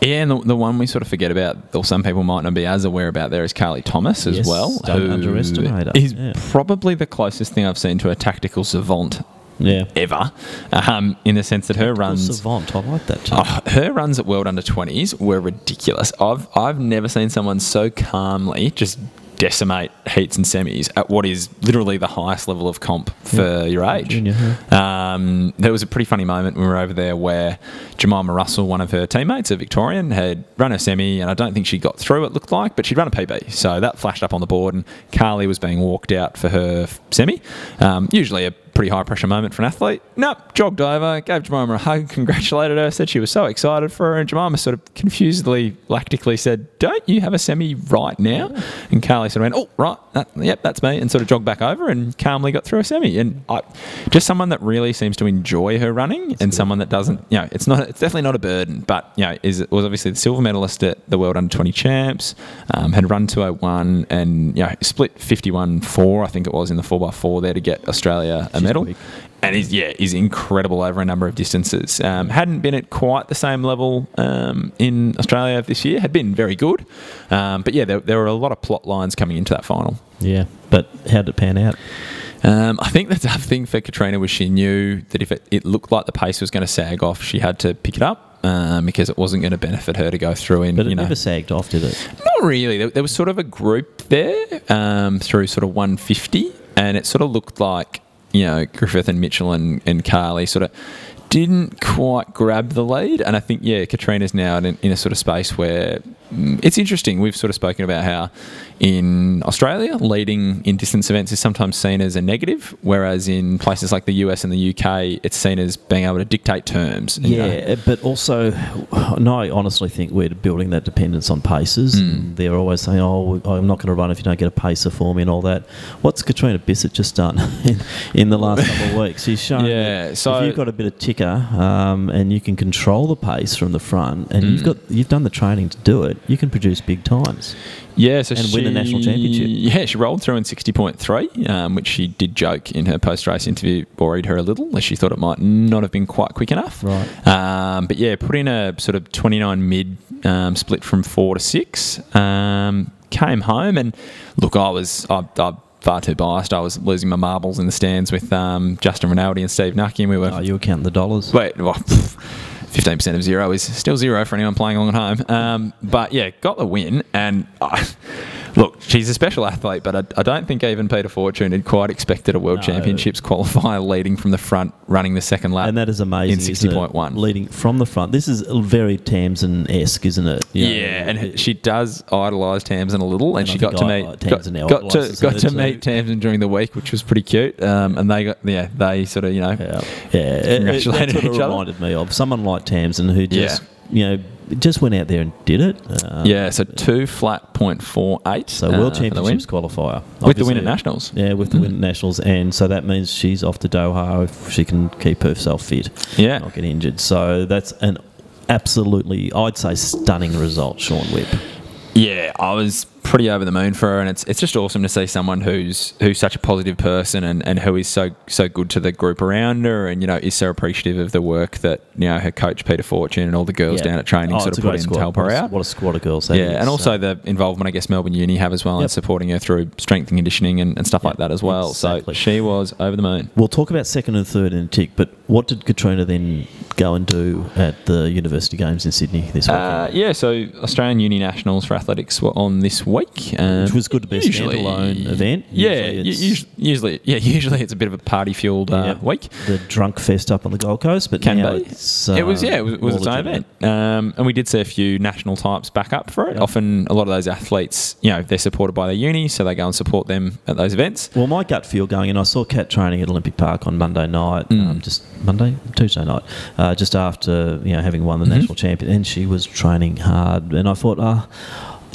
Yeah, and the, the one we sort of forget about, or some people might not be as aware about there, is Carley Thomas as Yes, well. don't who underestimate her, Is yeah. probably the closest thing I've seen to a tactical savant. Yeah. Ever, um, in the sense that her runs savant, I like that. Too. Oh, her runs at World Under 20s were ridiculous. I've I've never seen someone so calmly just decimate heats and semis at what is literally the highest level of comp for your age. Junior, Um, there was a pretty funny moment when we were over there where Jemima Russell, one of her teammates, a Victorian, had run a semi, and I don't think she got through. It looked like, but she'd run a PB, so that flashed up on the board, and Carley was being walked out for her semi. Um, usually a pretty high pressure moment for an athlete. Nope, jogged over, gave Jemima a hug, congratulated her, said she was so excited for her, and Jemima sort of confusedly, lactically said, "Don't you have a semi right now?" And Carley sort of went, "Oh, right, that, yep, that's me," and sort of jogged back over and calmly got through a semi. And I, just someone that really seems to enjoy her running, and someone that doesn't, you know, it's not, it's definitely not a burden, but you know, is was obviously the silver medalist at the World Under Twenty Champs, um, had run 201 and you know split 51-4, I think it was in the 4x4 there to get Australia a medal. And is yeah, is incredible over a number of distances. Um, hadn't been at quite the same level um, in Australia this year. Had been very good, um, but yeah, there, there were a lot of plot lines coming into that final. Yeah, but how did it pan out? Um, I think the tough thing for Catriona was she knew that if it, it looked like the pace was going to sag off, she had to pick it up um, because it wasn't going to benefit her to go through in. But it you know, never sagged off, did it? not really. There, there was sort of a group there um, through sort of 150, and it sort of looked like you know Griffith and Mitchell and, and Carly sort of didn't quite grab the lead. And I think yeah, Catriona's now in, in a sort of space where mm, it's interesting. We've sort of spoken about how in Australia, leading in distance events is sometimes seen as a negative, whereas in places like the US and the UK, it's seen as being able to dictate terms. you know. Yeah, but also, no, I honestly think we're building that dependence on paces. Hmm. And they're always saying, "Oh, I'm not going to run if you don't get a pacer for me," and all that. What's Catriona Bisset just done in, in the last couple of weeks? She's shown Yeah, that so- if you've got a bit of ticker um, and you can control the pace from the front, and you've Mm. got you've done the training to do it, you can produce big times. Yeah, so and win a national championship. Yeah, she rolled through in 60.3, um, which she did joke in her post race interview worried her a little, as she thought it might not have been quite quick enough. Right. Um, but yeah, put in a sort of 29 mid um, split from four to six. Um, came home and look, I was I, I far too biased. I was losing my marbles in the stands with um, Justin Rinaldi and Steve Nucky, and we were. Oh, you were counting the dollars. Wait, well, fifteen percent of zero is still zero for anyone playing along at home. Um, but yeah, got the win, and I, look, she's a special athlete, but I, I don't think even Peter Fortune had quite expected a World No. Championships qualifier leading from the front, running the second lap, And that is amazing. in sixty it? point one. Leading from the front. This is very Tamsyn esque, isn't it? You know, Yeah, and she does idolise Tamsyn a little, and, And she got to meet I- got, got to got to meet Tamsyn during the week, which was pretty cute. Um, and they got yeah, they sort of you know Yeah, it, it, congratulated what it each other. reminded me of someone like Tamsyn who just you know just went out there and did it. Um, yeah, so two flat point four eight. So World Championships qualifier with the win at nationals. Yeah, with the win at nationals, and so that means she's off to Doha if she can keep herself fit. Yeah. not get injured. So that's an absolutely, I'd say, stunning result, Sean Whip. Yeah, I was pretty over the moon for her, and it's it's just awesome to see someone who's who's such a positive person and, and who is so so good to the group around her, and you know is so appreciative of the work that you know her coach Peter Fortune and all the girls Yeah. down at training Oh, sort of put in squad. to help her What a- out. what a squad of girls yeah, is. and also So- the involvement I guess Melbourne Uni have as well in supporting her through strength and conditioning and, and stuff like that as well. So she was over the moon. We'll talk about second and third in a tick, but what did Catriona then go and do at the University Games in Sydney this week? Uh, yeah, so Australian Uni Nationals for athletics were on this week, um, Which was good to be a standalone event. Yeah, Usually usually, it's- usually, yeah, usually it's a bit of a party fueled uh, Yeah. week. the drunk fest up on the Gold Coast, but Can now be. it's it was uh, yeah, it was, it was its own event, um, and we did see a few national types back up for it. Often, a lot of those athletes, you know, they're supported by their uni, so they go and support them at those events. Well, my gut feel going in, I saw Kat training at Olympic Park on Monday night, Mm. um, just Monday, Tuesday night, uh, just after you know having won the Mm-hmm. national champion, and she was training hard, and I thought, ah.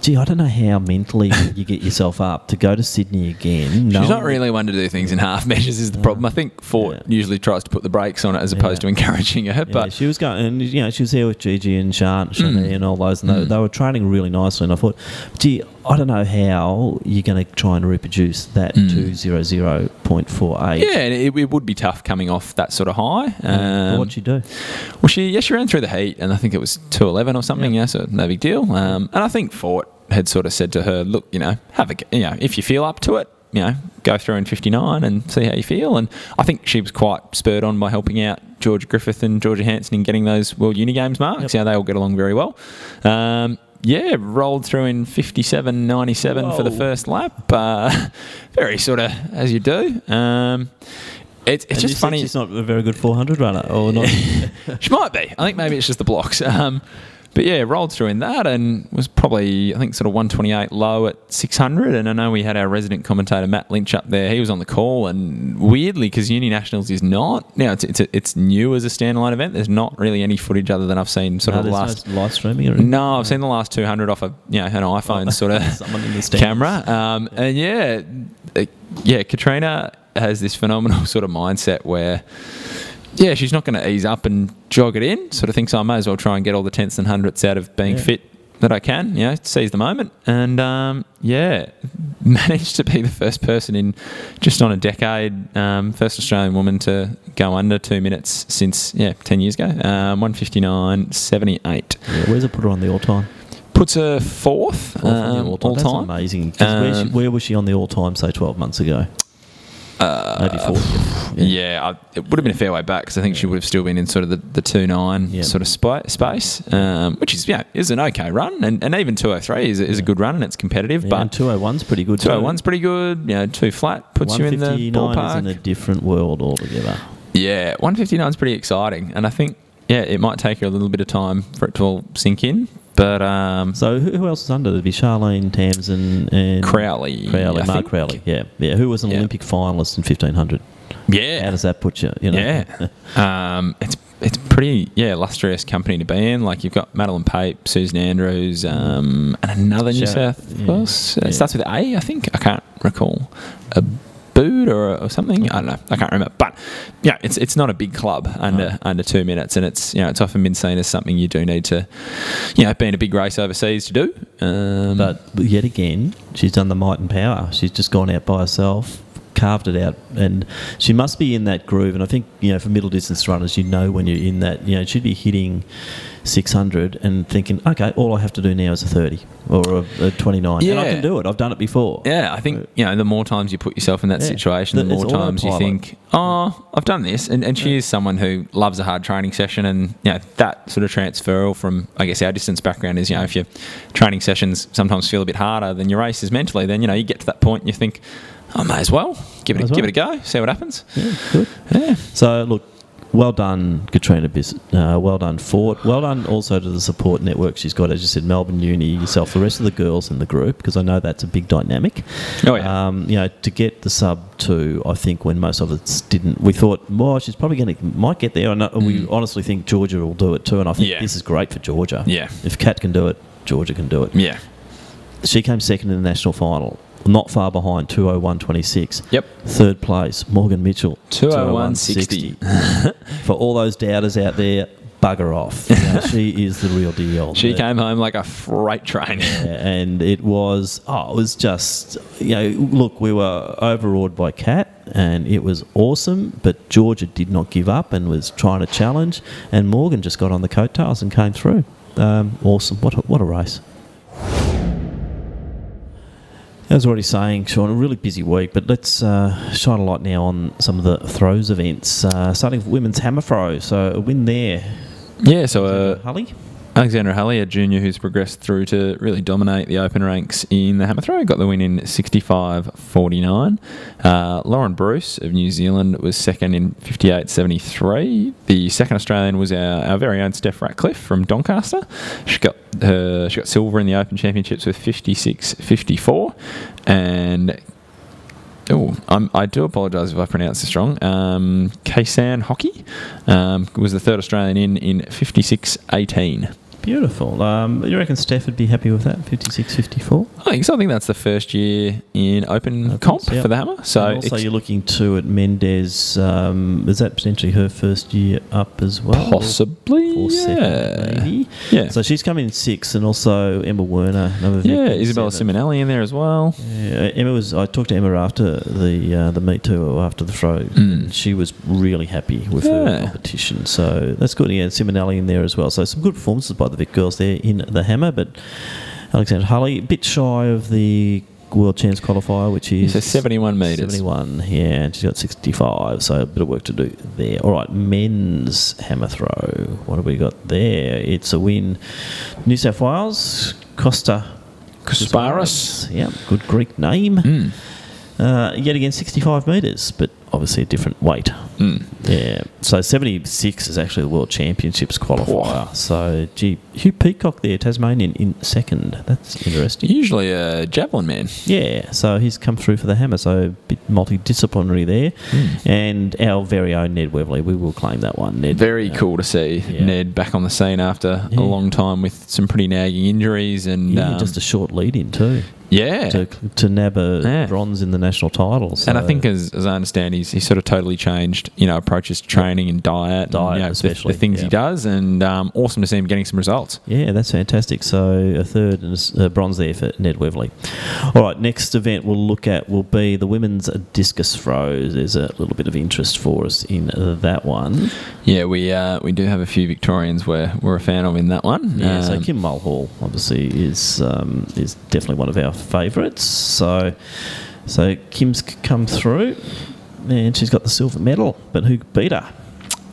Gee, I don't know how mentally you get yourself up to go to Sydney again. She's not really one to do things in half measures. Is the problem? I think Fort usually tries to put the brakes on it as opposed to encouraging her. Yeah, But she was going, and you know, she was there with Gigi and Shan, Mm. and all those, and they, Mm. they were training really nicely. And I thought, gee, I don't know how you're going to try and reproduce that Mm. two zero zero point four eight. yeah, and it, it would be tough coming off that sort of high. Um, what'd she do? Well, she yeah, she ran through the heat, and I think it was two eleven or something. Yeah, so no big deal. Um, and I think Fort had sort of said to her, "Look, you know, have a you know, if you feel up to it." You know, go through in 59 and see how you feel. And I think she was quite spurred on by helping out George Griffith and Georgia Hanson in getting those World Uni Games marks. Yeah, they all get along very well. Um, yeah, rolled through in 57.97 for the first lap. Uh, very sort of as you do. Um, it's, it's just funny. She's not a very good 400 runner, or not. She might be. I think maybe it's just the blocks. Um, but yeah, rolled through in that and was probably, I think, sort of 128 low at 600. And I know we had our resident commentator, Matt Lynch, up there. He was on the call. And weirdly, because Uni Nationals is not, now it's, it's, it's new as a standalone event, there's not really any footage other than I've seen sort No, of the last. no live streaming or anything? No, I've seen the last 200 off a, you know, an iPhone sort of Someone in the camera. Um, and yeah, yeah, Catriona has this phenomenal sort of mindset where yeah, she's not going to ease up and jog it in. Sort of thinks I may as well try and get all the tenths and hundredths out of being Yeah. fit that I can. You know, seize the moment, and um, yeah, managed to be the first person in just on a decade, um, first Australian woman to go under two minutes since yeah ten years ago. Um, one fifty nine seventy eight. Yeah, where's it put her on the all time? Puts her fourth, Fourth on the um, all That's time. amazing. 'Cause where, she, Um, where was she on the all time, say, 12 months ago? Uh, Maybe 40. Yeah, I, it would have been a fair way back because I think she would have still been in sort of the, the two nine sort of spi- space, um, which is yeah is an okay run, and, and even two oh three is, is a good run and it's competitive. Yeah, but and 201's pretty good two too. oh one's pretty good. You know, two flat puts you in the 159 is ballpark. in a different world altogether. Yeah, 159 is pretty exciting, and I think yeah it might take her a little bit of time for it to all sink in. But um, So who, who else is under? There'd be Charlene Tamsyn and Crowley, Crowley, I Mark think. Crowley. Yeah, yeah. Who was an Olympic finalist in 1500? Yeah. How does that put you? You know? Yeah, um, it's it's pretty yeah illustrious company to be in. Like you've got Madeleine Pape, Susan Andrews, um, and another New Shout- South yeah. Wales. It Yeah. starts with A, I think. I can't recall. Booed or, or something. I don't know. I can't remember. But yeah, it's it's not a big club under under two minutes, and it's you know it's often been seen as something you do need to, you know, being a big race overseas to do. Um, But yet again, she's done the might and power. She's just gone out by herself, carved it out, and she must be in that groove. And I think you know, for middle distance runners, you know when you're in that. You know, she'd be hitting 600 and thinking, okay, all I have to do now is a 30 or a, a 29, and I can do it. I've done it before. Yeah, I think you know the more times you put yourself in that Yeah. situation, the It's more times you think, "Oh, I've done this." And, and she is someone who loves a hard training session, and you know that sort of transferal from I guess our distance background is you know if your training sessions sometimes feel a bit harder than your races mentally, then you know you get to that point and you think, "I may as well give it a, give it a go, see what happens." Yeah, good. Yeah. So look, well done, Catriona Bis. Uh, well done, Fort. Well done also to the support network she's got, as you said, Melbourne Uni, yourself, the rest of the girls in the group, because I know that's a big dynamic. Oh yeah. Um, you know, to get the sub two, I think when most of us didn't, we thought, well, she's probably going to might get there, and uh, we honestly think Georgia will do it too. And I think Mm. Yeah. this is great for Georgia. Yeah. If Kat can do it, Georgia can do it. Yeah. She came second in the national final. Not far behind, 201.26. Yep. Third place, Morgan Mitchell. 201.60. 201.60. For all those doubters out there, bugger off. You know, she is the real deal. She came home like a freight train. and it was oh, it was just you know look we were overawed by Cat and it was awesome but Georgia did not give up and was trying to challenge and Morgan just got on the coattails and came through um, awesome what a, what a race I was already saying, Sean, a really busy week, but let's uh, shine a light now on some of the throws events. Uh, starting with women's hammer throw, so a win there. Yeah, so uh, Hulley? Alexandra Hulley, a junior who's progressed through to really dominate the open ranks in the hammer throw, got the win in 65.49. Uh, Lauren Bruce of New Zealand was second in 58.73. The second Australian was our, our very own Steph Ratcliffe from Doncaster. She got her, she got silver in the Open Championships with 56.54. And Oh, I'm, do apologise if I pronounce this wrong. Um, Kaysan Hockey um, was the third Australian in in 56.18. Beautiful. Um, you reckon Steph would be happy with that? 56 54? I think so. I think that's the first year in open comp Yep. for the hammer. So And also, you're looking too at Mendez. Um, is that potentially her first year up as well? Possibly, Or second, yeah. maybe. Yeah. So she's coming in six, and also Emma Werner, another yeah, Isabella seven. Simonelli in there as well. Yeah, Emma was. I talked to Emma after the uh, the meet too, after the throw. Mm. She was really happy with Yeah. her competition, so that's good. Yeah, Simonelli in there as well. So some good performances by the Vic girls there in the hammer. But Alexandra Hulley, a bit shy of the World Champs qualifier, which is So 71 metres. 71, yeah, and she's got 65, so a bit of work to do there. All right, men's hammer throw. What have we got there? It's a win. New South Wales, Costa. Kasparis. Yeah, good Greek name. Hmm. Uh, yet again, 65 metres, but obviously a different weight. Hmm. Yeah, so 76 is actually the World Championships qualifier. So, gee, Hugh Peacock there, Tasmanian, in second. That's interesting. Usually a javelin man. Yeah, so he's come through for the hammer, so a bit multidisciplinary there. Hmm. And our very own Ned Webley, we will claim that one. Ned, Very cool to see Ned back on the scene after Yeah. a long time with some pretty nagging injuries and yeah, um, just a short lead in too. Yeah. To, to nab a Yeah. bronze in the national title. and I think, as, as I understand, he's, he's sort of totally changed, you know, approaches to training and diet, Diet and, you know, especially, the, things yeah. he does, and um, awesome to see him getting some results. Yeah, that's fantastic. So a third and a bronze there for Ned Webley. All right, next event we'll look at will be the women's discus throw. There's a little bit of interest for us in that one. Yeah, we uh, we do have a few Victorians we're, we're a fan of in that one. Yeah, so Um, Kim Mulhall obviously is um, is definitely one of our favourites. So so Kim's come through, and she's got the silver medal. But who beat her?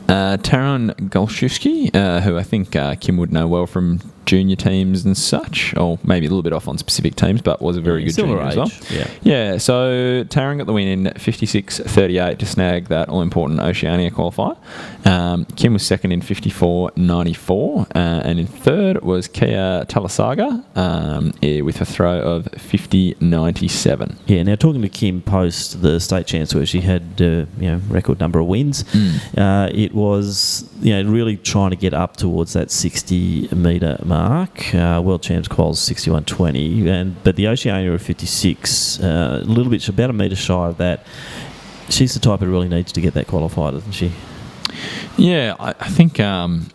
Uh, Taryn Gollshewsky, uh, who I think uh, Kim would know well from junior teams and such, or maybe a little bit off on specific teams, but was a very good Similar junior as well. yeah. Yeah, so Taryn got the win in 56.38 to snag that all important Oceania qualifier. Um, Kim was second in 54.94, uh, and in third was Kia Talasaga um, eh, with a throw of 50.97. Yeah, now talking to Kim post the state chance where she had uh, you know record number of wins, Mm. uh, it was you know really trying to get up towards that sixty meter mark. Uh, world champs quals 61.20, and but the Oceania of 56, uh, a little bit about a metre shy of that. She's the type who really needs to get that qualified, isn't she? Yeah, I, I think um,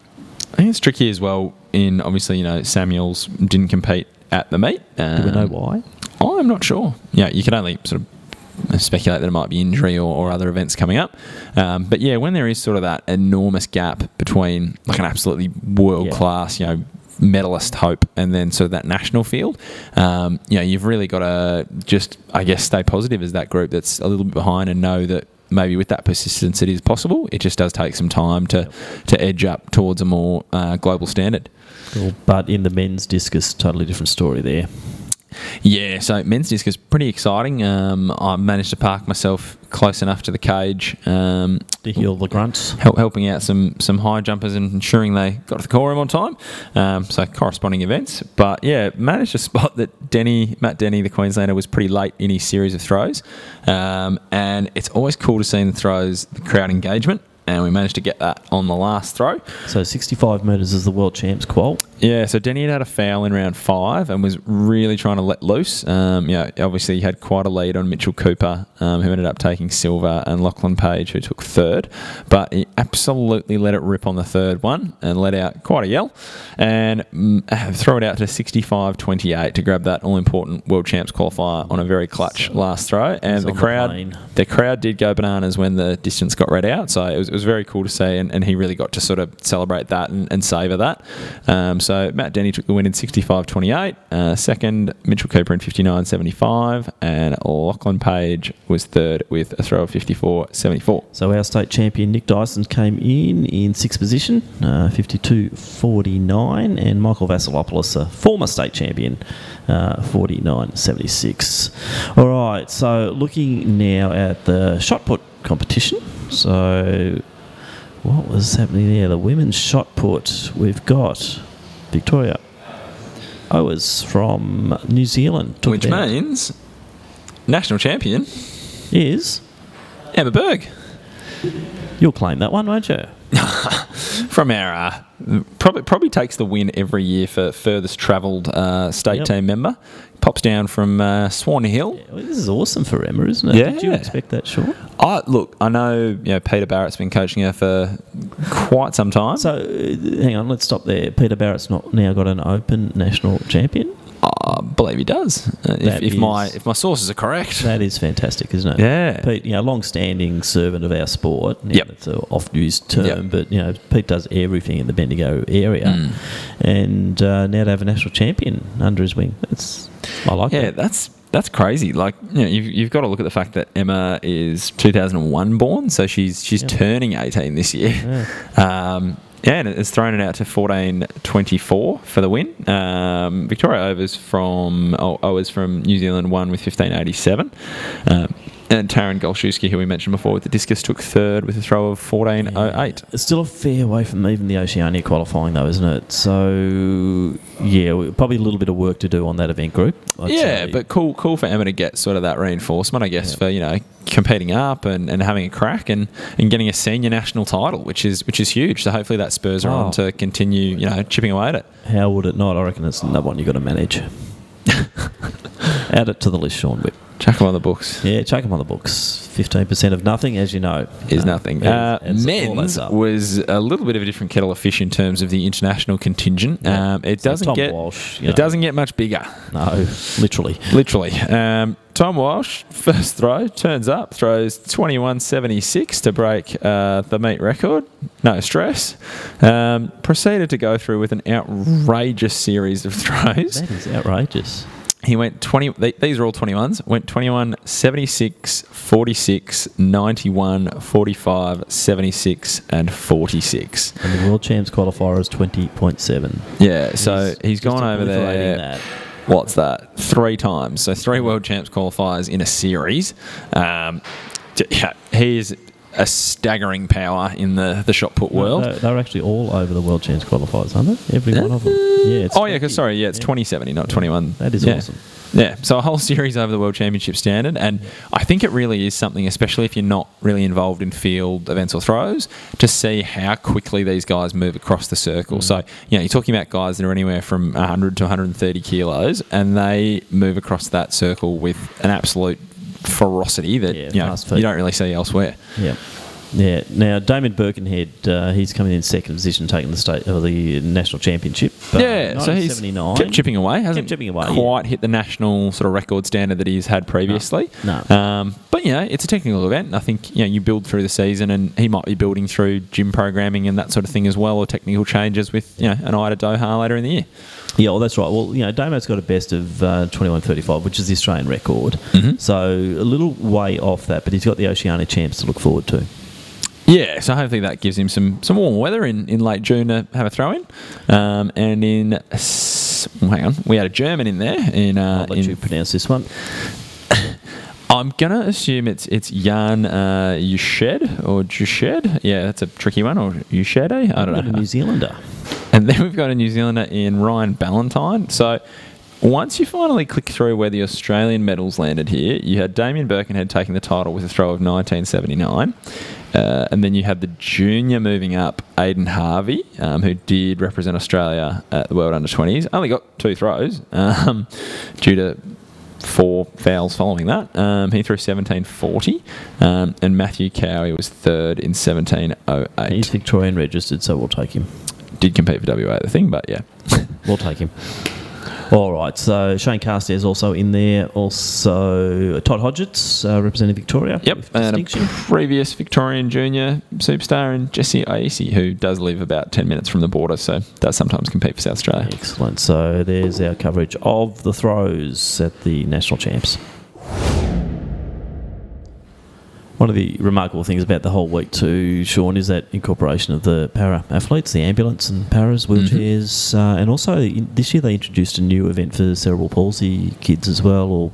I think it's tricky as well. In obviously, you know, Samuels didn't compete at the meet. Do we know Um, why? I'm not sure. Yeah, you can only sort of speculate that it might be injury or, or other events coming up. Um, but yeah, when there is sort of that enormous gap between like an absolutely world class, you know, medalist hope and then of that national field, um, you know, you've really got to just, I guess, stay positive as that group that's a little bit behind and know that maybe with that persistence it is possible. It just does take some time to, to edge up towards a more uh, global standard. Cool. But in the men's discus, totally different story there. Yeah, so men's disc is pretty exciting. Um, I managed to park myself close enough to the cage um, to heal the grunts, help, helping out some some high jumpers and ensuring they got to the call room on time. Um, so corresponding events, but yeah, managed to spot that Denny Matt Denny, the Queenslander, was pretty late in his series of throws, um, and it's always cool to see in the throws the crowd engagement. And we managed to get that on the last throw. So 65 metres is the world champs qual. Yeah, so Denny had had a foul in round five and was really trying to let loose. Um, yeah, obviously he had quite a lead on Mitchell Cooper, um, who ended up taking silver, and Lachlan Page, who took third. But he absolutely let it rip on the third one and let out quite a yell and mm, throw it out to 65-28 to grab that all-important world champs qualifier on a very clutch last throw. And the on the crowd, the crowd did go bananas when the distance got read out. So it was, was very cool to see, and, and he really got to sort of celebrate that and, and savour that. Um, so Matt Denny took the win in 65-28. Uh, second, Mitchell Cooper in 59-75, and Lachlan Page was third with a throw of 54-74. So our state champion Nick Dyson came in in sixth position, uh, 52.49, and Michael Vasilopoulos, a former state champion, uh, 49.76. All right, so looking now at the shot put competition. So what was happening there? The women's shot put. We've got Victoria Owers from New Zealand. Which it out. means national champion is Emma Berg. You'll claim that one, won't you? From our uh, probably probably takes the win every year for furthest travelled uh, state Yep. team member. Pops down from uh, Swan Hill. Well, this is awesome for Emma, isn't it? Yeah. Did you expect that, Sean? I look. I know. You know, Peter Barrett's been coaching her for quite some time. So, uh, hang on, let's stop there. Peter Barrett's not now got an open national champion. I believe he does. Uh, if, if my if my sources are correct. That is fantastic, isn't it? Yeah. Pete, you know, long-standing servant of our sport. Yep. It's an oft-used term, Yep. but you know, Pete does everything in the Bendigo area, Mm. and uh, now to have a national champion under his wing, that's I like Yeah, that. that's that's crazy. Like, you know, you've, you've got to look at the fact that Emma is 2001 born, so she's she's turning 18 this year. Um, yeah, and it's thrown it out to 14.24 for the win. Um, Victoria Overs from oh, Owers from New Zealand won with 15.87. Um, and Taryn Gollshewsky, who we mentioned before with the discus, took third with a throw of 14.08. It's still a fair way from even the Oceania qualifying, though, isn't it? So, yeah, probably a little bit of work to do on that event group. I'd yeah, say. but cool, cool for Emma to get sort of that reinforcement, I guess, for you know competing up and, and having a crack and, and getting a senior national title, which is which is huge. So hopefully that spurs her Oh. on to continue, you know, chipping away at it. How would it not? I reckon it's another one you've got to manage. Add it to the list, Sean Whip. Chuck them on the books. Yeah, chuck them on the books. 15% of nothing, as you know. Is Uh, nothing. is- Uh, men's was a little bit of a different kettle of fish in terms of the international contingent. Yeah. Um, it So doesn't Tom get Walsh, you it know. doesn't get much bigger. No, literally. Literally. Um, Tom Walsh, first throw, turns up, throws 21.76 to break uh, the meet record. No stress. Um, proceeded to go through with an outrageous series of throws. That is outrageous. He went 20, th- these are all 21s, went 21, 76, 46, 91, 45, 76, and 46. And the World Champs qualifier is 20.7. Yeah, so he's just gone over there. that. What's that? Three times. So three world champs qualifiers in a series. Um, yeah, he is a staggering power in the, the shot put world. They're, they're actually all over the world champs qualifiers, aren't they? Every one of them. Uh, yeah. It's oh yeah, 'cause sorry, yeah, it's 2070, not 21. That is Yeah. awesome. Yeah, so a whole series over the World Championship standard, and I think it really is something, especially if you're not really involved in field events or throws, to see how quickly these guys move across the circle. Mm. So, you know, you're talking about guys that are anywhere from 100 to 130 kilos, and they move across that circle with an absolute ferocity that you know you don't really see elsewhere. Yeah. Yeah. Now Damien Birkenhead, uh, he's coming in second position, taking the state or the national championship. Uh, yeah, so he's kept chipping away, hasn't Kept chipping away, quite hit the national sort of record standard that he's had previously. No. Um, but you know, it's a technical event. I think you know you build through the season, and he might be building through gym programming and that sort of thing as well, or technical changes with you know an eye to Doha later in the year. Yeah, well, that's right. Well, you know, Damo's got a best of uh, 21.35, which is the Australian record. Mm-hmm. So a little way off that, but he's got the Oceania champs to look forward to. Yeah, so hopefully that gives him some, some warm weather in, in late June to have a throw in. Um, and in, hang on, we had a German in there. In, uh, I'll let in, you pronounce this one. I'm gonna assume it's it's Jan uh, Ushed or Jushed. Yeah, that's a tricky one. Or Ushed. I don't Got know. a New Zealander. And then we've got a New Zealander in Ryan Ballantyne. So once you finally click through where the Australian medals landed here, you had Damien Birkenhead taking the title with a throw of 1979. Uh, and then you had the junior moving up, Aidan Harvey, um, who did represent Australia at the World Under 20s. Only got two throws um, due to four fouls following that. Um, he threw 1740. Um, and Matthew Cowie was third in 1708 He's Victorian registered, so we'll take him. did compete for WA, the thing, but yeah. We'll take him. All right, so Shane Carstairs also in there. Also, Todd Hodgetts uh, representing Victoria. Yep, and a previous Victorian junior superstar, and Jesse Aisi, who does live about 10 minutes from the border, so does sometimes compete for South Australia. Excellent. So there's our coverage of the throws at the national champs. One of the remarkable things about the whole week too, Sean, is that incorporation of the para athletes, the ambulance and paras, wheelchairs, uh, and also in, this year they introduced a new event for cerebral palsy kids as well, or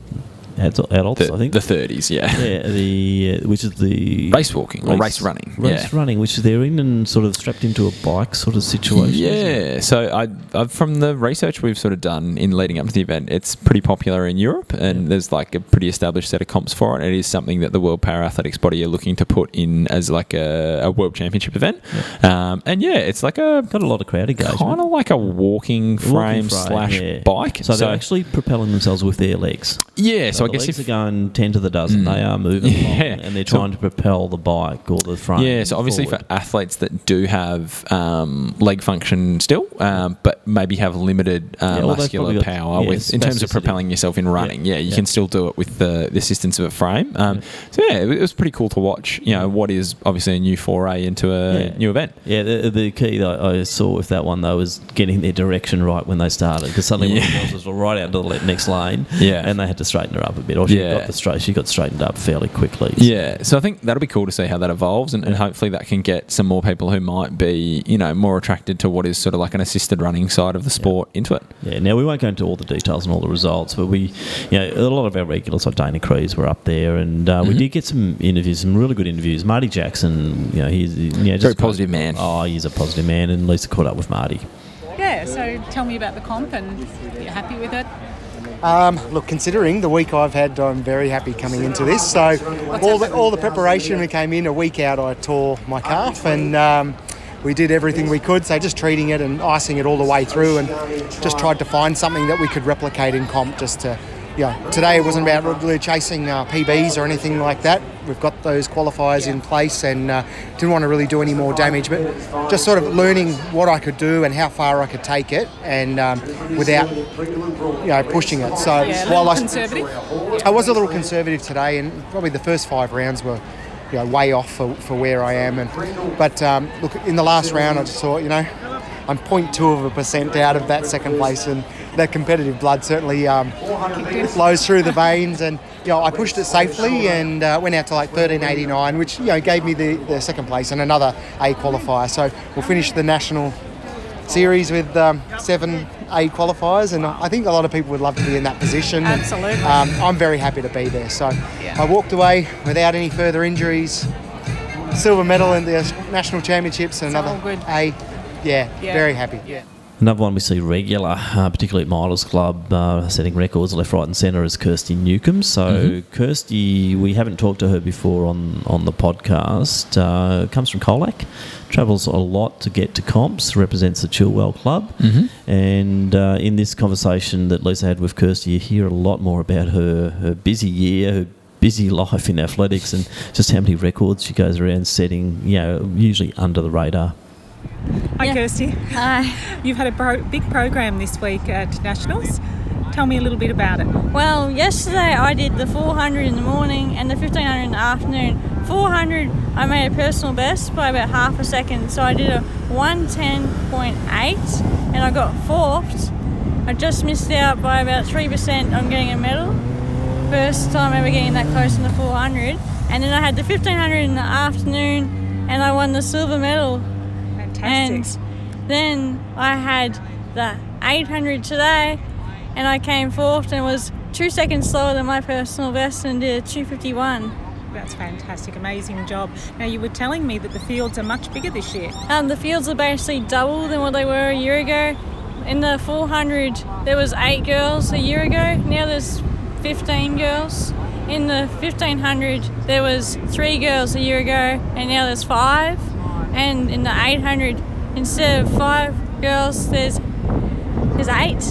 adults, The, I think. the 30s, yeah. Yeah, the uh, which is the Race walking or race running, Race yeah. running, which they're in and sort of strapped into a bike sort of situation. Yeah, so I, i from the research we've sort of done in leading up to the event, it's pretty popular in Europe, and there's like a pretty established set of comps for it. It is something that the World Para Athletics body are looking to put in as like a, a World Championship event. Um, and yeah, it's like a got a lot of crowd engagement. kind of like a walking frame, Walking frame, slash yeah. bike. So, they're actually propelling themselves with their legs. Yeah, so I the guess legs if- are going ten to the dozen. They are moving along, Yeah. and they're So- trying to propel the bike or the frame. Yeah, so obviously forward. for athletes that do have um, leg function still, um, but maybe have limited uh, Yeah, muscular probably got- power yeah, with in terms of propelling yourself in running, yeah, you can still do it with the, the assistance of a frame. Um, So yeah, it was pretty cool to watch. You know, what is obviously a new foray into a new event. Yeah, the, the key that I saw with that one though was getting their direction right when they started because suddenly one of the Yeah. girls was right out to the next lane, Yeah. and they had to straighten her up a bit, or she Yeah. got the straight, she got straightened up fairly quickly. Yeah, so I think that'll be cool to see how that evolves, and, and hopefully that can get some more people who might be, you know, more attracted to what is sort of like an assisted running side of the sport into it. Yeah, now we won't go into all the details and all the results, but we, you know, a lot of our regulars like Dana Crees were up there, and uh, we Mhm. did get some interviews, some really good interviews. Marty Jackson, you know, he's you know, just Very a great- positive man. Oh, he's a positive man, and Lisa caught up with Marty. Yeah, so tell me about the comp and you're happy with it? Um, look, considering the week I've had, I'm very happy coming into this. So, all the, all the preparation, we came in a week out, I tore my calf and um, we did everything we could. So, just treating it and icing it all the way through and just tried to find something that we could replicate in comp just to. You know, today it wasn't about really chasing uh, PBs or anything like that. We've got those qualifiers in place and uh, didn't want to really do any more damage, but just sort of learning what I could do and how far I could take it, and um, without you know pushing it. So Yeah, while I. I was a little conservative today, and probably the first five rounds were, you know, way off for, for where I am. And but um, look, in the last round, I just thought, you know, I'm 0.2 of a percent out of that second place, and that competitive blood certainly um, flows through the veins. And you know, I pushed it safely and uh, went out to like 13.89, which you know gave me the, the second place and another A qualifier. So we'll finish the national series with um, seven A qualifiers, and I think a lot of people would love to be in that position. And, Absolutely. um, I'm very happy to be there. So I walked away without any further injuries. silver medal in the national championships and So another. A. Yeah, Yeah. very happy. Yeah. Another one we see regular, uh, particularly at Milers Club, uh, setting records left, right, and centre, is Kirsty Newcomb. So Mhm. Kirsty, we haven't talked to her before on on the podcast. Uh, comes from Colac, travels a lot to get to comps, represents the Chilwell Club, Mhm. and uh, in this conversation that Lisa had with Kirsty, you hear a lot more about her her busy year, her busy life in athletics, and just how many records she goes around setting. You know, usually under the radar. Hi, Kirsty. Hi. You've had a big program this week at Nationals. Tell me a little bit about it. Well, yesterday I did the 400 in the morning and the 1500 in the afternoon. 400, I made a personal best by about half a second, so I did a 110.8 and I got fourth. I just missed out by about 3% on getting a medal. First time ever getting that close in the 400. And then I had the 1500 in the afternoon and I won the silver medal. Fantastic. And then I had the 800 today and I came fourth and was two seconds slower than my personal best and did a 251. That's fantastic, amazing job. Now you were telling me that the fields are much bigger this year. Um, the fields are basically double than what they were a year ago. In the 400, there was eight girls a year ago. Now there's 15 girls. In the 1500, there was three girls a year ago, and now there's five. And in the 800, instead of five girls, there's there's eight.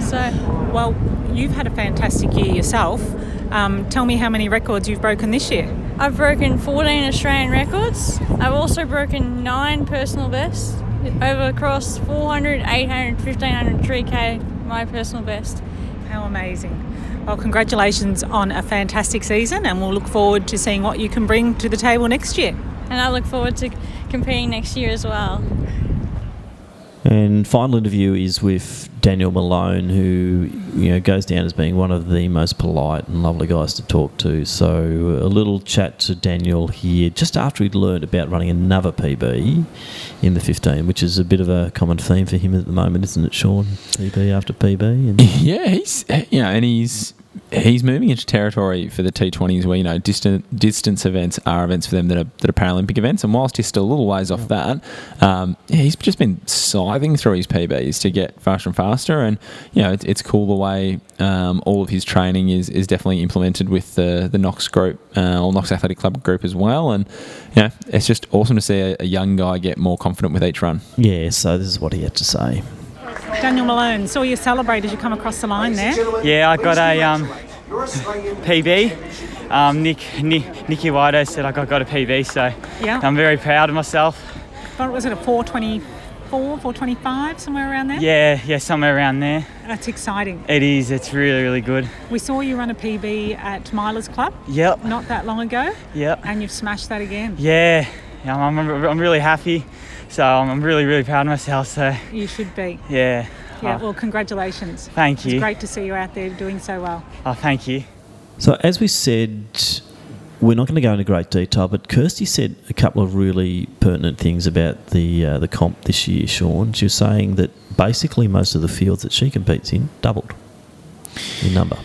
So, well, you've had a fantastic year yourself. Um, tell me how many records you've broken this year. I've broken 14 Australian records. I've also broken nine personal bests over across 400, 800, 1500, 3K, my personal best. How amazing. Well, congratulations on a fantastic season, and we'll look forward to seeing what you can bring to the table next year. And I look forward to competing next year as well. And final interview is with Daniel Malone, who you know goes down as being one of the most polite and lovely guys to talk to. So a little chat to Daniel here just after he'd learned about running another PB in the 15, which is a bit of a common theme for him at the moment, isn't it, Sean? PB after PB. And Yeah, he's you know, and he's he's moving into territory for the T20s where you know distant distance events are events for them that are that are Paralympic events. And whilst he's still a little ways off that, um, he's just been scything through his PBs to get faster and faster. And you know, it's, it's cool the way um, all of his training is is definitely implemented with the the Knox group uh, or Knox Athletic Club group as well. And you know, it's just awesome to see a, a young guy get more confident with each run. yeah, so this is what he had to say. Daniel Malone, saw you celebrate as you come across the line there. Yeah, I got a um, PB. Um, Nick, Nick, Nicky Wido said I got, got a PB, so Yeah. I'm very proud of myself. What was it, a 424, 425, somewhere around there? Yeah, yeah, somewhere around there. That's exciting. It is. It's really, really good. We saw you run a PB at Milers Club Yep. not that long ago, Yep. and you've smashed that again. Yeah, yeah I'm, I'm, I'm really happy. So I'm I'm really, really proud of myself. So You should be. yeah. Yeah, Oh, well, congratulations. Thank you. It's great to see you out there doing so well. oh, thank you. So, as we said, we're not going to go into great detail, but Kirsty said a couple of really pertinent things about the uh, the comp this year. Sean, she was saying that basically most of the fields that she competes in doubled in number.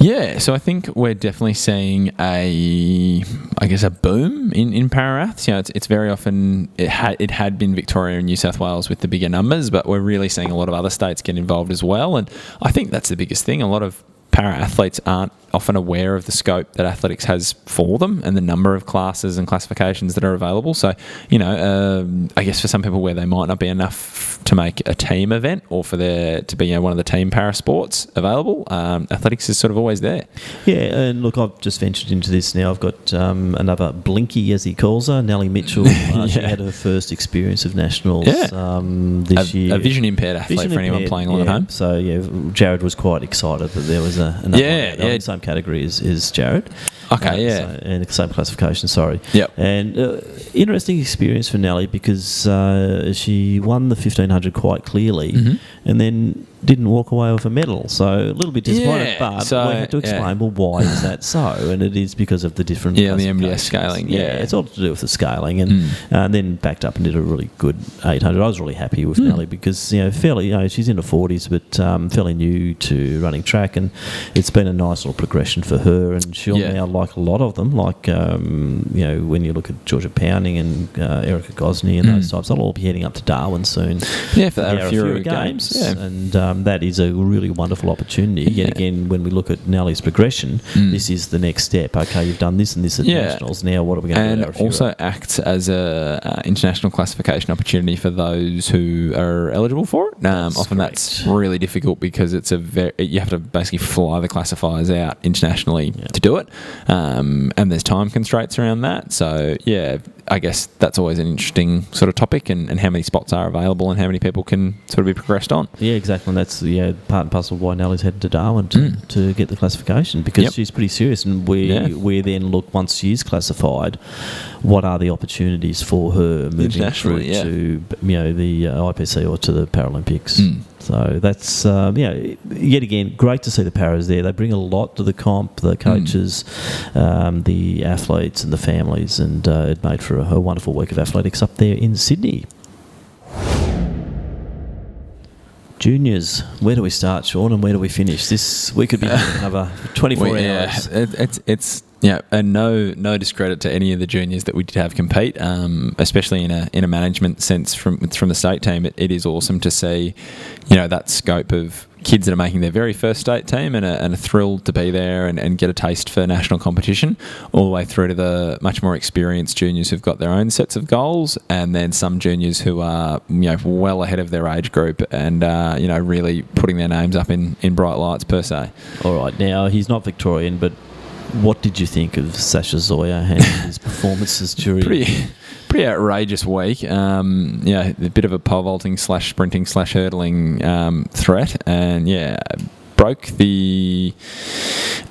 Yeah, so I think we're definitely seeing a, I guess, a boom in in pararaths. You know, it's, it's very often it had it had been Victoria and New South Wales with the bigger numbers, but we're really seeing a lot of other states get involved as well. And I think that's the biggest thing. A lot of para athletes aren't often aware of the scope that athletics has for them and the number of classes and classifications that are available. So, you know, um, I guess for some people where they might not be enough to make a team event or for there to be you know, one of the team para sports available, um, athletics is sort of always there. Yeah, and look, I've just ventured into this now. I've got um, another Blinky, as he calls her, Nellie Mitchell. Uh, She had her first experience of nationals Yeah. um, this A- year. a vision impaired athlete for anyone playing along at home. So yeah, Jared was quite excited that there was a another Yeah, one in yeah. the same category as, as Jared. Okay, Uh, yeah. so- and the same classification. Sorry. Yep. And uh, interesting experience for Nellie because uh, she won the fifteen hundred quite clearly, Mhm. and then didn't walk away with a medal. So a little bit disappointed, Yeah, but so, we had to yeah. explain, well, why is that so? And it is because of the different Yeah, the MDS scaling, Yeah, yeah. it's all to do with the scaling, and, Mm. and then backed up and did a really good 800. I was really happy with Mm. Nellie because you know fairly, you know, she's in her 40s, but um, fairly new to running track, and it's been a nice little progression for her. And she'll Yeah. now like a lot of them, like um, you know when you look at Georgia Pounding and uh, Erica Gosney and those Mm. types, they'll all be heading up to Darwin soon. Yeah, for the Arafura Games, yeah. and um, that is a really wonderful opportunity. Yet again, when we look at Nellie's progression, Mm. this is the next step. Okay, you've done this and this at Yeah. nationals. Now, what are we going to do? Arafura? also acts as a uh, international classification opportunity for those who are eligible for it. Um, often that's really difficult because it's a very you have to basically fly the classifiers out internationally to do it, um, and there's time constraints around that. So yeah, I guess that's always an interesting sort of topic, and, and how many spots are available and how many people can sort of be progressed on. Yeah, exactly. And that's yeah part and parcel of why Nellie's headed to Darwin to, to get the classification because Mm. Yep. she's pretty serious. And we Yeah. we then look once she is classified, what are the opportunities for her moving through yeah. to you know the uh, IPC or to the Paralympics? Mm. So that's um, yeah, yet again great to see the paras there. They bring a lot to the comp, the coaches, um, the athletes, and the families, and uh, it made for a, a wonderful week of athletics up there in Sydney. Juniors, where do we start, Sean, and where do we finish? This we could be doing another twenty-four Well, yeah, it, it's it's yeah, and no no discredit to any of the juniors that we did have compete, um, especially in a in a management sense from from the state team. It, it is awesome to see, you know, that scope of kids that are making their very first state team and are, and are thrilled to be there and, and get a taste for national competition, all the way through to the much more experienced juniors who've got their own sets of goals, and then some juniors who are you know well ahead of their age group and uh, you know really putting their names up in, in bright lights per se. All right, now he's not Victorian, but what did you think of Sasha Zhoya and his performances during? pretty pretty outrageous week. Um, yeah, a bit of a pole vaulting slash sprinting slash hurdling um, threat, and yeah, broke the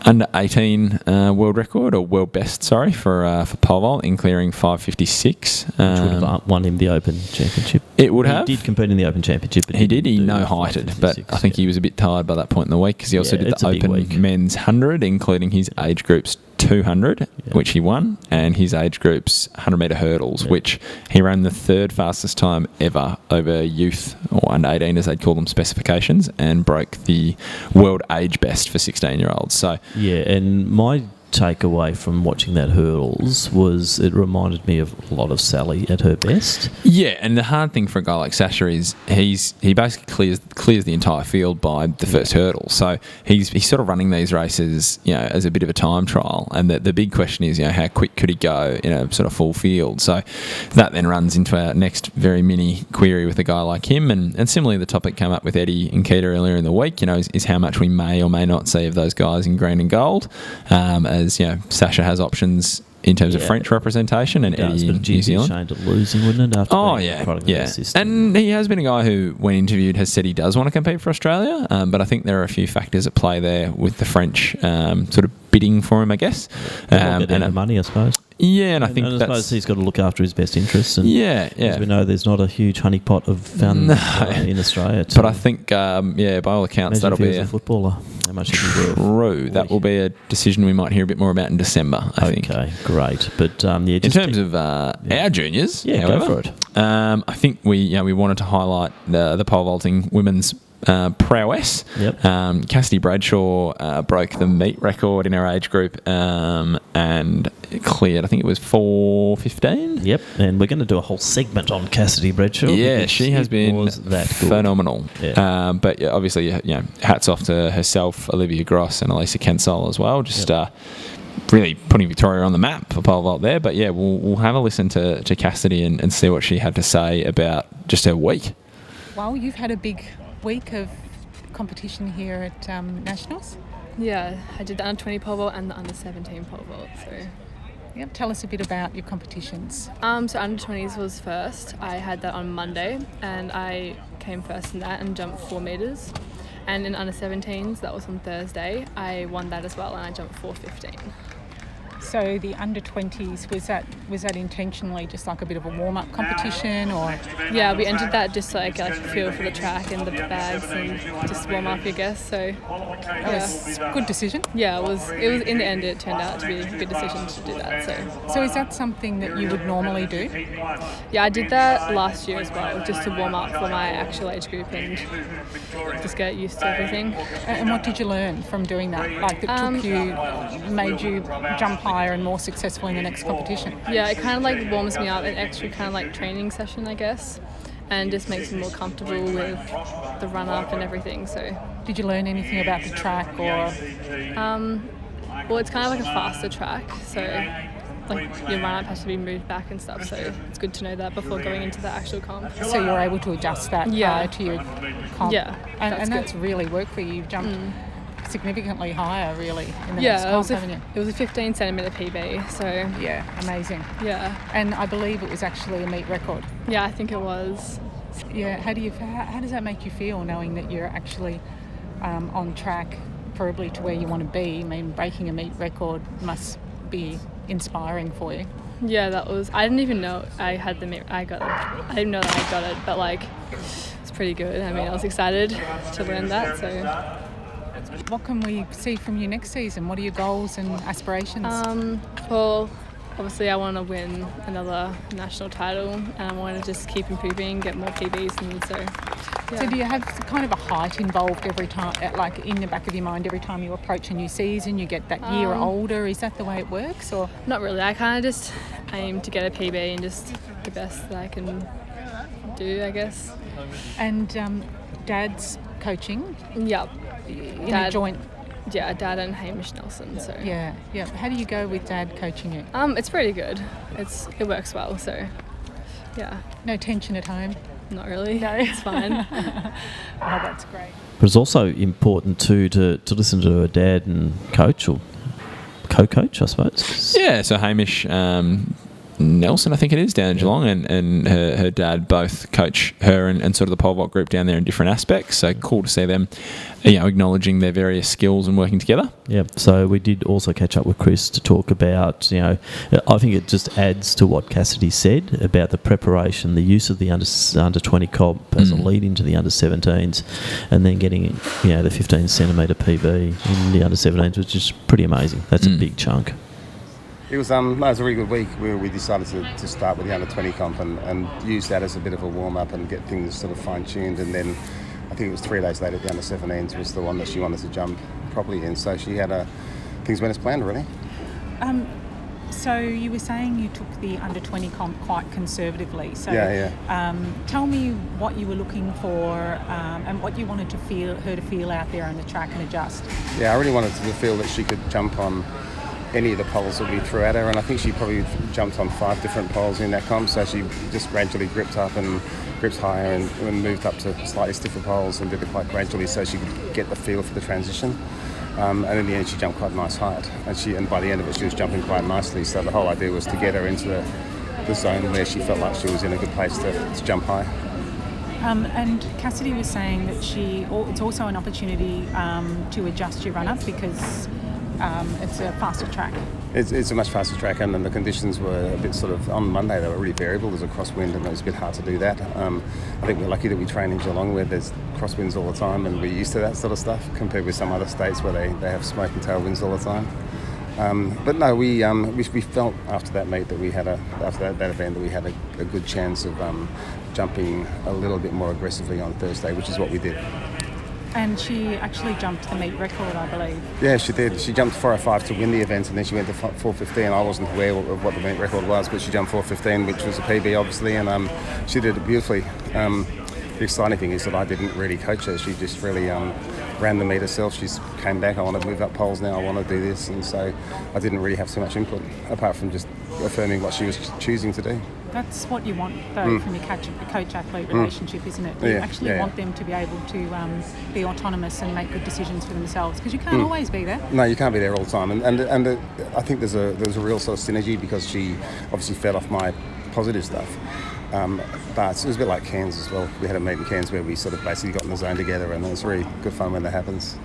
under 18 uh, world record or world best, sorry, for uh, for pole vault in clearing 556. Which would have Um, won him the Open Championship. It would he have. did compete in the Open Championship, but he did. He no heighted, but I think he was a bit tired by that point in the week because he also Yeah, did the Open. Men's 100, including his age groups 200, which he won, and his age groups 100 metre hurdles, which he ran the third fastest time ever over youth or under 18, as they'd call them, specifications, and broke the world age best for 16 year olds. So Yeah, and my takeaway from watching that hurdles was it reminded me of a lot of Sally at her best. Yeah, and the hard thing for a guy like Sasha is he's he basically clears clears the entire field by the first hurdle. So he's he's sort of running these races, you know, as a bit of a time trial. And the, the big question is, you know, how quick could he go in a sort of full field? So that then runs into our next very mini query with a guy like him. And, and similarly, the topic came up with Eddie Nketia earlier in the week. You know, is, is how much we may or may not see of those guys in green and gold, um, as you know, Sasha has options. In terms of French representation and Eddie in New Zealand. shame to losing, wouldn't it? After Oh yeah, yeah. And he has been a guy who, when interviewed, has said he does want to compete for Australia. Um, but I think there are a few factors at play there with the French um, sort of bidding for him, I guess. Um, to uh, money, I suppose. yeah, and I think I that's suppose he's got to look after his best interests. And Yeah, yeah. As we know, there's not a huge honeypot of fun No. uh, in Australia. But I think, um, yeah, by all accounts, that'll be was a footballer. How much he could worth. True. That will be a decision we might hear a bit more about in December. I think. Okay, great. But um, yeah, In terms of uh, our juniors, Yeah, go however, for it. Um, I think we you know, we wanted to highlight the the pole vaulting women's uh, prowess. Yep. Um, Cassidy Bradshaw uh, broke the meet record in her age group um, and cleared. I think it was four fifteen. Yep, and we're going to do a whole segment on Cassidy Bradshaw. Yeah, she has been that good. phenomenal. Yeah. Um, but yeah, obviously, you know, hats off to herself, Olivia Gross, and Elisa Kensol as well. Just uh, really putting Victoria on the map for pole vault there. But yeah, we'll, we'll have a listen to, to Cassidy and, and see what she had to say about just her week. Well, you've had a big week of competition here at um, Nationals. Yeah, I did the under 20 pole vault and the under 17 pole vault. So, Yep. Tell us a bit about your competitions. um, so under 20s was first. I had that on Monday, and I came first in that and jumped four meters. And in under 17s, that was on Thursday. I won that as well, and I jumped 415. So the under 20s was that was that intentionally just like a bit of a warm up competition or? Yeah, we entered that just so I get like a feel for the track and the bags and just warm up, I guess. So a good decision. Yeah, it was. It was in the end. It turned out to be a good decision to do that. So. So is that something that you would normally do? Yeah, I did that last year as well, just to warm up for my actual age group and just get used to everything. And what did you learn from doing that? Like that Um, took you, made you jump higher and more successful in the next competition? Yeah, it kind of like warms me up, an extra kind of like training session, I guess, and just makes me more comfortable with the run up and everything. So, did you learn anything about the track or? Um, well, it's kind of like a faster track, so like your run up has to be moved back and stuff. So it's good to know that before going into the actual comp. So you're able to adjust that Yeah. prior to your comp. Yeah, and, that's and that's really worked for you. You've jumped significantly higher, really, in the next Yeah, it comp, was, a, it was a 15 centimeter PB. So yeah, amazing. Yeah, and I believe it was actually a meet record. Yeah, I think it was. Yeah. How do you? How, how does that make you feel knowing that you're actually um, on track, probably to where you want to be? I mean, breaking a meet record must be inspiring for you. Yeah, that was. I didn't even know I had the. I got it. I didn't know that I got it, but like, it's pretty good. I mean, I was excited to learn that. So, What can we see from you next season? What are your goals and aspirations? um, well, obviously, I want to win another national title, and I want to just keep improving, get more PBs, and so. Yeah. So do you have kind of a height involved every time, uh, like in the back of your mind, every time you approach a new season, you get that year Um, older? Is that the way it works, or Not really. I kind of just aim to get a PB and just the best that I can do, I guess. And um, Dad's coaching. Yep. In a joint. Yeah, Dad and Hamish Nelson. So Yeah, yeah. How do you go with Dad coaching you? Um, it's pretty good. It's it works well. So, yeah. No tension at home. Not really. No, it's fine. oh, that's great. But it's also important too to, to listen to her dad and coach or co-coach, I suppose. Yeah, so Hamish um, Nelson, I think it is, down in Geelong, and, and her, her dad both coach her and, and sort of the pole vault group down there in different aspects. So cool to see them, you know, acknowledging their various skills and working together. Yeah, so we did also catch up with Chris to talk about, you know, I think it just adds to what Cassidy said about the preparation, the use of the under under 20 comp as a mm. lead into the under 17s, and then getting, you know, the 15 centimetre PB in the under 17s, which is pretty amazing. That's a mm. big chunk. It was um, no, it was a really good week. We, we decided to, to start with the under 20 comp and, and use that as a bit of a warm up and get things sort of fine tuned. And then I think it was three days later, the under 17s was the one that she wanted to jump properly in. So she had a things went as planned, really. Um, so you were saying you took the under 20 comp quite conservatively. So Yeah, Um, tell me what you were looking for um, and what you wanted to feel her to feel out there on the track and adjust. Yeah, I really wanted to feel that she could jump on any of the poles that we threw at her, and I think she probably jumped on five different poles in that comp. So she just gradually gripped up and gripped higher and, and moved up to slightly stiffer poles and did it quite gradually, so she could get the feel for the transition. Um, and in the end, she jumped quite a nice height, and she and by the end of it, she was jumping quite nicely. So the whole idea was to get her into the, the zone where she felt like she was in a good place to, to jump high. Um, and Cassidy was saying that she, it's also an opportunity um, to adjust your run up because um, it's a faster track. It's, it's a much faster track, and the conditions were a bit sort of on Monday. They were really variable. There's a crosswind, and it was a bit hard to do that. Um, I think we're lucky that we train in Geelong, where there's crosswinds all the time, and we're used to that sort of stuff compared with some other states where they, they have smoke and tailwinds all the time. Um, but no, we, um, we we felt after that meet that we had a after that, that event that we had a, a good chance of um, jumping a little bit more aggressively on Thursday, which is what we did. And she actually jumped the meet record, I believe. Yeah, she did. She jumped 405 to win the event, and then she went to 415. I wasn't aware of what the meet record was, but she jumped 415, which was a PB, obviously, and um, she did it beautifully. Um, the exciting thing is that I didn't really coach her. She just really um, ran the meet herself. She came back. I want to move up poles now. I want to do this, and so I didn't really have too much input apart from just affirming what she was choosing to do. That's what you want, though, Mm. from your coach, coach-athlete Mm. relationship, isn't it? You Yeah, actually yeah, want them to be able to um, be autonomous and make good decisions for themselves because you can't Mm. always be there. No, you can't be there all the time, and and, and uh, I think there's a there's a real sort of synergy because she obviously fed off my positive stuff. Um, but it was a bit like Cairns as well. We had a meet in Cairns where we sort of basically got in the zone together, and it's really good fun when that happens.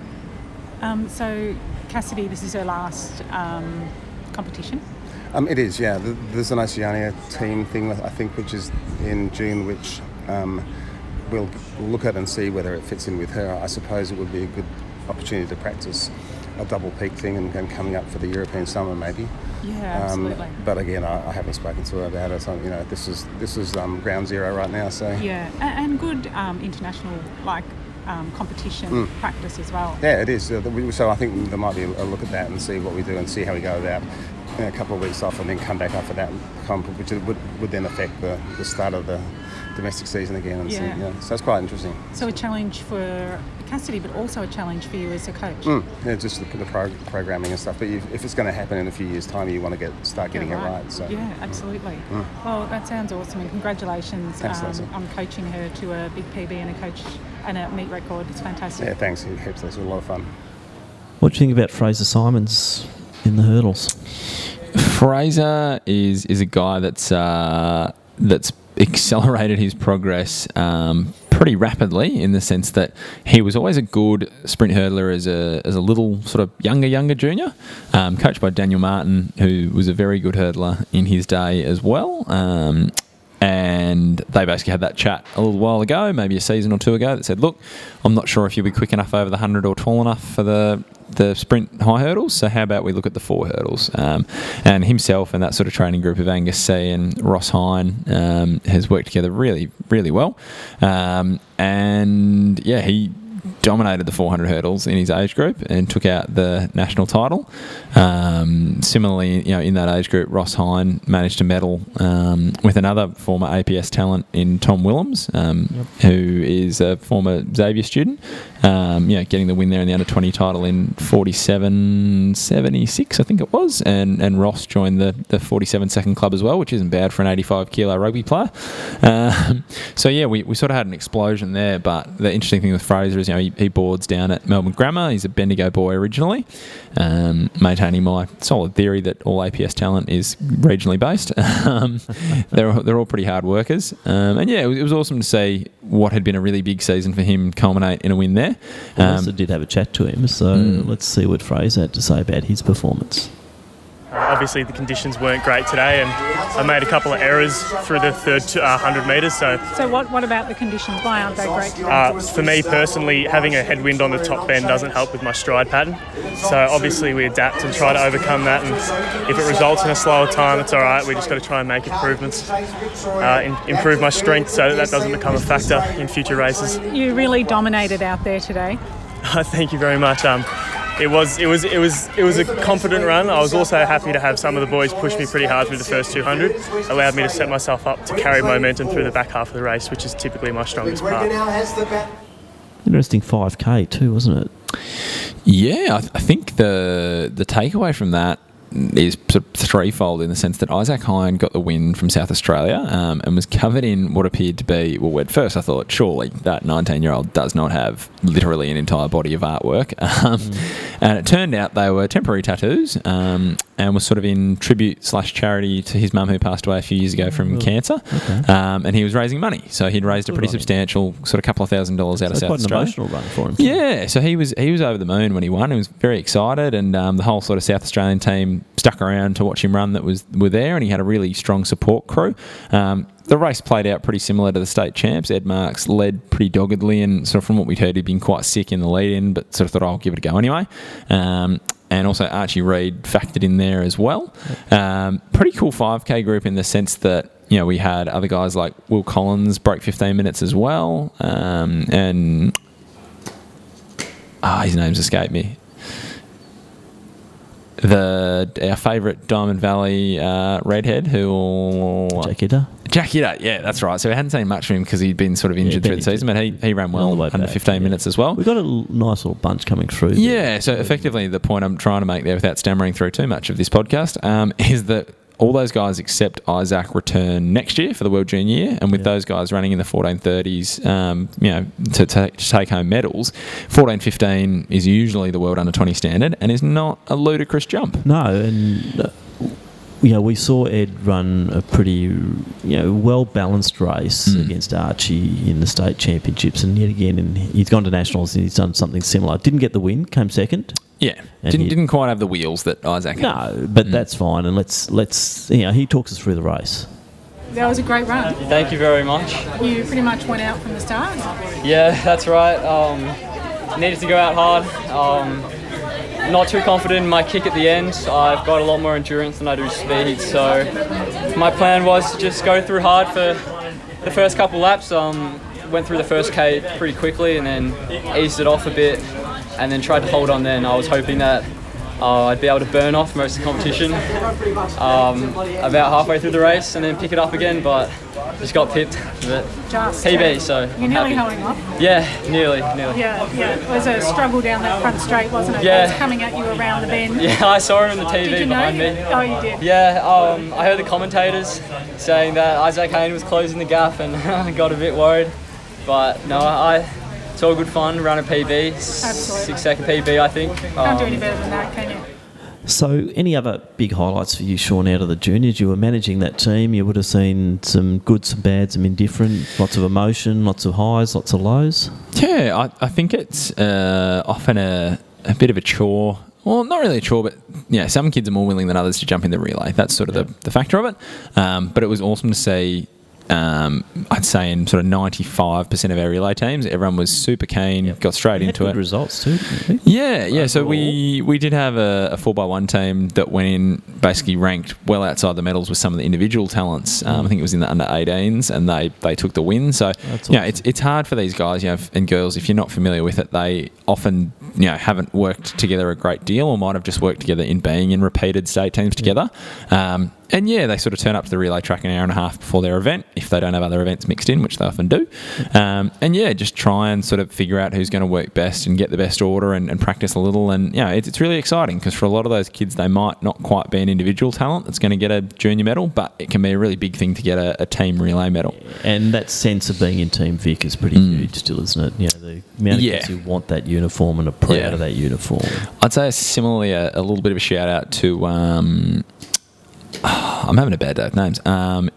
Um, so, Cassidy, this is her last um, competition? Um, it is, yeah. There's an Oceania team thing, I think, which is in June, which um, we'll look at and see whether it fits in with her. I suppose it would be a good opportunity to practice a double peak thing and, and coming up for the European summer, maybe. Yeah, absolutely. Um, but again, I, I haven't spoken to her about it. So, you know, this is this is um, ground zero right now. So Yeah, and good um, international like um, competition Mm. practice as well. Yeah, it is. So I think there might be a look at that and see what we do and see how we go about a couple of weeks off and then come back after that comp, which would, would then affect the, the start of the domestic season again. And see, Yeah. yeah. So it's quite interesting. So a challenge for Cassidy, but also a challenge for you as a coach. Mm, yeah, just the, the pro- programming and stuff. But if, if it's going to happen in a few years' time, you want to get start getting Yeah, it right. So Yeah, absolutely. Mm. Well, that sounds awesome, and congratulations Thanks, um, Leslie. on coaching her to a big PB and a coach and a meet record. It's fantastic. yeah, thanks. It helps. It's a lot of fun. What do you think about Fraser Simons in the hurdles? Fraser is is a guy that's uh, that's accelerated his progress um, pretty rapidly in the sense that he was always a good sprint hurdler as a as a little sort of younger younger junior, um, coached by Daniel Martin, who was a very good hurdler in his day as well. Um, and they basically had that chat a little while ago, maybe a season or two ago, that said, "Look, I'm not sure if you'll be quick enough over the hundred or tall enough for the the sprint high hurdles. So how about we look at the four hurdles?" Um, and himself and that sort of training group of Angus C and Ross Hine um, has worked together really, really well. Um, and yeah, he dominated the 400 hurdles in his age group and took out the national title. Um, similarly, you know, in that age group, Ross Hine managed to medal um, with another former APS talent in Tom Willems, um, who is a former Xavier student. Um, you know, getting the win there in the under 20 title in 47.76, I think it was, and and Ross joined the the 47 second club as well, which isn't bad for an 85 kilo rugby player. Um, so yeah, we, we sort of had an explosion there. But the interesting thing with Fraser is, you know, he, he boards down at Melbourne Grammar. He's a Bendigo boy originally, um, maintaining my solid theory that all APS talent is regionally based. um, they're they're all pretty hard workers, um, and yeah, it was, it was awesome to see what had been a really big season for him culminate in a win there. Um, Lester did have a chat to him, so Mm. let's see what Fraser had to say about his performance. Obviously, the conditions weren't great today, and I made a couple of errors through the third uh, 100 metres. So, So what, what about the conditions? Why aren't they great uh, for me personally, having a headwind on the top bend doesn't help with my stride pattern. So, obviously, we adapt and try to overcome that. And if it results in a slower time, it's all right. We just got to try and make improvements, uh, in, improve my strength so that that doesn't become a factor in future races. You really dominated out there today. Thank you very much. Um, it was it was it was it was a confident run. I was also happy to have some of the boys push me pretty hard through the first 200. Allowed me to set myself up to carry momentum through the back half of the race, which is typically my strongest part. Interesting 5K too, wasn't it? Yeah, I, th- I think the the takeaway from that is sort of threefold in the sense that Isaac Hine got the win from South Australia um, and was covered in what appeared to be, well, at first I thought, surely that 19 year old does not have literally an entire body of artwork. Um, And it turned out they were temporary tattoos um, and was sort of in tribute slash charity to his mum who passed away a few years ago from Oh, cancer. okay. Um, and he was raising money. So he'd raised a pretty substantial, sort of couple of thousand dollars out So of South quite an Australia. emotional run for him. Yeah, so he was he was over the moon when he won. He was very excited, and um, the whole sort of South Australian team stuck around to watch him run. That was were there, and he had a really strong support crew. Um, the race played out pretty similar to the state champs. Ed Marks led pretty doggedly, and sort of from what we'd heard, he'd been quite sick in the lead in, but sort of thought, "Oh, I'll give it a go anyway. Um, and also Archie Reid factored in there as well. Um, pretty cool 5K group in the sense that you know we had other guys like Will Collins broke 15 minutes as well, um, and ah, his name's escaped me. The our favourite Diamond Valley uh, redhead who Jack Hitter. Jack Hitter, yeah, that's right. So we hadn't seen much from him because he'd been sort of injured through the season, but he, he ran well under 15 minutes as well. We've got a nice little bunch coming through. Yeah, so effectively, the point I'm trying to make there, without stammering through too much of this podcast, um, is that all those guys except Isaac return next year for the World Junior Year, and with those guys running in the 1430s, um, you know, to, take to take home medals, 1415 is usually the World Under 20 standard, and is not a ludicrous jump. No, and uh, you know we saw Ed run a pretty you know well balanced race Hmm. against Archie in the state championships, and yet again, and he's gone to nationals and he's done something similar. Didn't get the win, came second. Yeah, And didn't he- didn't quite have the wheels that Isaac. had. No, but that's fine. And let's let's you know he talks us through the race. That was a great run. Thank you very much. You pretty much went out from the start. Yeah, that's right. Um, needed to go out hard. Um, not too confident in my kick at the end. I've got a lot more endurance than I do speed, so my plan was to just go through hard for the first couple laps. Um, went through the first K pretty quickly and then eased it off a bit, and then tried to hold on. Then I was hoping that uh, I'd be able to burn off most of the competition um, about halfway through the race and then pick it up again, but just got pipped. But Just, PB, so You're nearly happy. holding off. Yeah, nearly, nearly. Yeah, yeah. It was a struggle down that front straight, wasn't it? Yeah. It was coming at you around the bend. Yeah, I saw him on the TV Did you know? behind me. Oh, you did. Yeah, um, I heard the commentators saying that Isaac Hayne was closing the gap and I got a bit worried. But no, I it's all good fun, ran a PB, Absolutely. six second PB I think. Can't do any Um, better than that, can you? So, any other big highlights for you, Sean, out of the juniors? You were managing that team. You would have seen some good, some bad, some indifferent, lots of emotion, lots of highs, lots of lows. Yeah, I, I think it's uh, often a, a bit of a chore. Well, not really a chore, but yeah, some kids are more willing than others to jump in the relay. That's sort of the, the factor of it. Um, but it was awesome to see. Um, I'd say in sort of 95% of our relay teams, everyone was super keen, got straight into good it. results too. Yeah, yeah. So we we did have a, a four by one team that went in basically ranked well outside the medals with some of the individual talents. Um, I think it was in the under 18s, and they, they took the win. So yeah, it's it's hard for these guys, you know, and girls if you're not familiar with it. They often you know haven't worked together a great deal, or might have just worked together in being in repeated state teams together. Um, and yeah, they sort of turn up to the relay track an hour and a half before their event, if they don't have other events mixed in, which they often do. Um, and yeah, just try and sort of figure out who's going to work best and get the best order and, and practice a little. And you know, it's, it's really exciting because for a lot of those kids, they might not quite be an individual talent that's going to get a junior medal, but it can be a really big thing to get a, a team relay medal. And that sense of being in Team Vic is pretty huge still, isn't it? You know, the amount of Yeah. kids who want that uniform and are proud Yeah. of that uniform. I'd say similarly a, a little bit of a shout out to. Um, I'm having a bad day with names. Um,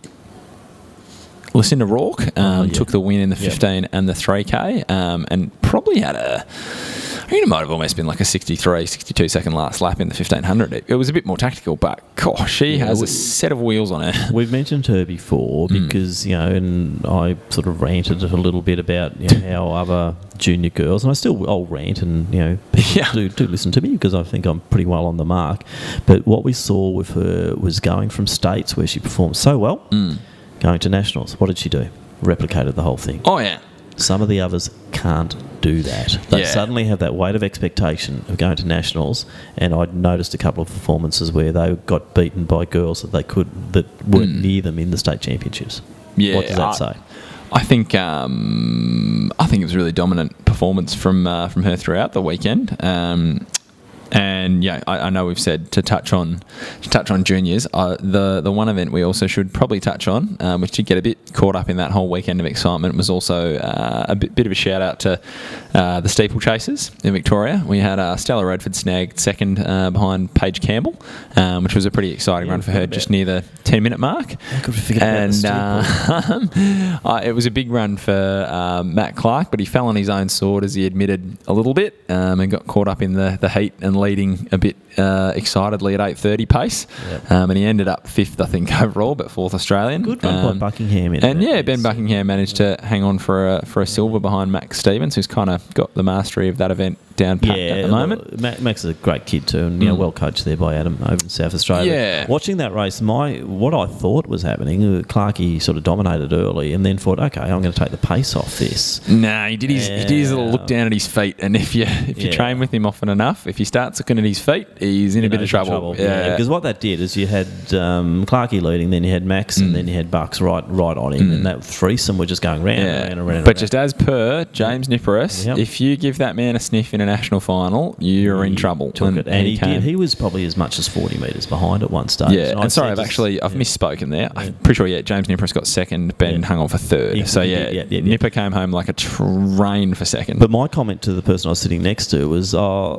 Lucinda Rourke um, took the win in the Yep. 15 and the 3K um, and probably had a. I think it might have almost been like a 63, 62 second last lap in the 1500. It, it was a bit more tactical, but gosh, she Yeah, has we- a set of wheels on her. We've mentioned her before Hmm. because, you know, and I sort of ranted a little bit about you know, how other junior girls, and I still I'll rant and, you know, people do, do listen to me because I think I'm pretty well on the mark. But what we saw with her was going from states where she performed so well, Hmm. Going to nationals. What did she do? Replicated the whole thing. Oh, yeah. Some of the others can't do that. They Yeah. suddenly have that weight of expectation of going to nationals, and I'd noticed a couple of performances where they got beaten by girls that they could that weren't near them in the state championships. Yeah, what does that I- say? I think um, I think it was a really dominant performance from uh, from her throughout the weekend. Um, and yeah, I, I know we've said to touch on to touch on juniors. Uh, the the one event we also should probably touch on, um, which did get a bit caught up in that whole weekend of excitement, was also uh, a bit, bit of a shout out to uh, the steeplechasers in Victoria. We had uh, Stella Redford snagged second uh, behind Paige Campbell, um, which was a pretty exciting run for her, just near the ten minute mark. and uh, uh, it was a big run for um, Matt Clarke, but he fell on his own sword as he admitted a little bit um, and got caught up in the, the heat and leading a bit uh, excitedly at 8.30 pace. Um, and he ended up fifth, I think, overall, but fourth Australian. Good run by Um, Buckingham. in And yeah, Ben Buckingham managed to hang on for a, for a silver behind Max Stevens, who's kind of got the mastery of that event down pat at the moment. Ma- Max is a great kid too, and you know, Mm. well coached there by Adam over in South Australia. Yeah. Watching that race, my what I thought was happening, uh, Clarkey sort of dominated early, and then thought, okay, I'm going to take the pace off this. Nah, he did his he did his little look down at his feet, and if you if you Yeah. train with him often enough, if he starts looking at his feet, he's in a bit of trouble. Yeah, because what that did is you had um, Clarkey leading, then you had Max, and then you had Bucks right right on him, and that threesome were just going round Mm. Yeah. and round and round. But just as per James Nipperess, Yep. if you give that man a sniff in a national final, you're in trouble. took it, and he, came. did. He was probably as much as 40 metres behind at one stage. Yeah, And and sorry, I've actually I've misspoken there. I'm pretty sure yeah, James Nipperess got second, Ben hung on for third. He- so yeah, yeah, yeah, yeah. Nipper came home like a train for second. But my comment to the person I was sitting next to was, uh,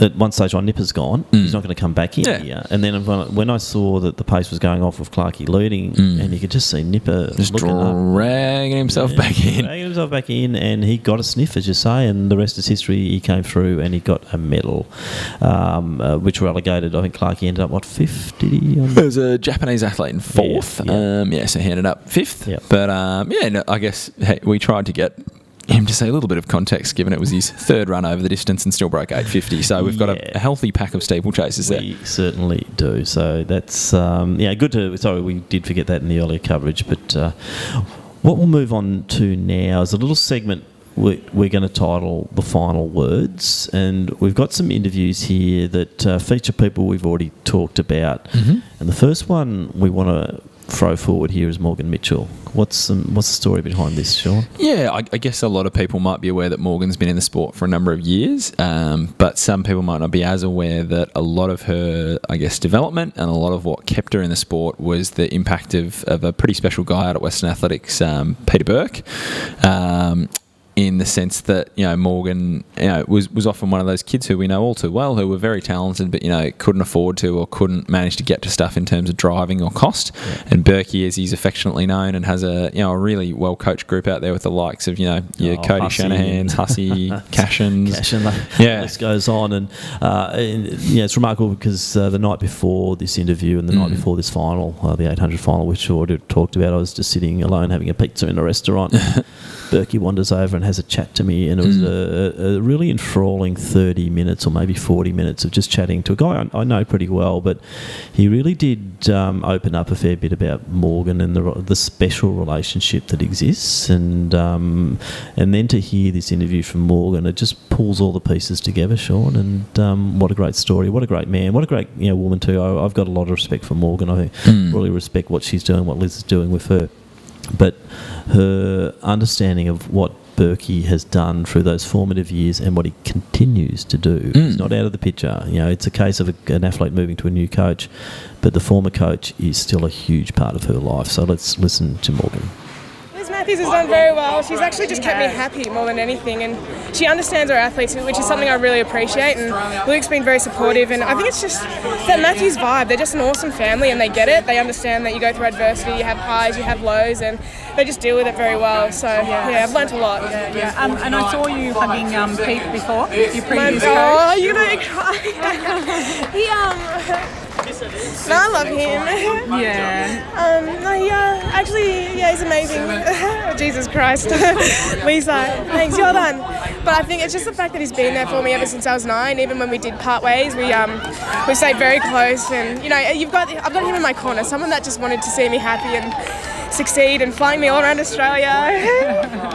at one stage, on Nipper's gone. He's not going to come back in Mm. Yeah. here. And then when I, saw that the pace was going off with Clarkey leading, and you could just see Nipper Mm. Just looking up, dragging himself back in. dragging himself back in, and he got a sniff, as you say, and the rest is history. He came through and he got a medal, um, uh, which relegated. I think Clarkey ended up what fifth? Did he? On There was a Japanese athlete in fourth. Yeah, Um, yeah so he ended up fifth. But um, yeah, no, I guess hey, we tried to get him to say a little bit of context, given it was his third run over the distance and still broke 850. So we've got a, a healthy pack of steeplechasers there. We certainly do. So that's um, yeah, good to. Sorry, we did forget that in the earlier coverage. But uh, what we'll move on to now is a little segment we- we're going to title the final words, and we've got some interviews here that uh, feature people we've already talked about. Mhm. And the first one we want to throw forward here is Morgan Mitchell. What's um, what's the story behind this, Sean? Yeah, I, I guess a lot of people might be aware that Morgan's been in the sport for a number of years, um, but some people might not be as aware that a lot of her, I guess, development and a lot of what kept her in the sport was the impact of, of a pretty special guy out at Western Athletics, um, Peter Burke. In the sense that you know Morgan, you know, was was often one of those kids who we know all too well, who were very talented, but you know couldn't afford to or couldn't manage to get to stuff in terms of driving or cost. And Berkey, as he's affectionately known, and has a you know a really well coached group out there with the likes of you know your Oh, Cody Hussey. Shanahan's, Hussey, Cashins, Cashin, yeah. list goes on, and, uh, and yeah, it's remarkable because uh, the night before this interview and the night Mm. before this final, uh, the 800 final, which we already talked about, I was just sitting alone having a pizza in a restaurant. Berkey wanders over and has a chat to me, and it was Mm. a, a really enthralling 30 minutes or maybe 40 minutes of just chatting to a guy I, I know pretty well, but he really did um, open up a fair bit about Morgan and the, the special relationship that exists, and um, and then to hear this interview from Morgan, it just pulls all the pieces together, Sean. And um, what a great story! What a great man! What a great you know, woman too. I, I've got a lot of respect for Morgan. I Mm. really respect what she's doing, what Liz is doing with her, but her understanding of what. Berkey has done through those formative years and what he continues to do. Mm. He's not out of the picture. You know, it's a case of a, an athlete moving to a new coach, but the former coach is still a huge part of her life. So let's listen to Morgan. Liz Mathews has done very well. She's actually just kept me happy more than anything, and she understands our athletes, which is something I really appreciate. And Luke's been very supportive, and I think it's just that Mathews vibe. They're just an awesome family, and they get it. They understand that you go through adversity, you have highs, you have lows, and they just deal with it very well. So yeah, I've learnt a lot. Yeah, um, and I saw you hugging um, Pete before, your previous My- oh, coach. you're gonna cry. he um. No, I love him. Yeah. Um, no, yeah, actually, yeah, he's amazing. Jesus Christ. Lisa, thanks, you're done. But I think it's just the fact that he's been there for me ever since I was nine. Even when we did part ways, we um, we stayed very close. And you know, you've got I've got him in my corner. Someone that just wanted to see me happy and succeed and flying me all around Australia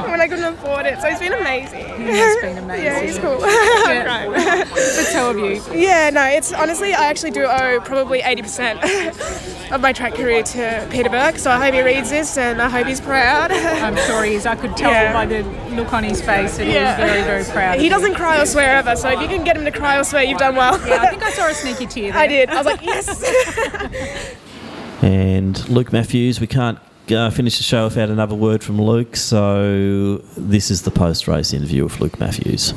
when I couldn't afford it. So he's been amazing. He has been amazing. yeah, he's cool. Yeah. I'm crying. But you. Yeah, no, it's honestly, I actually do owe probably 80% of my track career to Peter Burke, so I hope he reads this and I hope he's proud. I'm sure he is. I could tell Yeah. by the look on his face that Yeah. he's very, very proud. He doesn't cry or swear ever, so if you can get him to cry or swear, you've done well. Yeah, I think I saw a sneaky tear there. I did. I was like, yes. And Luke Mathews, we can't uh, finish the show without another word from Luke, so this is the post race interview with Luke Mathews.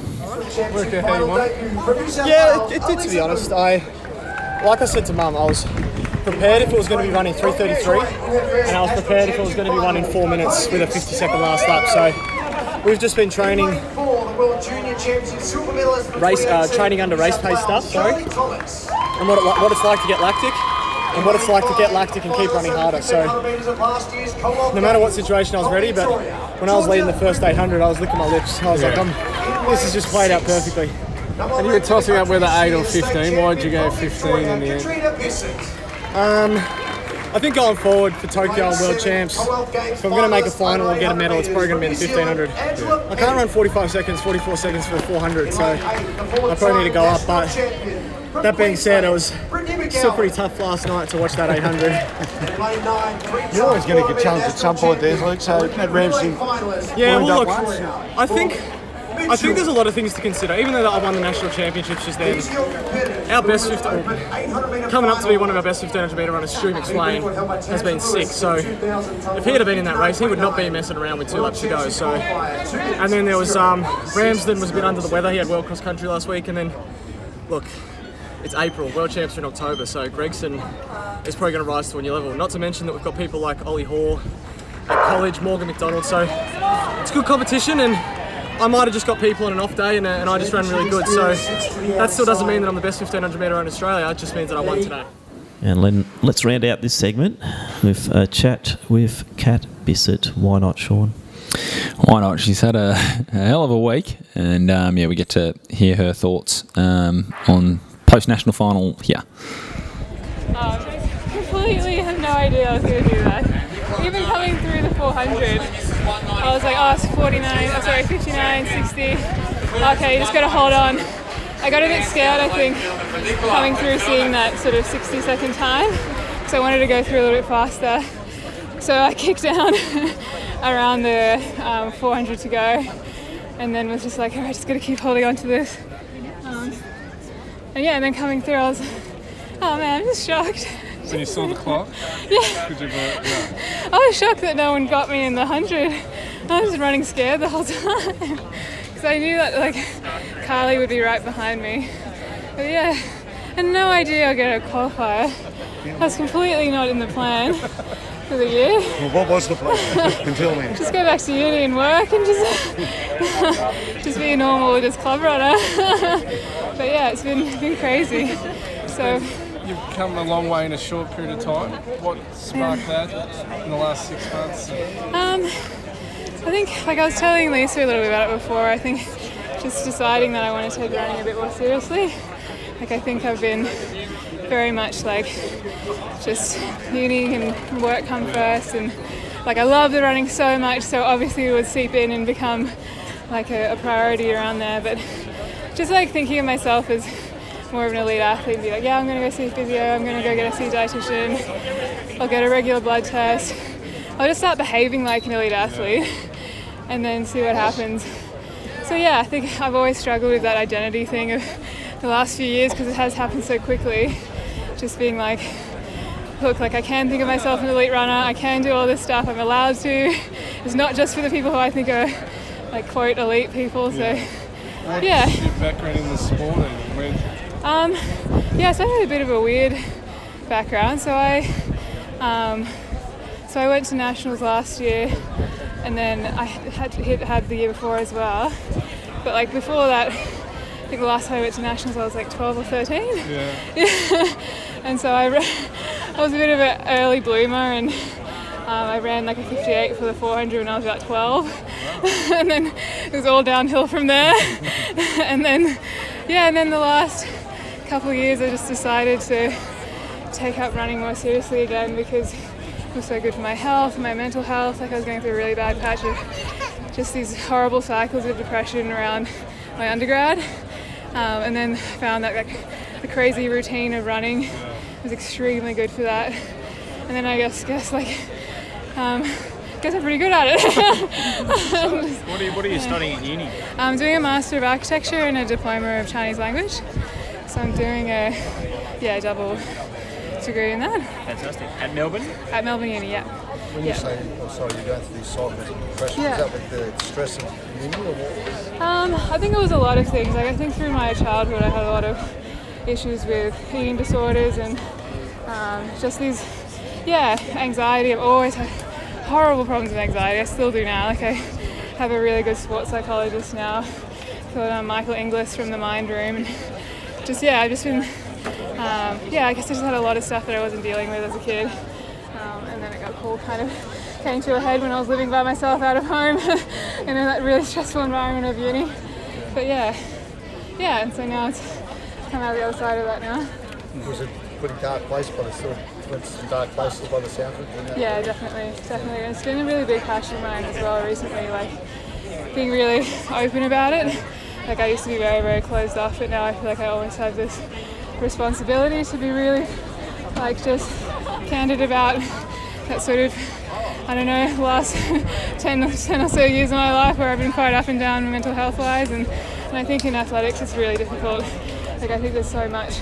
Yeah, it, it did to be honest. I, like I said to Mum, I was prepared if it was going to be running 3:33, and I was prepared if it was going to be running four minutes with a 50 second last lap. So we've just been training race, uh, training under race pace stuff. Sorry, and what, it, what it's like to get lactic. And what it's like to get lactic and keep running harder. So, no matter what situation, I was ready. But when I was leading the first 800, I was licking my lips. I was like, I'm, "This has just played out perfectly." And you were tossing up whether 8 or 15. Why did you go 15 in the end? Um, I think going forward for Tokyo and World Champs, if I'm going to make a final or get a medal, it's probably going to be the 1500. I can't run 45 seconds, 44 seconds for 400, so I probably need to go up. But that being said, it was still pretty tough last night to watch that 800. You're always going to get challenged at some point there, Luke. So at Ramsey, Yeah, well, look. I think I think there's a lot of things to consider. Even though I won the national championships just then, our best 15, coming up to be one of our best 1500 metre runners, Stu McSweyn, has been sick. So if he had been in that race, he would not be messing around with two laps to go. So, and then there was um, Ramsden was a bit under the weather. He had World Cross Country last week, and then look, it's April, World Champs are in October, so Gregson is probably going to rise to a new level. Not to mention that we've got people like Ollie Hoare at college, Morgan McDonald, so it's good competition and I might have just got people on an off day and, uh, and I just ran really good. So that still doesn't mean that I'm the best 1500 metre in Australia, it just means that I won today. And then let's round out this segment with a chat with Kat Bisset. Why not, Sean? Why not? She's had a, a hell of a week, and um, yeah, we get to hear her thoughts um, on post national final here. Um, completely have no idea I was going to do that. Even coming through the 400, I was like, oh, it's 49, oh, sorry, 59, 60. Okay, just got to hold on. I got a bit scared, I think, coming through seeing that sort of 60 second time. So I wanted to go through a little bit faster. So I kicked down around the um, 400 to go and then was just like, all right, just got to keep holding on to this. Um, and yeah, and then coming through, I was, oh man, I'm just shocked. When you saw the clock? Yeah. Could you believe yeah. I was shocked that no one got me in the 100. I was running scared the whole time. Because I knew that, like, Carley would be right behind me. But yeah, I had no idea I'd get a qualifier. That's completely not in the plan for the year. Well, what was the plan until then? Just go back to uni and work and just just be a normal just club runner. but yeah, it's been been crazy. So You've come a long way in a short period of time. What sparked that in the last six months? um, I think like I was telling Lisa a little bit about it before. I think just deciding that I want to take running a bit more seriously. Like I think I've been very much like just uni and work come first and like I love the running so much so obviously it would seep in and become like a, a priority around there but just like thinking of myself as more of an elite athlete and be like yeah I'm gonna go see a physio I'm gonna go get a see a dietitian I'll get a regular blood test. I'll just start behaving like an elite athlete and then see what happens. So yeah I think I've always struggled with that identity thing of the last few years because it has happened so quickly. Just being like look like I can think of myself an elite runner I can do all this stuff I'm allowed to. It's not just for the people who I think are like quote elite people so What yeah. Your background in the sport and when, um, yeah, so I had a bit of a weird background. So I, um, so I went to nationals last year, and then I had hit had the year before as well. But like before that, I think the last time I went to nationals I was like 12 or 13. Yeah. and so I, I was a bit of an early bloomer, and um, I ran like a 58 for the 400 when I was about 12, and then it was all downhill from there. and then, yeah, and then the last couple of years I just decided to take up running more seriously again because it was so good for my health, my mental health. Like I was going through a really bad patch of just these horrible cycles of depression around my undergrad, um, and then found that like the crazy routine of running was extremely good for that. And then I guess guess like um, guess I'm pretty good at it. what, are you, what are you studying at uni? I'm doing a Master of Architecture and a Diploma of Chinese Language. So I'm doing a yeah double degree in that Fantastic. At Melbourne? at Melbourne Uni. Yeah. When you yeah. say, oh, sorry, you're going through these cycles of depression, Yeah. is that with the stress of uni or what? Um, I think it was a lot of things. Like I think through my childhood, I had a lot of issues with eating disorders and um, just these, yeah, anxiety. I've always had horrible problems with anxiety. I still do now. Like I have a really good sports psychologist now, called um, Michael Inglis from the Mind Room. And just yeah, I've just been, um, yeah, I guess I just had a lot of stuff that I wasn't dealing with as a kid. Um, and then it got all kind of came to a head when I was living by myself out of home and in that really stressful environment of uni. But yeah, yeah, and so now it's come out the other side of that now. Was it a pretty dark place by the sort of went to some dark places by the sound of it? it? Yeah, definitely, definitely. And it's been a really big passion of mine as well recently, like being really open about it. Like I used to be very, very closed off, but now I feel like I always have this responsibility to be really like just candid about that sort of I don't know, last 10 or, 10 or so years of my life where I've been quite up and down mental health wise and, and I think in athletics it's really difficult. Like I think there's so much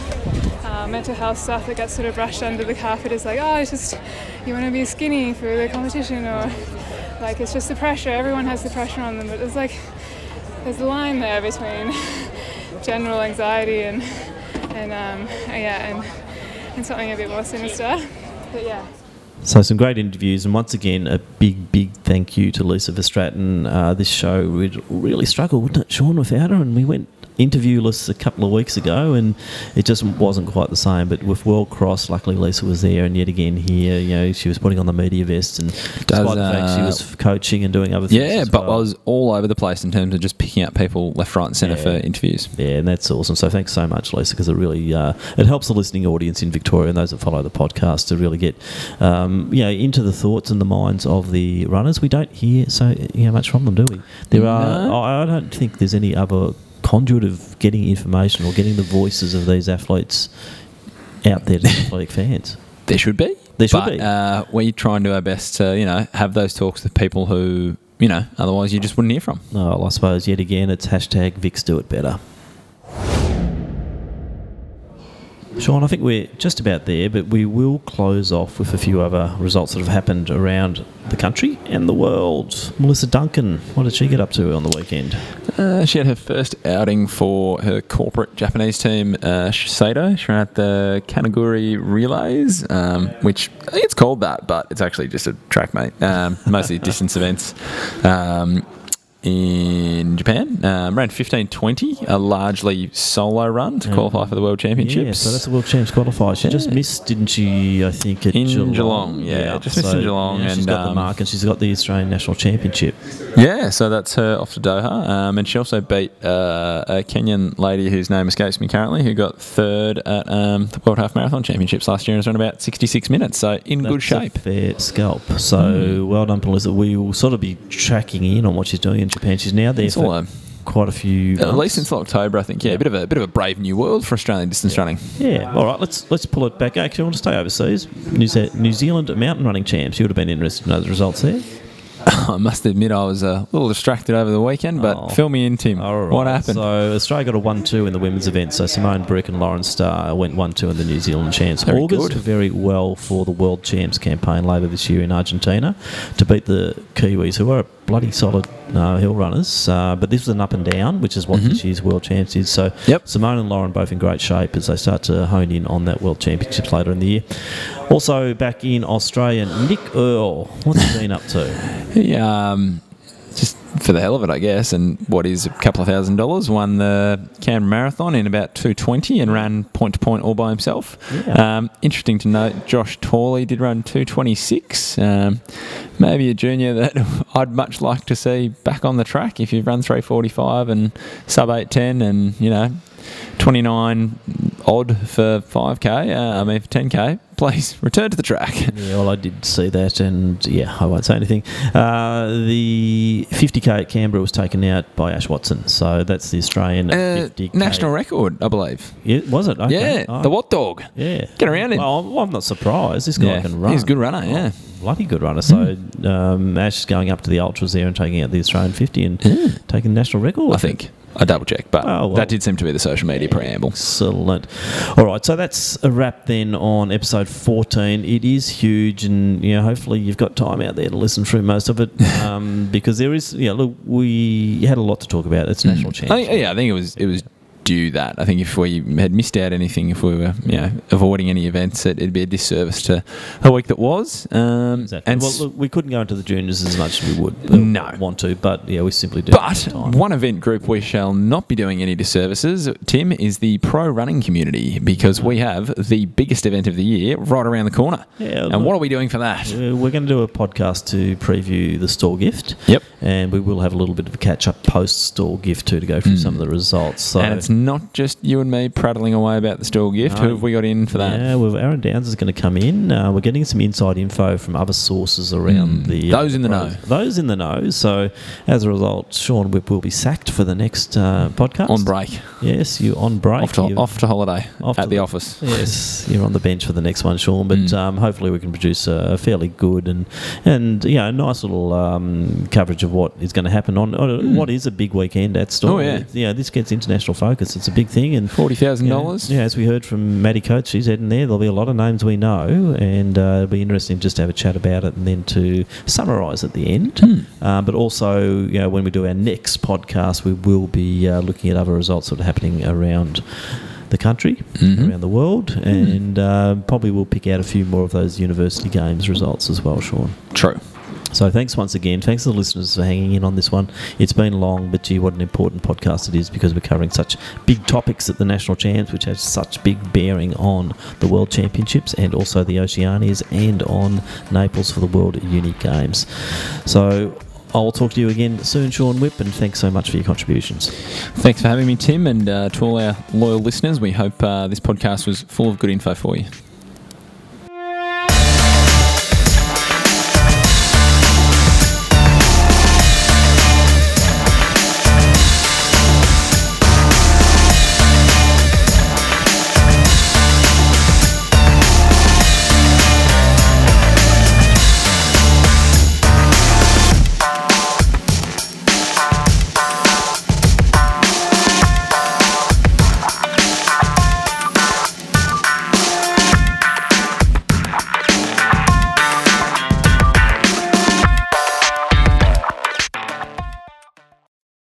uh, mental health stuff that gets sort of brushed under the carpet It's like, oh, it's just you want to be skinny for the competition or like it's just the pressure. Everyone has the pressure on them, but it's like there's a line there between general anxiety and and um, yeah, and, and something a bit more sinister. But yeah. So some great interviews, and once again, a big, big thank you to Lisa Verstraten. Uh, this show would really struggle, wouldn't it, Sean, without her? And we went interviewless a couple of weeks ago, and it just wasn't quite the same. But with World Cross, luckily Lisa was there, and yet again here, you know, she was putting on the media vest, and despite Does, the fact she uh, was coaching and doing other things. Yeah, but well. was all over the place in terms of just picking up people left, right, and centre for interviews. Yeah, and that's awesome. So thanks so much, Lisa, because it really uh, it helps the listening audience in Victoria and those that follow the podcast to really get um, you know into the thoughts and the minds of the runners. We don't hear so you know, much from them, do we? There are. No. I I don't think there's any other conduit of getting information or getting the voices of these athletes out there to athletic fans. There should be. There should but, be. Uh, we try and do our best to, you know, have those talks with people who, you know, otherwise you just wouldn't hear from. No, well, I suppose yet again it's hashtag Vix do it better. Sean, I think we're just about there, but we will close off with a few other results that have happened around the country and the world. Melissa Duncan, what did she get up to on the weekend? Uh, she had her first outing for her corporate Japanese team, uh, Shiseido. She ran at the Kanaguri Relays, um, which it's called that, but it's actually just a track, mate. Um, mostly distance events. Um, in Japan, um, ran 15.20, a largely solo run to Yeah. qualify for the World Championships. Yeah, so that's the World Champs qualifier. She just missed, didn't she? I think at In Geelong. Geelong, yeah, just missed in Geelong yeah, she's and, got the um, mark, and she's got the Australian National Championship. Yeah, so that's her off to Doha. Um, and she also beat uh, a Kenyan lady whose name escapes me currently, who got third at um, the World Half Marathon Championships last year and has run about 66 minutes. So in good That's a shape. fair scalp. So Mm. well done, Melissa. We will sort of be tracking in on what she's doing in Japan. She's now there It's for um, quite a few. At least since October, I think. Yeah, a bit of a bit of a brave new world for Australian distance running. Yeah. All right. Let's let's pull it back. Actually, I want to stay overseas. New, Ze- New Zealand mountain running champs. You would have been interested in those results there. I must admit, I was a little distracted over the weekend, but Oh. fill me in, Tim. What happened? So Australia got a one-two in the women's event. So Simone Brick and Lauren Starr went one-two in the New Zealand champs. Very August good. very well for the World Champs campaign later this year in Argentina to beat the Kiwis, who are a bloody solid uh, hill runners. Uh, but this was an up and down, which is what Mm-hmm. this year's World Champs is. So yep. Simone and Lauren both in great shape as they start to hone in on that World Championships later in the year. Also back in Australia, Nick Earl. What's he been up to? He, um, for the hell of it, I guess, and what is a couple of thousand dollars, won the Canberra Marathon in about 220 and ran point to point all by himself. Yeah. Um, interesting to note, Josh Torley did run 226. Um, maybe a junior that I'd much like to see back on the track if you've run 345 and sub 810 and, you know, 29 odd for 5k, uh, I mean for 10k, please return to the track. Yeah, well, I did see that, and yeah, I won't say anything. Uh, the 50k at Canberra was taken out by Ash Watson, so that's the Australian Uh, 50k. national record, I believe. Yeah, was it? Okay. Yeah, Oh. the what dog? Yeah, Get around him. Well, I'm, I'm not surprised. This guy Yeah, can run. he's a good runner, yeah. Bloody good runner. So um, Ash is going up to the ultras there and taking out the Australian 50 and taking the national record. I think. I double check, but Oh, well. that did seem to be the social media preamble. Excellent. All right, so that's a wrap then on episode 14. It is huge, and you know, hopefully you've got time out there to listen through most of it, um, because there is, yeah. Look, we had a lot to talk about. It's national I champions. yeah, I think it was it was due that. I think if we had missed out anything, if we were you know avoiding any events, it, it'd be a disservice to the week that was. Um, Exactly. And well, look, we couldn't go into the juniors as much as we would uh, No. want to, but yeah, we simply do. But one event group we shall not be doing any disservices, Tim, is the pro running community because we have the biggest event of the year right around the corner. Yeah, and what are we doing for that? Uh, We're going to do a podcast to preview the Stawell Gift. Yep. And we will have a little bit of a catch up post Stawell Gift too to go through some of the results. So and it's not just you and me prattling away about the Stawell Gift. Who have we got in for that? Yeah, well, Aaron Downs is going to come in. Uh, we're getting some inside info from other sources around Mm. the Those in the know. Those in the know. So as a result, Sean Whip will be sacked for the next uh, podcast. On break. Yes, you on break. Off to, off to holiday off at to the office. Yes, you're on the bench for the next one, Sean. But Mm. um, hopefully we can produce a fairly good and and you know nice little um, coverage of what is going to happen on, on what is a big weekend at Stawell. Mm. Oh, yeah. yeah. This gets international focus. It's a big thing, and forty thousand dollars. Yeah, as we heard from Maddie Coates, she's heading there. There'll be a lot of names we know, and uh, it'll be interesting just to have a chat about it and then to summarise at the end. Hmm. Uh, but also, you know, when we do our next podcast, we will be uh, looking at other results that are happening around the country, Mhm. around the world, and uh, probably we'll pick out a few more of those university games results as well, Sean. True. So thanks once again. Thanks to the listeners for hanging in on this one. It's been long, but gee, what an important podcast it is because we're covering such big topics at the national champs, which has such big bearing on the World Championships and also the Oceanias and on Naples for the World Unique Games. So I'll talk to you again soon, Sean Whip, and thanks so much for your contributions. Thanks for having me, Tim, and uh, to all our loyal listeners, we hope uh, this podcast was full of good info for you.